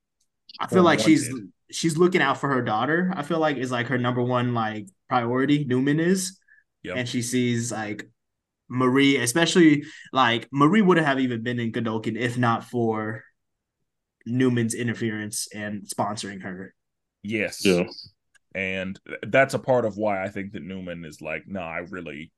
Speaker 4: I feel like
Speaker 1: wanted.
Speaker 4: she's looking out for her daughter. I feel like is like her number one like priority. Neuman is,
Speaker 1: Yep.
Speaker 4: and she sees like Marie, especially like Marie wouldn't have even been in Godolkin if not for Neuman's interference and sponsoring her.
Speaker 1: Yes.
Speaker 2: Yeah,
Speaker 1: and that's a part of why I think that Neuman is like, no, I really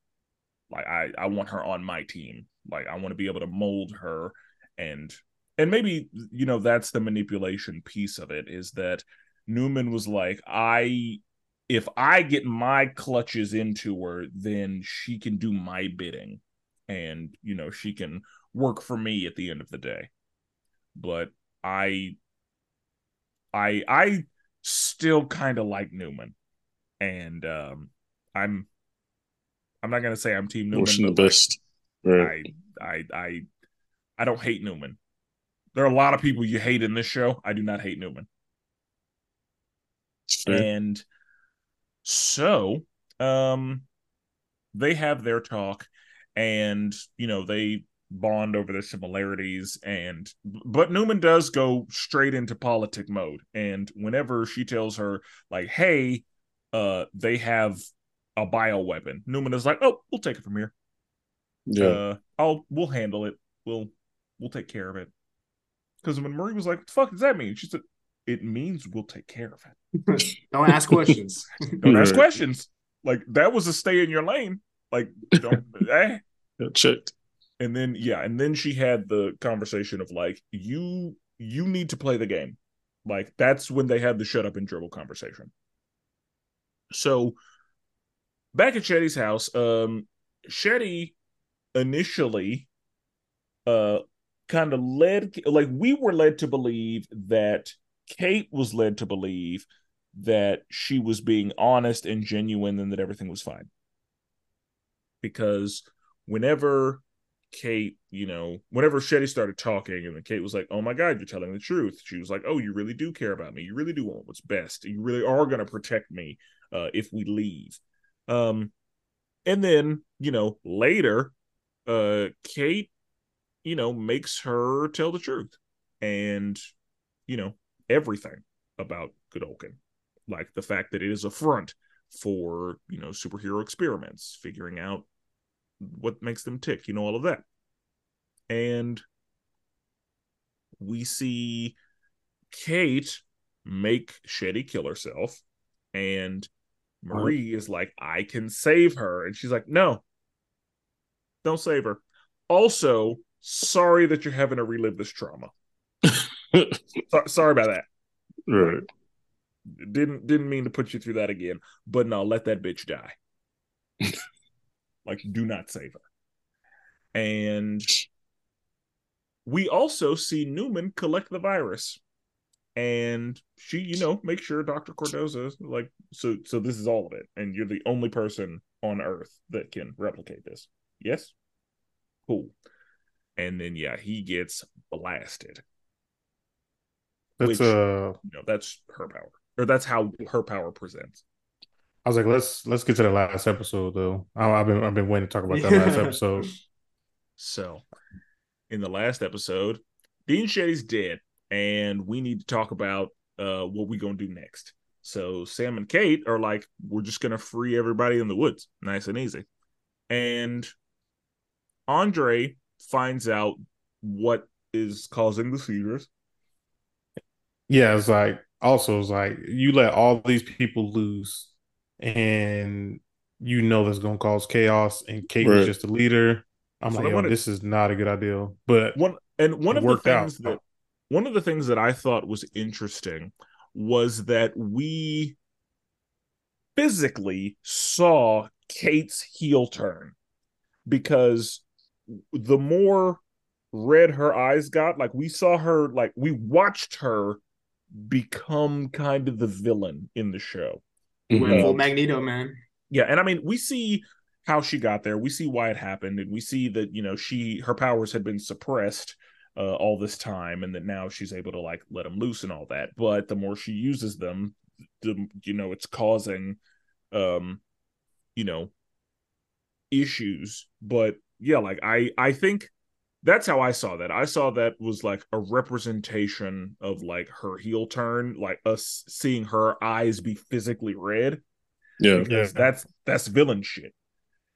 Speaker 1: like I I want her on my team. Like I want to be able to mold her and and maybe you know that's the manipulation piece of it is that Neuman was like, I if I get my clutches into her, then she can do my bidding and you know she can work for me at the end of the day. But I I I still kind of like Neuman, and um, I'm I'm not gonna say I'm Team Neuman.
Speaker 2: wishing the best. Right.
Speaker 1: I I I I don't hate Neuman. There are a lot of people you hate in this show. I do not hate
Speaker 2: Neuman, fair.
Speaker 1: and so um, they have their talk, and you know they bond over their similarities and but Neuman does go straight into politic mode and whenever she tells her like hey uh they have a bio weapon Neuman is like oh we'll take it from here
Speaker 2: yeah.
Speaker 1: uh I'll we'll handle it we'll we'll take care of it because when Marie was like what the fuck does that mean? She said it means we'll take care of it.
Speaker 4: Don't ask questions.
Speaker 1: don't ask questions. Like that was a stay in your lane. Like don't eh.
Speaker 2: Checked.
Speaker 1: and then yeah and then she had the conversation of like you you need to play the game. Like that's when they had the shut up and dribble conversation. So back at shetty's house um shetty initially uh kind of led like we were led to believe that cate was led to believe that she was being honest and genuine and that everything was fine because whenever Cate, you know, whenever Shetty started talking, and then Cate was like, "Oh my God, you're telling the truth." She was like, "Oh, you really do care about me. You really do want what's best. You really are going to protect me uh, if we leave." Um, And then, you know, later, uh, Cate, you know, makes her tell the truth and, you know, everything about Godolkin. Like the fact that it is a front for, you know, superhero experiments, figuring out what makes them tick, you know, all of that. And we see Cate make Shetty kill herself, and Marie is like, I can save her. And she's like, No, don't save her. Also, sorry that you're having to relive this trauma. so, sorry about that.
Speaker 2: Right.
Speaker 1: Didn't didn't mean to put you through that again, but no, let that bitch die. like, do not save her. And we also see Neuman collect the virus. And she, you know, make sure Dr. Cardosa like so so this is all of it. And you're the only person on Earth that can replicate this. Yes? Cool. And then yeah, he gets blasted.
Speaker 3: That's
Speaker 1: Which-
Speaker 3: uh
Speaker 1: You know, that's her power. Or that's how her power presents.
Speaker 3: I was like, let's let's get to the last episode though. I, I've been I've been waiting to talk about that last episode.
Speaker 1: So, in the last episode, Dean Shady's dead, and we need to talk about uh what we gonna do next. So Sam and Cate are like, we're just gonna free everybody in the woods, nice and easy. And Andre finds out what is causing the seizures.
Speaker 3: Yeah, it's like also it's like you let all these people loose, and you know that's gonna cause chaos. And Cate
Speaker 2: Right.
Speaker 3: was just a leader. I'm
Speaker 1: So
Speaker 3: like,
Speaker 1: wanted-
Speaker 3: this is not a good idea. But
Speaker 1: One and one of the
Speaker 3: worked out.
Speaker 1: things that one of the things that I thought was interesting was that we physically saw Cate's heel turn because the more red her eyes got, like we saw her, like we watched her become kind of the villain in the show.
Speaker 4: Went
Speaker 2: Mhm.
Speaker 4: full Magneto, man.
Speaker 1: Yeah, and I mean, we see how she got there. We see why it happened, and we see that you know she her powers had been suppressed uh, all this time, and that now she's able to like let them loose and all that. But the more she uses them, the you know it's causing, um, you know, issues. But yeah, like I I think that's how I saw that. I saw that was like a representation of like her heel turn, like us seeing her eyes be physically red
Speaker 2: Yeah.
Speaker 1: because
Speaker 3: Yeah.
Speaker 1: that's that's villain shit.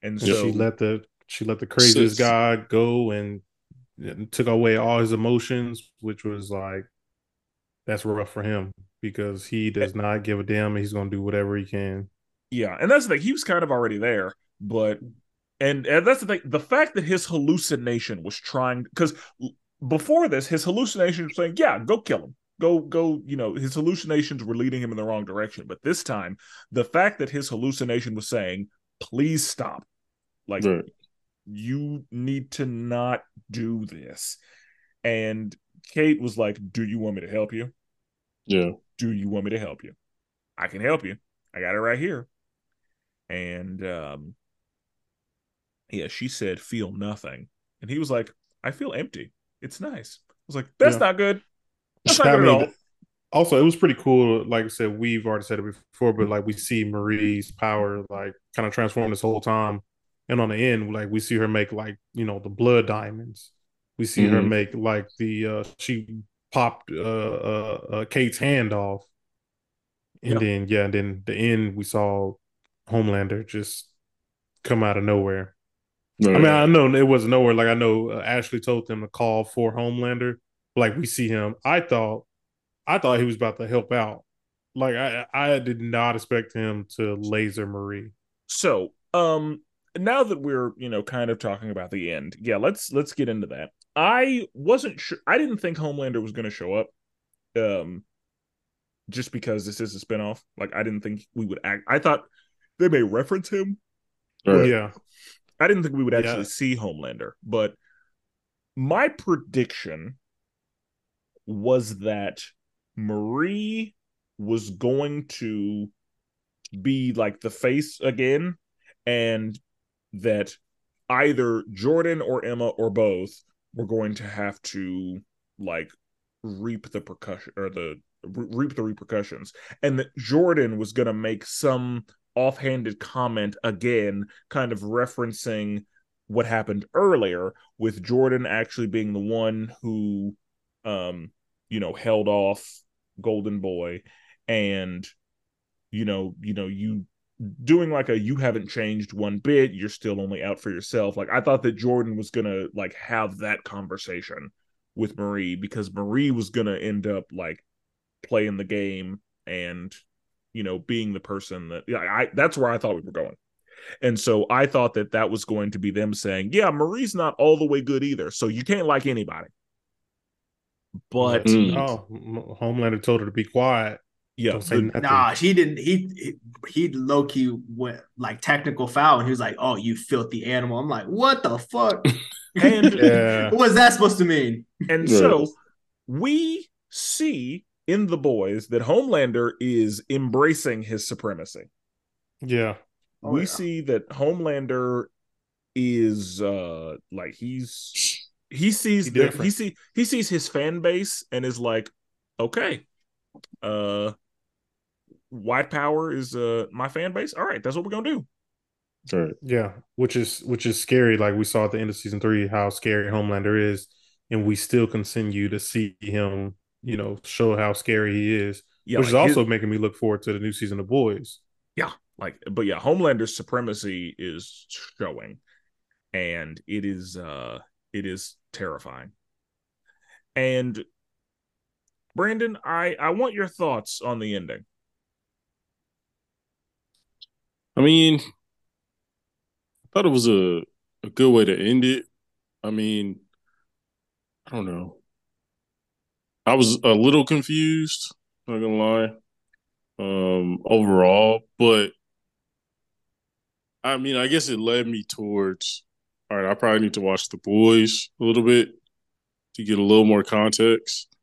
Speaker 1: And
Speaker 2: Yeah.
Speaker 1: so
Speaker 3: she let the she let the craziest
Speaker 2: So-
Speaker 3: guy go and, and took away all his emotions, which was like that's rough for him because he does not give a damn. He's gonna do whatever he can.
Speaker 1: yeah, and that's the thing. He was kind of already there, but and, and that's the thing. The fact that his hallucination was trying because before this, his hallucination was saying, "Yeah, go kill him." Go, go, you know, his hallucinations were leading him in the wrong direction. But this time, the fact that his hallucination was saying, please stop. Like,
Speaker 2: Right.
Speaker 1: you need to not do this. And Cate was like, Do you want me to help you?
Speaker 2: Yeah.
Speaker 1: do you want me to help you? I can help you. I got it right here. And um yeah, she said feel nothing. And he was like, I feel empty. It's nice. I was like, that's
Speaker 3: Yeah.
Speaker 1: not good. That's
Speaker 3: I
Speaker 1: not good at all.
Speaker 3: Also, it was pretty cool. Like I said, we've already said it before, but like we see Marie's power like kind of transform this whole time. And on the end, like we see her make like, you know, the blood diamonds. We see her
Speaker 2: Mhm.
Speaker 3: make like the uh she popped uh uh, uh Cate's hand off. And
Speaker 1: Yep.
Speaker 3: then yeah, and then the end we saw Homelander just come out of nowhere.
Speaker 2: Right.
Speaker 3: I mean, I know it was nowhere. Like I know uh, Ashley told them to call for Homelander. Like we see him. I thought, I thought he was about to help out. Like I, I did not expect him to laser Marie.
Speaker 1: So, um now that we're, you know, kind of talking about the end, yeah, let's let's get into that. I wasn't sure I didn't think Homelander was gonna show up. Um just because this is a spinoff. Like I didn't think we would act I thought they may reference him,
Speaker 2: Right.
Speaker 3: Yeah,
Speaker 1: I didn't think we would actually
Speaker 3: Yeah.
Speaker 1: see Homelander, but my prediction was that Marie was going to be like the face again, and that either Jordan or Emma or both were going to have to like reap the percussion or the reap the repercussions, and that Jordan was going to make some offhanded comment again, kind of referencing what happened earlier with Jordan actually being the one who um you know held off Golden Boy and you know, you know, you doing like a you haven't changed one bit, you're still only out for yourself. Like I thought that Jordan was to like have that conversation with Marie because Marie was to end up like playing the game and you know being the person that yeah I that's where I thought we were going. And so I thought that that was going to be them saying, "Yeah, Marie's not all the way good either, so you can't like anybody." But
Speaker 3: mm. oh, Homelander told her to be quiet.
Speaker 1: Yeah,
Speaker 4: nah, he didn't. He he, low key went like technical foul, and he was like, "Oh, you filthy animal." I'm like, "What the fuck?" and yeah. what was that supposed to mean?
Speaker 1: And so we see in the boys that Homelander is embracing his supremacy.
Speaker 3: Yeah.
Speaker 1: Oh, we yeah. see that Homelander is uh like he's he sees he the, he see he sees his fan base and is like, okay, uh white power is uh my fan base. All right, that's what we're gonna do.
Speaker 3: Right. Yeah, which is which is scary. Like we saw at the end of season three, how scary Homelander is, and we still continue to see him, you know, show how scary he is. Yeah, which like is also his, making me look forward to the new season of Boys.
Speaker 1: Yeah, like, but yeah, Homelander's supremacy is showing, and it is uh it is terrifying. And Brandon, I I want your thoughts on the ending.
Speaker 2: I mean, I thought it was a, a good way to end it. I mean, I don't know. I was a little confused, not gonna lie, um, overall, but I mean, I guess it led me towards all right, I probably need to watch The Boys a little bit to get a little more context.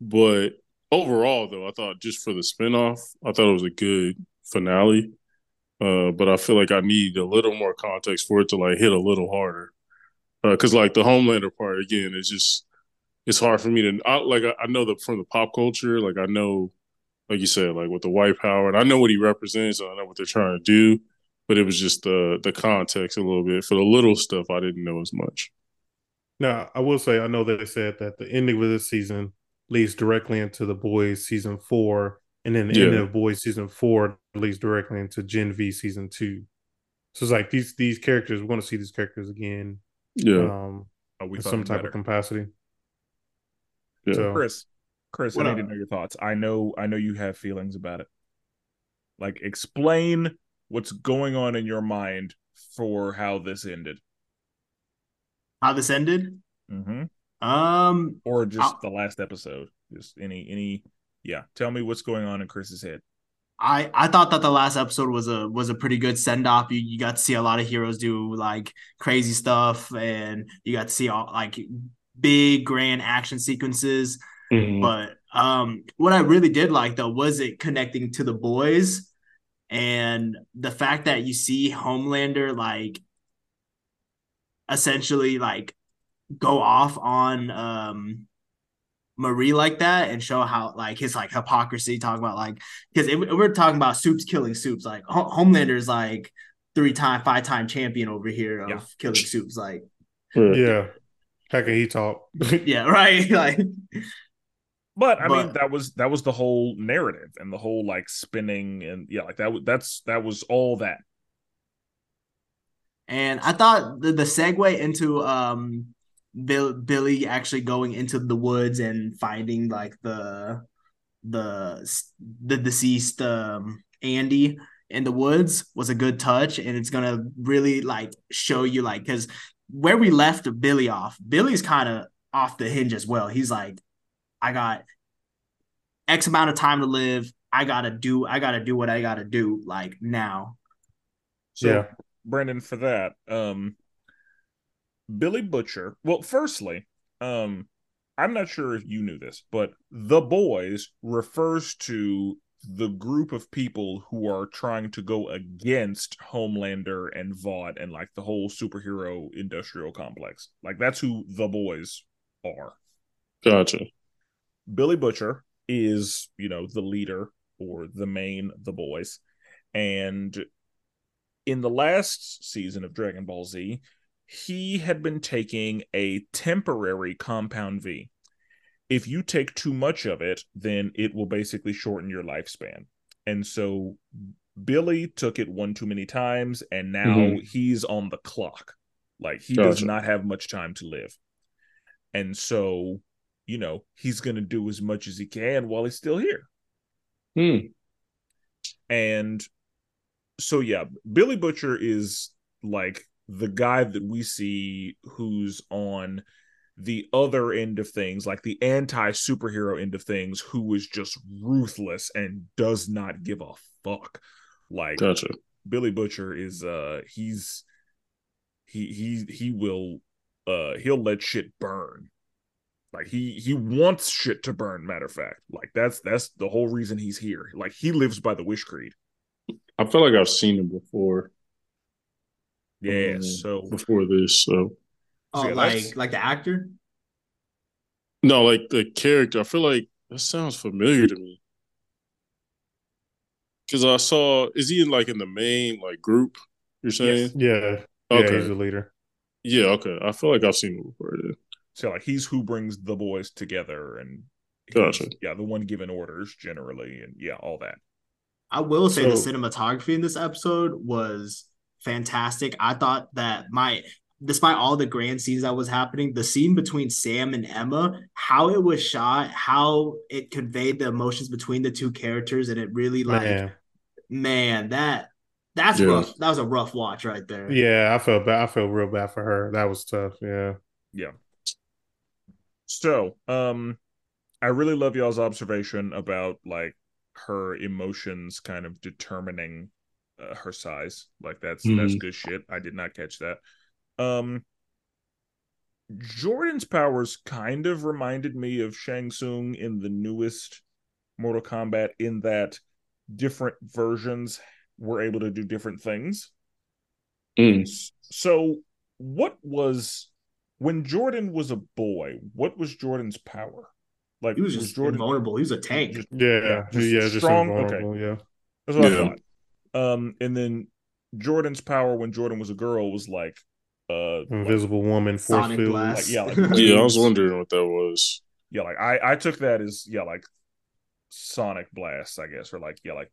Speaker 2: But overall, though, I thought just for the spinoff, I thought it was a good finale. Uh, but I feel like I need a little more context for it to like hit a little harder. Because uh, like the Homelander part again is just it's hard for me to I, like I, I know that from the pop culture, like I know, like you said, like with the white power, and I know what he represents, I know what they're trying to do, but it was just the the context a little bit for the little stuff I didn't know as much.
Speaker 3: Now I will say I know that they said that the ending of this season leads directly into the boys season four, and then the yeah. end of Boys season four leads directly into Gen V season two. So it's like these these characters we're going to see these characters again.
Speaker 2: Yeah,
Speaker 3: um, oh, in some type better. of capacity.
Speaker 1: Yeah. So, Chris, Chris, I need to know your thoughts. I know I know you have feelings about it. Like, explain what's going on in your mind for how this ended.
Speaker 4: How this ended?
Speaker 1: Mm-hmm.
Speaker 4: Um,
Speaker 1: or just I'll, the last episode. Just any any yeah, tell me what's going on in Chris's head.
Speaker 4: I I thought that the last episode was a was a pretty good send off. You you got to see a lot of heroes do like crazy stuff, and you got to see all like big grand action sequences. Mm-hmm. But um, what I really did like though was it connecting to the boys, and the fact that you see Homelander like essentially like go off on um Marie like that and show how like his like hypocrisy talking about like because we're talking about soups killing soups like Homelander's like three time five time champion over here of yeah. killing soups like
Speaker 3: yeah heck he talk.
Speaker 4: Yeah right like
Speaker 1: but I but, mean that was that was the whole narrative and the whole like spinning and yeah like that that's that was all that.
Speaker 4: And I thought the, the segue into um Bill, Billy actually going into the woods and finding like the the the deceased um, Andy in the woods was a good touch, and it's gonna really like show you like because where we left Billy off, Billy's kind of off the hinge as well. He's like, I got X amount of time to live. I gotta do. I gotta do what I gotta do like now.
Speaker 1: So, yeah, Brandon, for that, um, Billy Butcher. Well, firstly, um, I'm not sure if you knew this, but the boys refers to the group of people who are trying to go against Homelander and Vought and like the whole superhero industrial complex. Like that's who the boys are.
Speaker 2: Gotcha.
Speaker 1: Billy Butcher is, you know, the leader or the main the boys. And in the last season of Dragon Ball Z, he had been taking a temporary compound V. If you take too much of it, then it will basically shorten your lifespan. And so Billy took it one too many times, and now
Speaker 2: Mhm.
Speaker 1: he's on the clock. Like he does not have much time to live. And so, you know, he's going to do as much as he can while he's still here.
Speaker 2: Hmm.
Speaker 1: And so, yeah, Billy Butcher is like the guy that we see who's on the other end of things, like the anti superhero end of things, who is just ruthless and does not give a fuck. Like,
Speaker 2: Gotcha.
Speaker 1: Billy Butcher is uh he's he he he will uh he'll let shit burn. Like he he wants shit to burn, matter of fact. Like that's that's the whole reason he's here. Like he lives by the wish creed.
Speaker 2: I feel like I've seen him before.
Speaker 1: Yeah,
Speaker 2: um,
Speaker 1: so
Speaker 2: before this, so
Speaker 4: Oh,
Speaker 1: yeah,
Speaker 4: like like the actor?
Speaker 2: no, like the character. I feel like that sounds familiar to me. Because I saw, is he in like in the main like group? You're saying?
Speaker 3: Yeah. Yeah,
Speaker 2: Okay.
Speaker 3: he's the leader.
Speaker 2: Yeah. Okay. I feel like I've seen him before. Then.
Speaker 1: so like he's who brings the boys together and
Speaker 2: Gotcha.
Speaker 1: yeah, the one giving orders generally and yeah, all that.
Speaker 4: I will say the cinematography in this episode was fantastic. I thought that my despite all the grand scenes that was happening, the scene between Sam and Emma, how it was shot, how it conveyed the emotions between the two characters, and it really like man,
Speaker 3: Man.
Speaker 4: that that's
Speaker 2: Yeah.
Speaker 4: rough. That was a rough watch right there.
Speaker 3: Yeah, I felt bad. I felt real bad for her. That was tough. Yeah.
Speaker 1: Yeah. So, um, I really love y'all's observation about like her emotions kind of determining uh, her size. Like that's that's
Speaker 2: Mhm.
Speaker 1: good shit. I did not catch that. Um, Jordan's powers kind of reminded me of Shang Tsung in the newest Mortal Kombat in that different versions were able to do different things.
Speaker 2: Mm.
Speaker 1: So, what was when Jordan was a boy? What was Jordan's power? Like,
Speaker 4: He was just
Speaker 1: Jordan
Speaker 4: invulnerable. He was a tank.
Speaker 1: just-
Speaker 3: Yeah.
Speaker 1: just
Speaker 3: Yeah. Just,
Speaker 1: strong?
Speaker 3: invulnerable. Yeah.
Speaker 1: That's what I
Speaker 2: Yeah.
Speaker 1: thought. Um, and then Jordan's power when Jordan was a girl was like, uh, like-
Speaker 3: Invisible woman, force
Speaker 4: Sonic
Speaker 3: field.
Speaker 4: blast.
Speaker 1: Like, yeah, like-
Speaker 2: Yeah, I was wondering what that was.
Speaker 1: yeah, like I I took that as yeah, like sonic blasts, I guess, or like yeah, like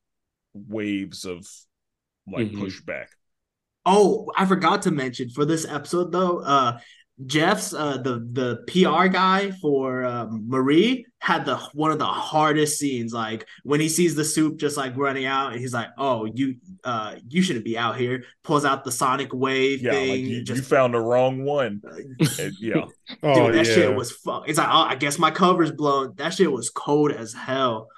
Speaker 1: waves of like
Speaker 2: Mhm.
Speaker 1: pushback.
Speaker 4: Oh, I forgot to mention for this episode though, uh Jeff's uh the the PR guy for um, Marie had the one of the hardest scenes like when he sees the soup just like running out and he's like, "Oh, you uh you shouldn't be out here." Pulls out the sonic wave
Speaker 1: Yeah,
Speaker 4: thing.
Speaker 1: like you, you found the wrong one. yeah,
Speaker 3: Oh,
Speaker 4: dude, that
Speaker 3: yeah.
Speaker 4: shit was fuck. It's like, "Oh, I guess my cover's blown." That shit was cold as hell.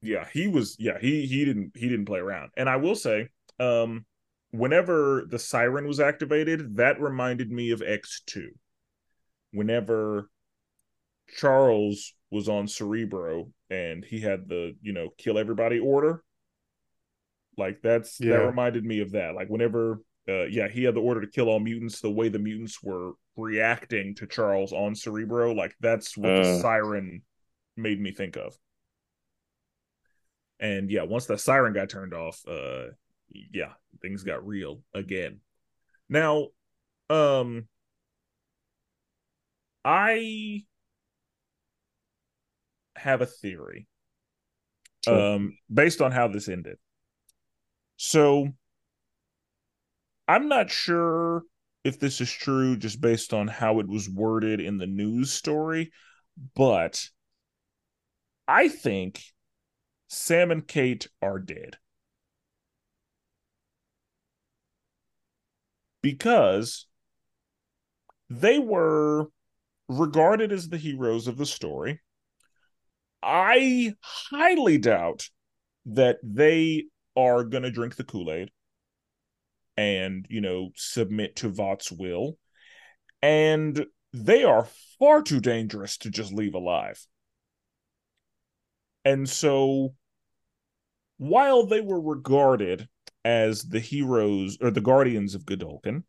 Speaker 1: yeah, he was yeah, he he didn't he didn't play around. And I will say, um whenever the siren was activated, that reminded me of X2. Whenever Charles was on Cerebro and he had the, you know, kill everybody order, like that's
Speaker 3: Yeah.
Speaker 1: that reminded me of that. Like whenever uh yeah, he had the order to kill all mutants, the way the mutants were reacting to Charles on Cerebro, like that's what the
Speaker 2: Uh.
Speaker 1: siren made me think of. And yeah, once the siren got turned off, uh yeah, things got real again. Now, um I have a theory
Speaker 2: Sure.
Speaker 1: um based on how this ended. So I'm not sure if this is true just based on how it was worded in the news story, but I think Sam and Cate are dead. Because they were regarded as the heroes of the story. I highly doubt that they are going to drink the Kool Aid and, you know, submit to Vought's will. And they are far too dangerous to just leave alive. And so, while they were regarded as the heroes or the guardians of Godolkin,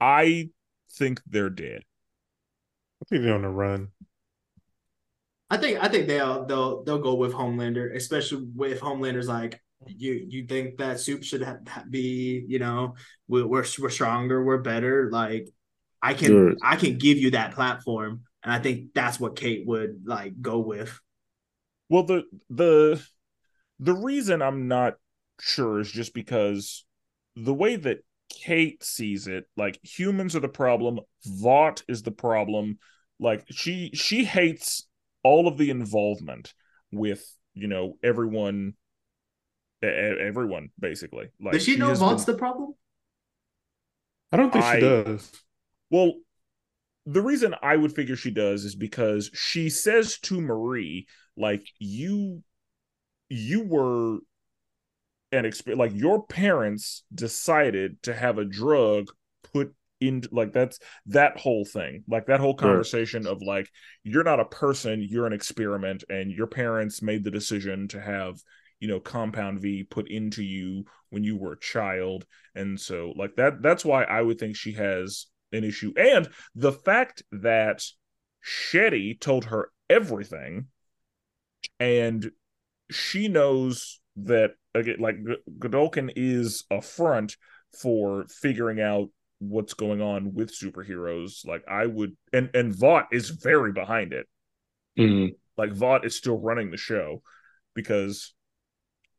Speaker 1: I think they're dead.
Speaker 3: I think they're on the run.
Speaker 4: I think I think they'll they'll they'll go with Homelander, especially with Homelander's like you you think that soup should ha- be you know we're, we're we're stronger we're better like i can
Speaker 2: Sure.
Speaker 4: i can give you that platform and i think that's what cate would like go with
Speaker 1: Well, the the the reason I'm not sure is just because the way that Cate sees it, like humans are the problem, Vought is the problem. Like she she hates all of the involvement with you know everyone, e- everyone basically. Like
Speaker 4: does she, know
Speaker 1: has
Speaker 4: vought's
Speaker 1: been-
Speaker 4: the problem
Speaker 3: I don't think
Speaker 1: I-
Speaker 3: she does.
Speaker 1: Well, the reason I would figure she does is because she says to Marie, like, you you were an experience like your parents decided to have a drug put in like that's that whole thing like that whole conversation of like you're not a person you're an experiment and your parents made the decision to have you know compound v put into you when you were a child. And so like that that's why i would think she has an issue. And the fact that shetty told her everything and she knows that again like godolkin is a front for figuring out what's going on with superheroes. Like i would and and vought is very behind it.
Speaker 2: Mhm.
Speaker 1: like Vought is still running the show because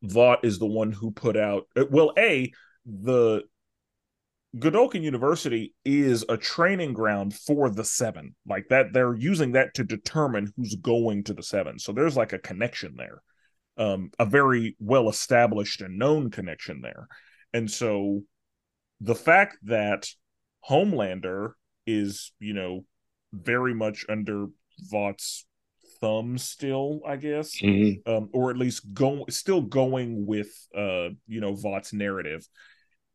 Speaker 1: Vought is the one who put out uh, well a the Godolkin University is a training ground for the seven. Like that they're using that to determine who's going to the seven. So there's like a connection there um a very well established and known connection there and so the fact that Homelander is you know very much under Vought's thumb still, I guess,
Speaker 2: Mhm.
Speaker 1: um, or at least go still going with uh, you know, Vought's narrative.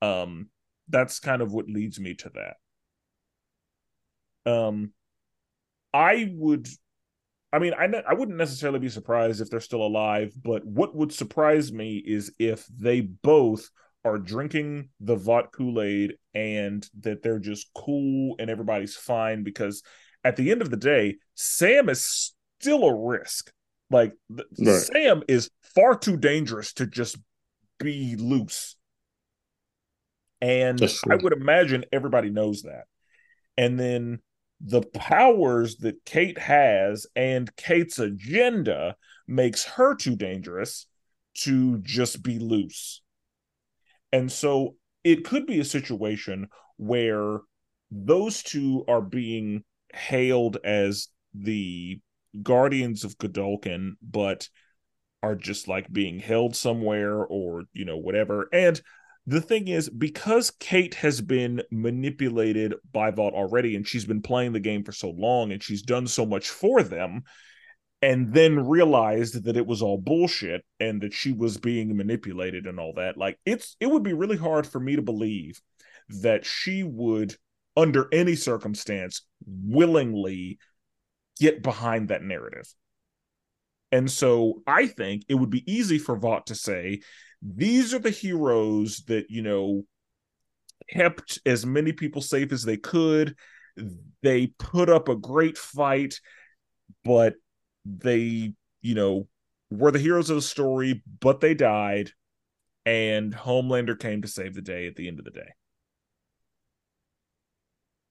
Speaker 1: Um, that's kind of what leads me to that. Um, I would, I mean, I ne- I wouldn't necessarily be surprised if they're still alive, but what would surprise me is if they both are drinking the Vought Kool Aid and that they're just cool and everybody's fine because at the end of the day, Sam is still a risk. Like th-
Speaker 2: Right.
Speaker 1: Sam is far too dangerous to just be loose. And I would imagine everybody knows that. And then the powers that Cate has and Cate's agenda makes her too dangerous to just be loose. And so it could be a situation where those two are being hailed as the guardians of Godolkin, but are just like being held somewhere or, you know, whatever. And the thing is, because Cate has been manipulated by Vought already, and she's been playing the game for so long and she's done so much for them, and then realized that it was all bullshit and that she was being manipulated and all that, like it's it would be really hard for me to believe that she would, under any circumstance, willingly get behind that narrative. And so I think it would be easy for Vought to say, these are the heroes that, you know, kept as many people safe as they could. They put up a great fight, but they, you know, were the heroes of the story, but they died. And Homelander came to save the day at the end of the day.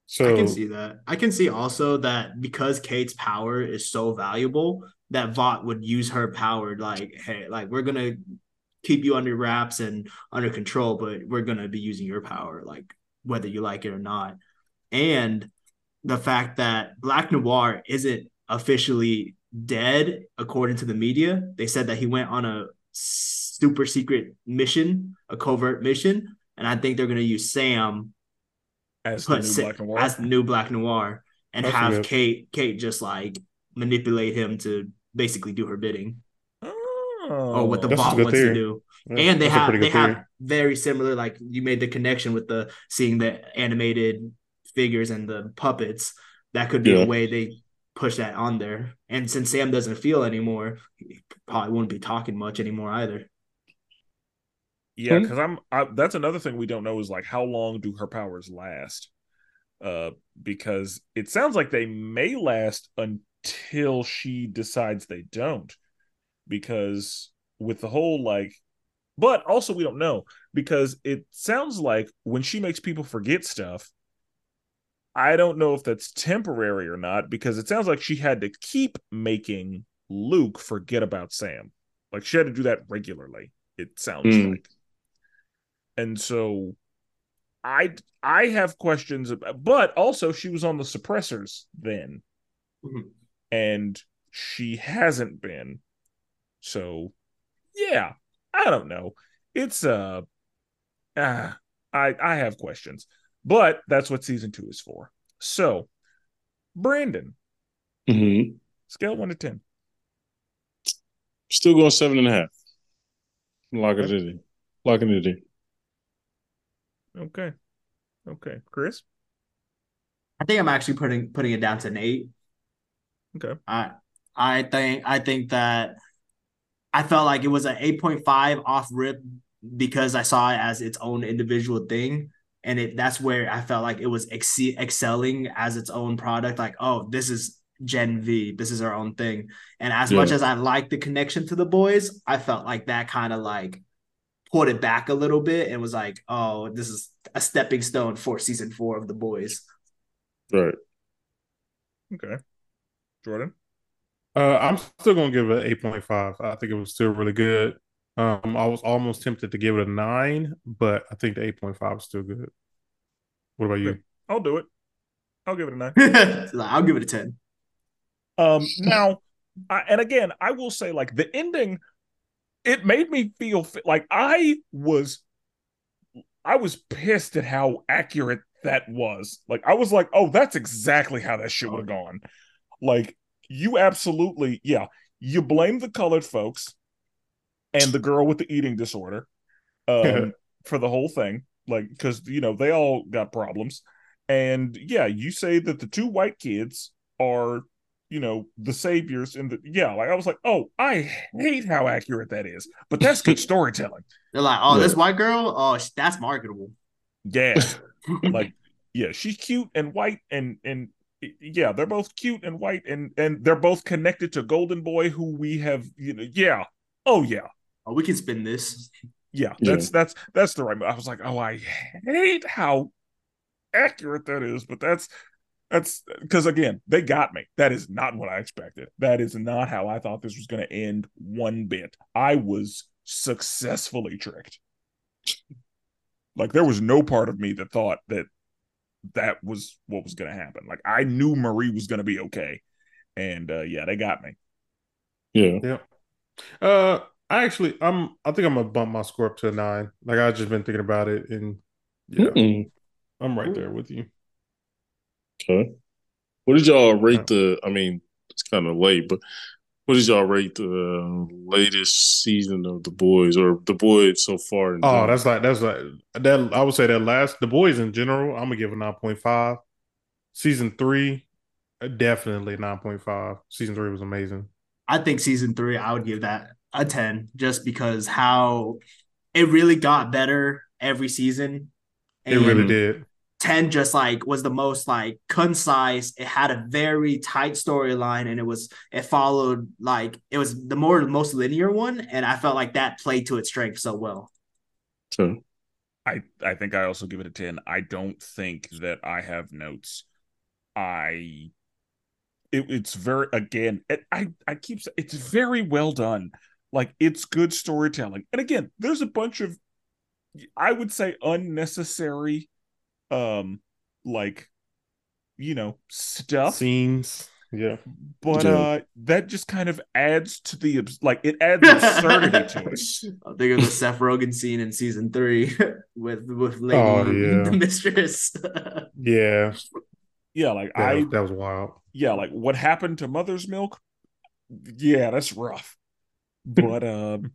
Speaker 3: So
Speaker 4: I can see that. I can see also that because Cate's power is so valuable, that Vought would use her power like, hey, like we're gonna keep you under wraps and under control, but we're gonna be using your power, like whether you like it or not. And the fact that Black Noir isn't officially dead according to the media. They said that he went on a super secret mission, a covert mission, and I think they're gonna use Sam
Speaker 1: As the new Black Noir.
Speaker 4: as the new Black Noir and
Speaker 3: That's
Speaker 4: have. Cate Cate just like manipulate him to basically do her bidding
Speaker 1: oh,
Speaker 4: or what the
Speaker 3: That's
Speaker 4: Vought
Speaker 3: good
Speaker 4: wants to do.
Speaker 3: Yeah,
Speaker 4: and they have they
Speaker 3: good
Speaker 4: have very similar like you made the connection with the seeing the animated figures and the puppets. That could be
Speaker 2: Yeah.
Speaker 4: a way they push that on there. And since Sam doesn't feel anymore, he probably wouldn't be talking much anymore either.
Speaker 1: Yeah,
Speaker 2: Hmm.
Speaker 1: because I'm. I, that's another thing we don't know is like how long do her powers last? Uh, because it sounds like they may last until she decides they don't. Because with the whole like but also we don't know because it sounds like when she makes people forget stuff, I don't know if that's temporary or not because it sounds like she had to keep making Luke forget about Sam. Like she had to do that regularly. It sounds
Speaker 2: Mm.
Speaker 1: like. And so I I have questions about, but also she was on the suppressors then
Speaker 4: Mhm.
Speaker 1: and she hasn't been. So yeah, I don't know. It's uh, uh I I have questions. But that's what season 2 is for. So, Brandon,
Speaker 2: mm-hmm.
Speaker 1: scale 1 to 10.
Speaker 2: Still going seven and a half. Locking it in. Locking it in.
Speaker 1: Okay. Okay. Chris?
Speaker 4: I think I'm actually putting putting it down to an eight.
Speaker 1: Okay.
Speaker 4: I I think I think that I felt like it was an eight point five off rip because I saw it as its own individual thing, and it that's where I felt like it was ex- excelling as its own product. Like, oh, this is Gen V, this is our own thing. And as much as I like the connection to the boys, I felt like that kind of like pulled it back a little bit and was like, oh, this is a stepping stone for season four of the boys.
Speaker 2: Right.
Speaker 1: Okay. Jordan?
Speaker 3: Uh, I'm still gonna give it eight point five. I think it was still really good. Um, I was almost tempted to give it a nine, but I think the eight point five is still good. What about you?
Speaker 1: I'll do it. I'll give it a 9.
Speaker 4: Like, I'll give it a 10.
Speaker 1: Um, now, I, and again, I will say, like the ending, it made me feel fi- like I was, I was pissed at how accurate that was. Like I was like, oh, that's exactly how that shit would have gone. Like you absolutely, yeah, you blame the colored folks and the girl with the eating disorder, um, for the whole thing, like because you know they all got problems, and yeah, you say that the two white kids are you know the saviors and the yeah like i was like oh i hate how accurate that is but that's good storytelling.
Speaker 4: They're like, oh,
Speaker 2: Yeah.
Speaker 4: this white girl, oh, that's marketable.
Speaker 1: yeah. Like yeah she's cute and white and and yeah they're both cute and white and and they're both connected to golden boy who we have you know yeah. Oh yeah.
Speaker 4: Oh, we can spin this.
Speaker 1: yeah
Speaker 2: Yeah.
Speaker 1: that's that's that's the right i was like oh i hate how accurate that is but that's that's because again they got me. That is not what i expected. That is not how i thought this was going to end one bit. I was successfully tricked. Like there was no part of me that thought that that was what was going to happen like i knew marie was going to be okay and uh yeah they got me
Speaker 2: Yeah. Yeah.
Speaker 3: Uh, I actually, I'm, I think I'm gonna bump my score up to a nine. Like I've just been thinking about it, and yeah,
Speaker 2: Mm-mm.
Speaker 3: I'm right there with you.
Speaker 2: Okay. What did y'all rate the? I mean, it's kind of late, but what did y'all rate the latest season of the boys or the boys so far? in
Speaker 3: Oh,
Speaker 2: general?
Speaker 3: that's like that's like that. I would say that last the boys in general. I'm gonna give a nine point five. Season three, uh, definitely nine point five. Season three was amazing.
Speaker 4: I think season three, I would give that a 10 just because how it really got better every season.
Speaker 3: It really did.
Speaker 4: 10 just like was the most like concise. It had a very tight storyline and it was it followed like it was the more most linear one. And I felt like that played to its strength so well.
Speaker 2: so
Speaker 1: I I think I also give it a 10. I don't think that I have notes. I it, it's very again, it, I I keep saying it's very well done. Like it's good storytelling. And again, there's a bunch of I would say unnecessary um like you know stuff
Speaker 3: Scenes. Yeah.
Speaker 1: but
Speaker 2: Yeah.
Speaker 1: uh that just kind of adds to the like it adds absurdity to it
Speaker 4: I think of the Seth Rogen scene in season three with with Lady
Speaker 3: Oh, yeah.
Speaker 4: the Mistress.
Speaker 3: Yeah.
Speaker 1: yeah like
Speaker 3: That,
Speaker 1: i
Speaker 3: that was wild.
Speaker 1: yeah, like what happened to mother's milk? Yeah, that's rough. But um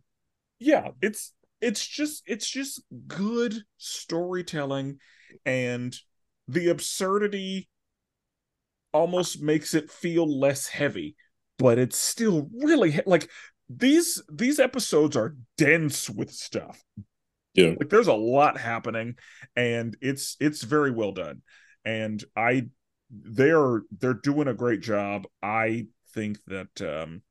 Speaker 1: yeah, it's it's just it's just good storytelling and the absurdity almost makes it feel less heavy, but it's still really he- like these these episodes are dense with stuff.
Speaker 2: Yeah.
Speaker 1: Like there's a lot happening and it's it's very well done. And I they're they're doing a great job. I think that um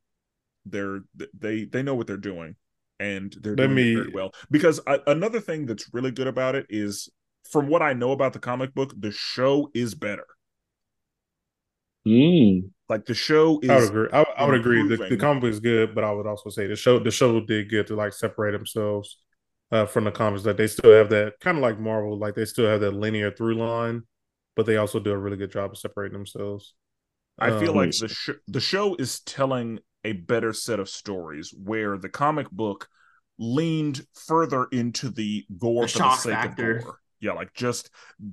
Speaker 1: they're they they know what they're doing and they're
Speaker 3: Let
Speaker 1: doing
Speaker 3: me-
Speaker 1: it very well. Because I, another thing that's really good about it is, from what I know about the comic book, the show is better.
Speaker 2: Mm.
Speaker 1: Like the show is
Speaker 3: I would agree. I, I would agree. The, the comic book is good, but I would also say the show the show did good to like separate themselves uh, from the comics. That they still have that kind of like Marvel, like they still have that linear through line, but they also do a really good job of separating themselves.
Speaker 1: I feel
Speaker 3: Um,
Speaker 1: like the sh- the show is telling a better set of stories where the comic book leaned further into the gore
Speaker 4: The
Speaker 1: for the sake
Speaker 4: factor.
Speaker 1: of gore. Yeah, like just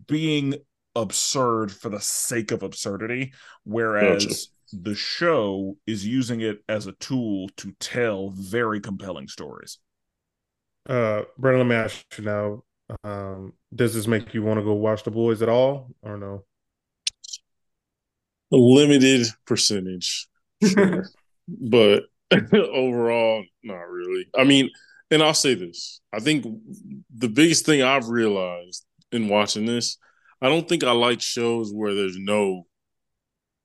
Speaker 1: being absurd for the sake of absurdity, whereas
Speaker 2: Gotcha.
Speaker 1: the show is using it as a tool to tell very compelling stories.
Speaker 3: Uh, Brandon, let me ask you now: um, Does this make you want to go watch the boys at all, or no?
Speaker 2: A limited percentage, sure. But overall, not really. I mean, and I'll say this: I think the biggest thing I've realized in watching this, I don't think I like shows where there's no,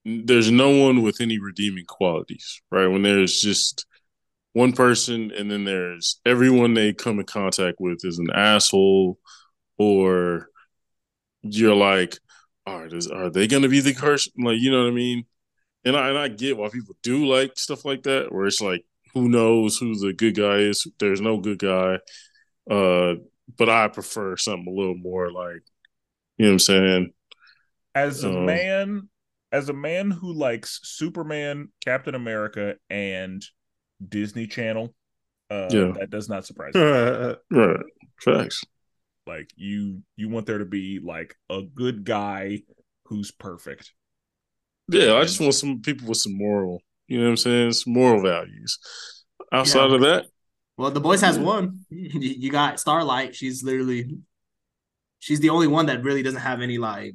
Speaker 2: there's no one with any redeeming qualities, right? When there's just one person, and then there's everyone they come in contact with is an asshole, or you're like, right, is, are they going to be the person? Like, you know what I mean? And I and I get why people do like stuff like that, where it's like, who knows who the good guy is? There's no good guy. Uh, but I prefer something a little more like, you know what I'm saying?
Speaker 1: As a
Speaker 2: Oh.
Speaker 1: man, as a man who likes Superman, Captain America, and Disney Channel, uh,
Speaker 2: Yeah.
Speaker 1: that does not surprise me.
Speaker 2: Right. Facts.
Speaker 1: Like you, you want there to be like a good guy who's perfect.
Speaker 2: Yeah, I just want some people with some moral, you know what I'm saying? Some moral values. Outside
Speaker 4: Yeah.
Speaker 2: of that,
Speaker 4: Well, the boys has one. You you got Starlight. She's literally, she's the only one that really doesn't have any like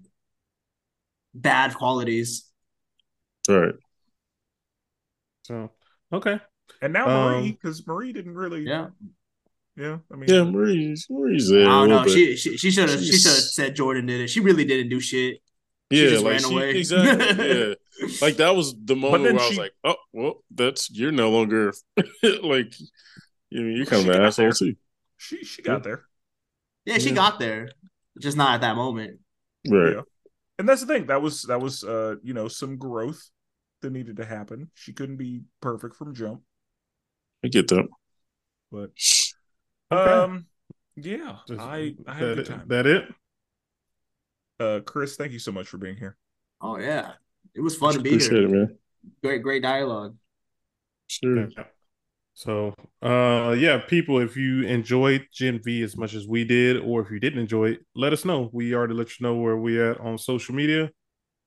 Speaker 4: bad qualities.
Speaker 2: all right.
Speaker 3: so okay,
Speaker 1: And now
Speaker 3: Um,
Speaker 1: Marie, because Marie didn't really,
Speaker 4: Yeah,
Speaker 1: yeah. I mean,
Speaker 2: Yeah, Marie's Marie's there.
Speaker 4: I
Speaker 2: a
Speaker 4: don't know.
Speaker 2: little bit.
Speaker 4: She she should have she should have said Jordan did it. She really didn't do shit. She
Speaker 2: yeah,
Speaker 4: just
Speaker 2: like
Speaker 4: ran
Speaker 2: she,
Speaker 4: away.
Speaker 2: exactly. Yeah. Like that was the moment
Speaker 1: then
Speaker 2: where I was like, "Oh, well, that's you're no longer like you know, you're kind
Speaker 1: She
Speaker 2: of an
Speaker 1: got
Speaker 2: asshole
Speaker 1: there.
Speaker 2: too."
Speaker 1: she she got there.
Speaker 4: Yeah, she
Speaker 3: Yeah.
Speaker 4: got there, just not at that moment.
Speaker 2: Right.
Speaker 1: Yeah. And that's the thing. That was that was uh, you know, some growth that needed to happen. She couldn't be perfect from jump.
Speaker 2: I get that.
Speaker 1: But
Speaker 3: Okay.
Speaker 1: um yeah,
Speaker 3: Just-
Speaker 1: I I had a
Speaker 3: that,
Speaker 1: good
Speaker 3: it-
Speaker 1: time.
Speaker 3: that it.
Speaker 1: Uh Chris, thank you so much for being here.
Speaker 4: Oh yeah, it was fun to be here.
Speaker 2: it, man.
Speaker 4: Great, great dialogue.
Speaker 2: Sure.
Speaker 3: So, uh, yeah, people, if you enjoyed Gen V as much as we did, or if you didn't enjoy it, let us know. We already let you know where we at on social media.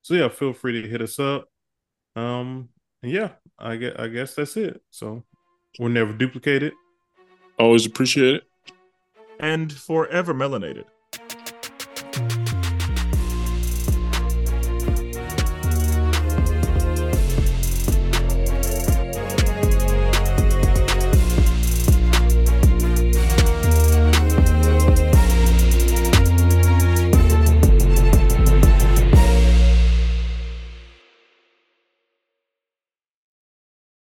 Speaker 3: So yeah, feel free to hit us up. Um, and yeah, I guess I guess that's it. So we'll never duplicate it.
Speaker 2: Always appreciate it.
Speaker 1: And forever melanated.